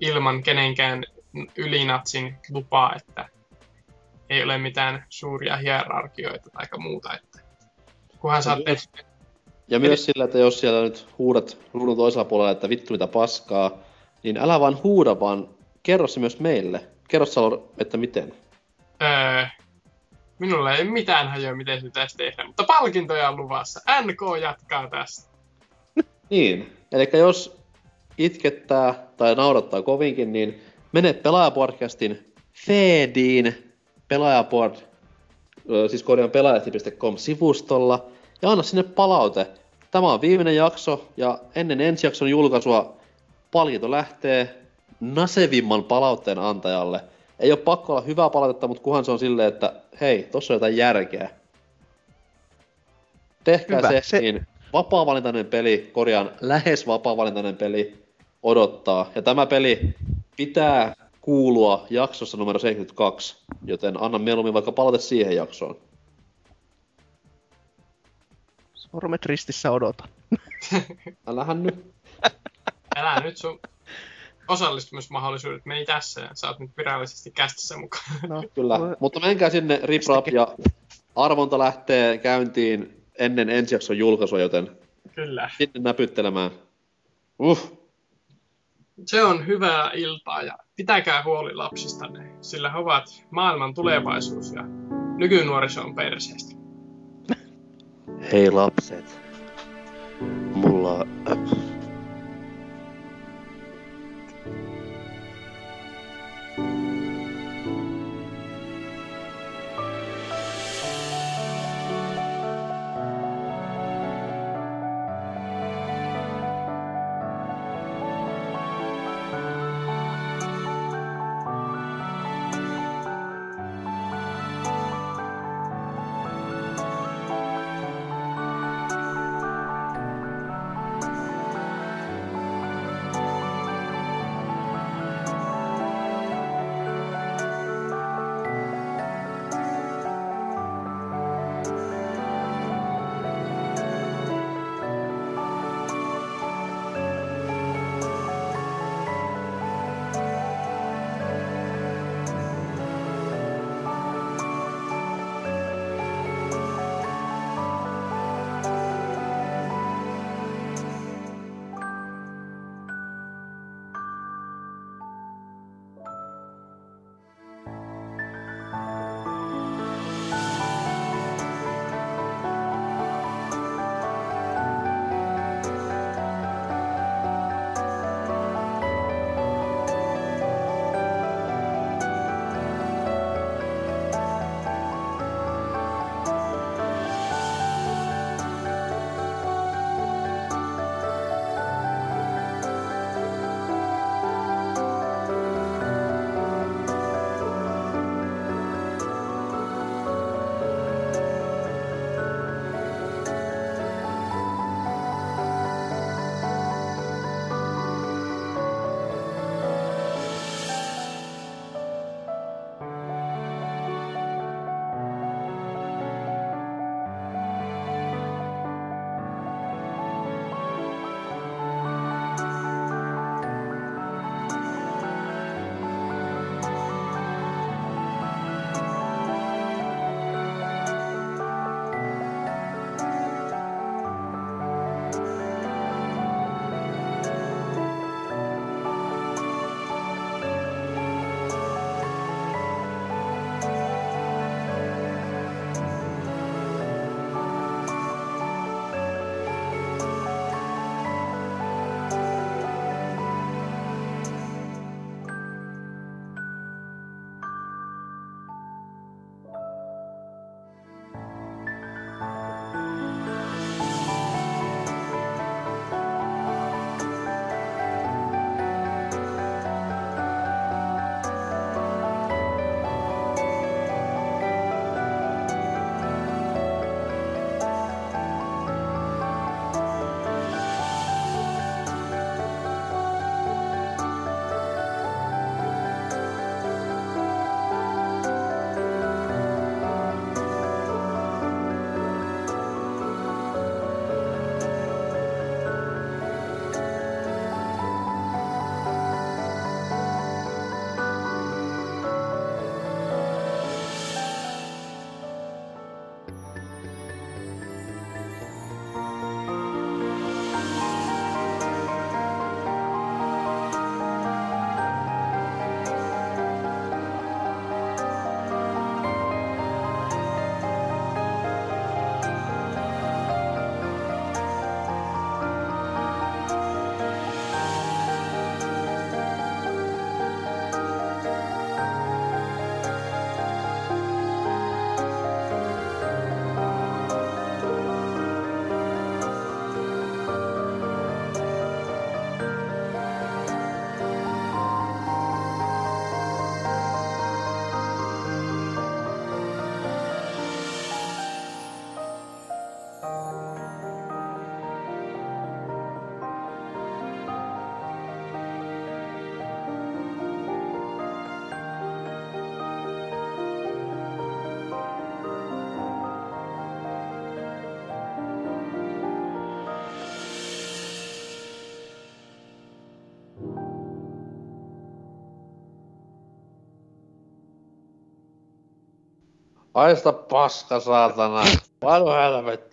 ilman kenenkään ylinatsin lupaa, että ei ole mitään suuria hierarkioita tai muuta. Että kunhan saatte... Ja myös sillä, että jos siellä nyt huudat ruudun toisella puolella, että vittu mitä paskaa, niin älä vaan huuda, vaan kerro se myös meille. Kerro Salor, että miten. Öö, minulla ei mitään hajoa, miten se pitäisi tehdä, mutta palkintoja on luvassa. NK jatkaa tästä. Niin, eli jos itkettää tai naurattaa kovinkin, niin mene Pelaajapodcastin feediin, pelaajapod, siis korjaan pelaajat.com sivustolla, ja anna sinne palaute. Tämä on viimeinen jakso, ja ennen ensi jakson julkaisua palkinto lähtee nasevimman palautteen antajalle. Ei ole pakko olla hyvää palautetta, mutta kunhan se on silleen, että hei, tossa on jotain järkeä. Tehkää Hyvä, se, se- niin vapaa-valintainen peli, korjaan lähes vapaa-valintainen peli odottaa. Ja tämä peli pitää kuulua jaksossa numero 72, joten anna mieluummin vaikka palaute siihen jaksoon. Sormet ristissä odotan. Älähän nyt. Älä nyt sun osallistumismahdollisuudet meni tässä ja sä oot nyt virallisesti kästissä mukaan. No, Kyllä, voi- mutta menkää sinne riprap ja arvonta lähtee käyntiin ennen ensi jakson julkaisua, joten Kyllä. sinne näpyttelemään. Uh, Se on hyvää iltaa ja pitäkää huoli lapsistanne, sillä he ovat maailman tulevaisuus ja nykynuoriso on perseestä. hei lapset. Mulla... Haista paska, saatana. Paljon helvetti.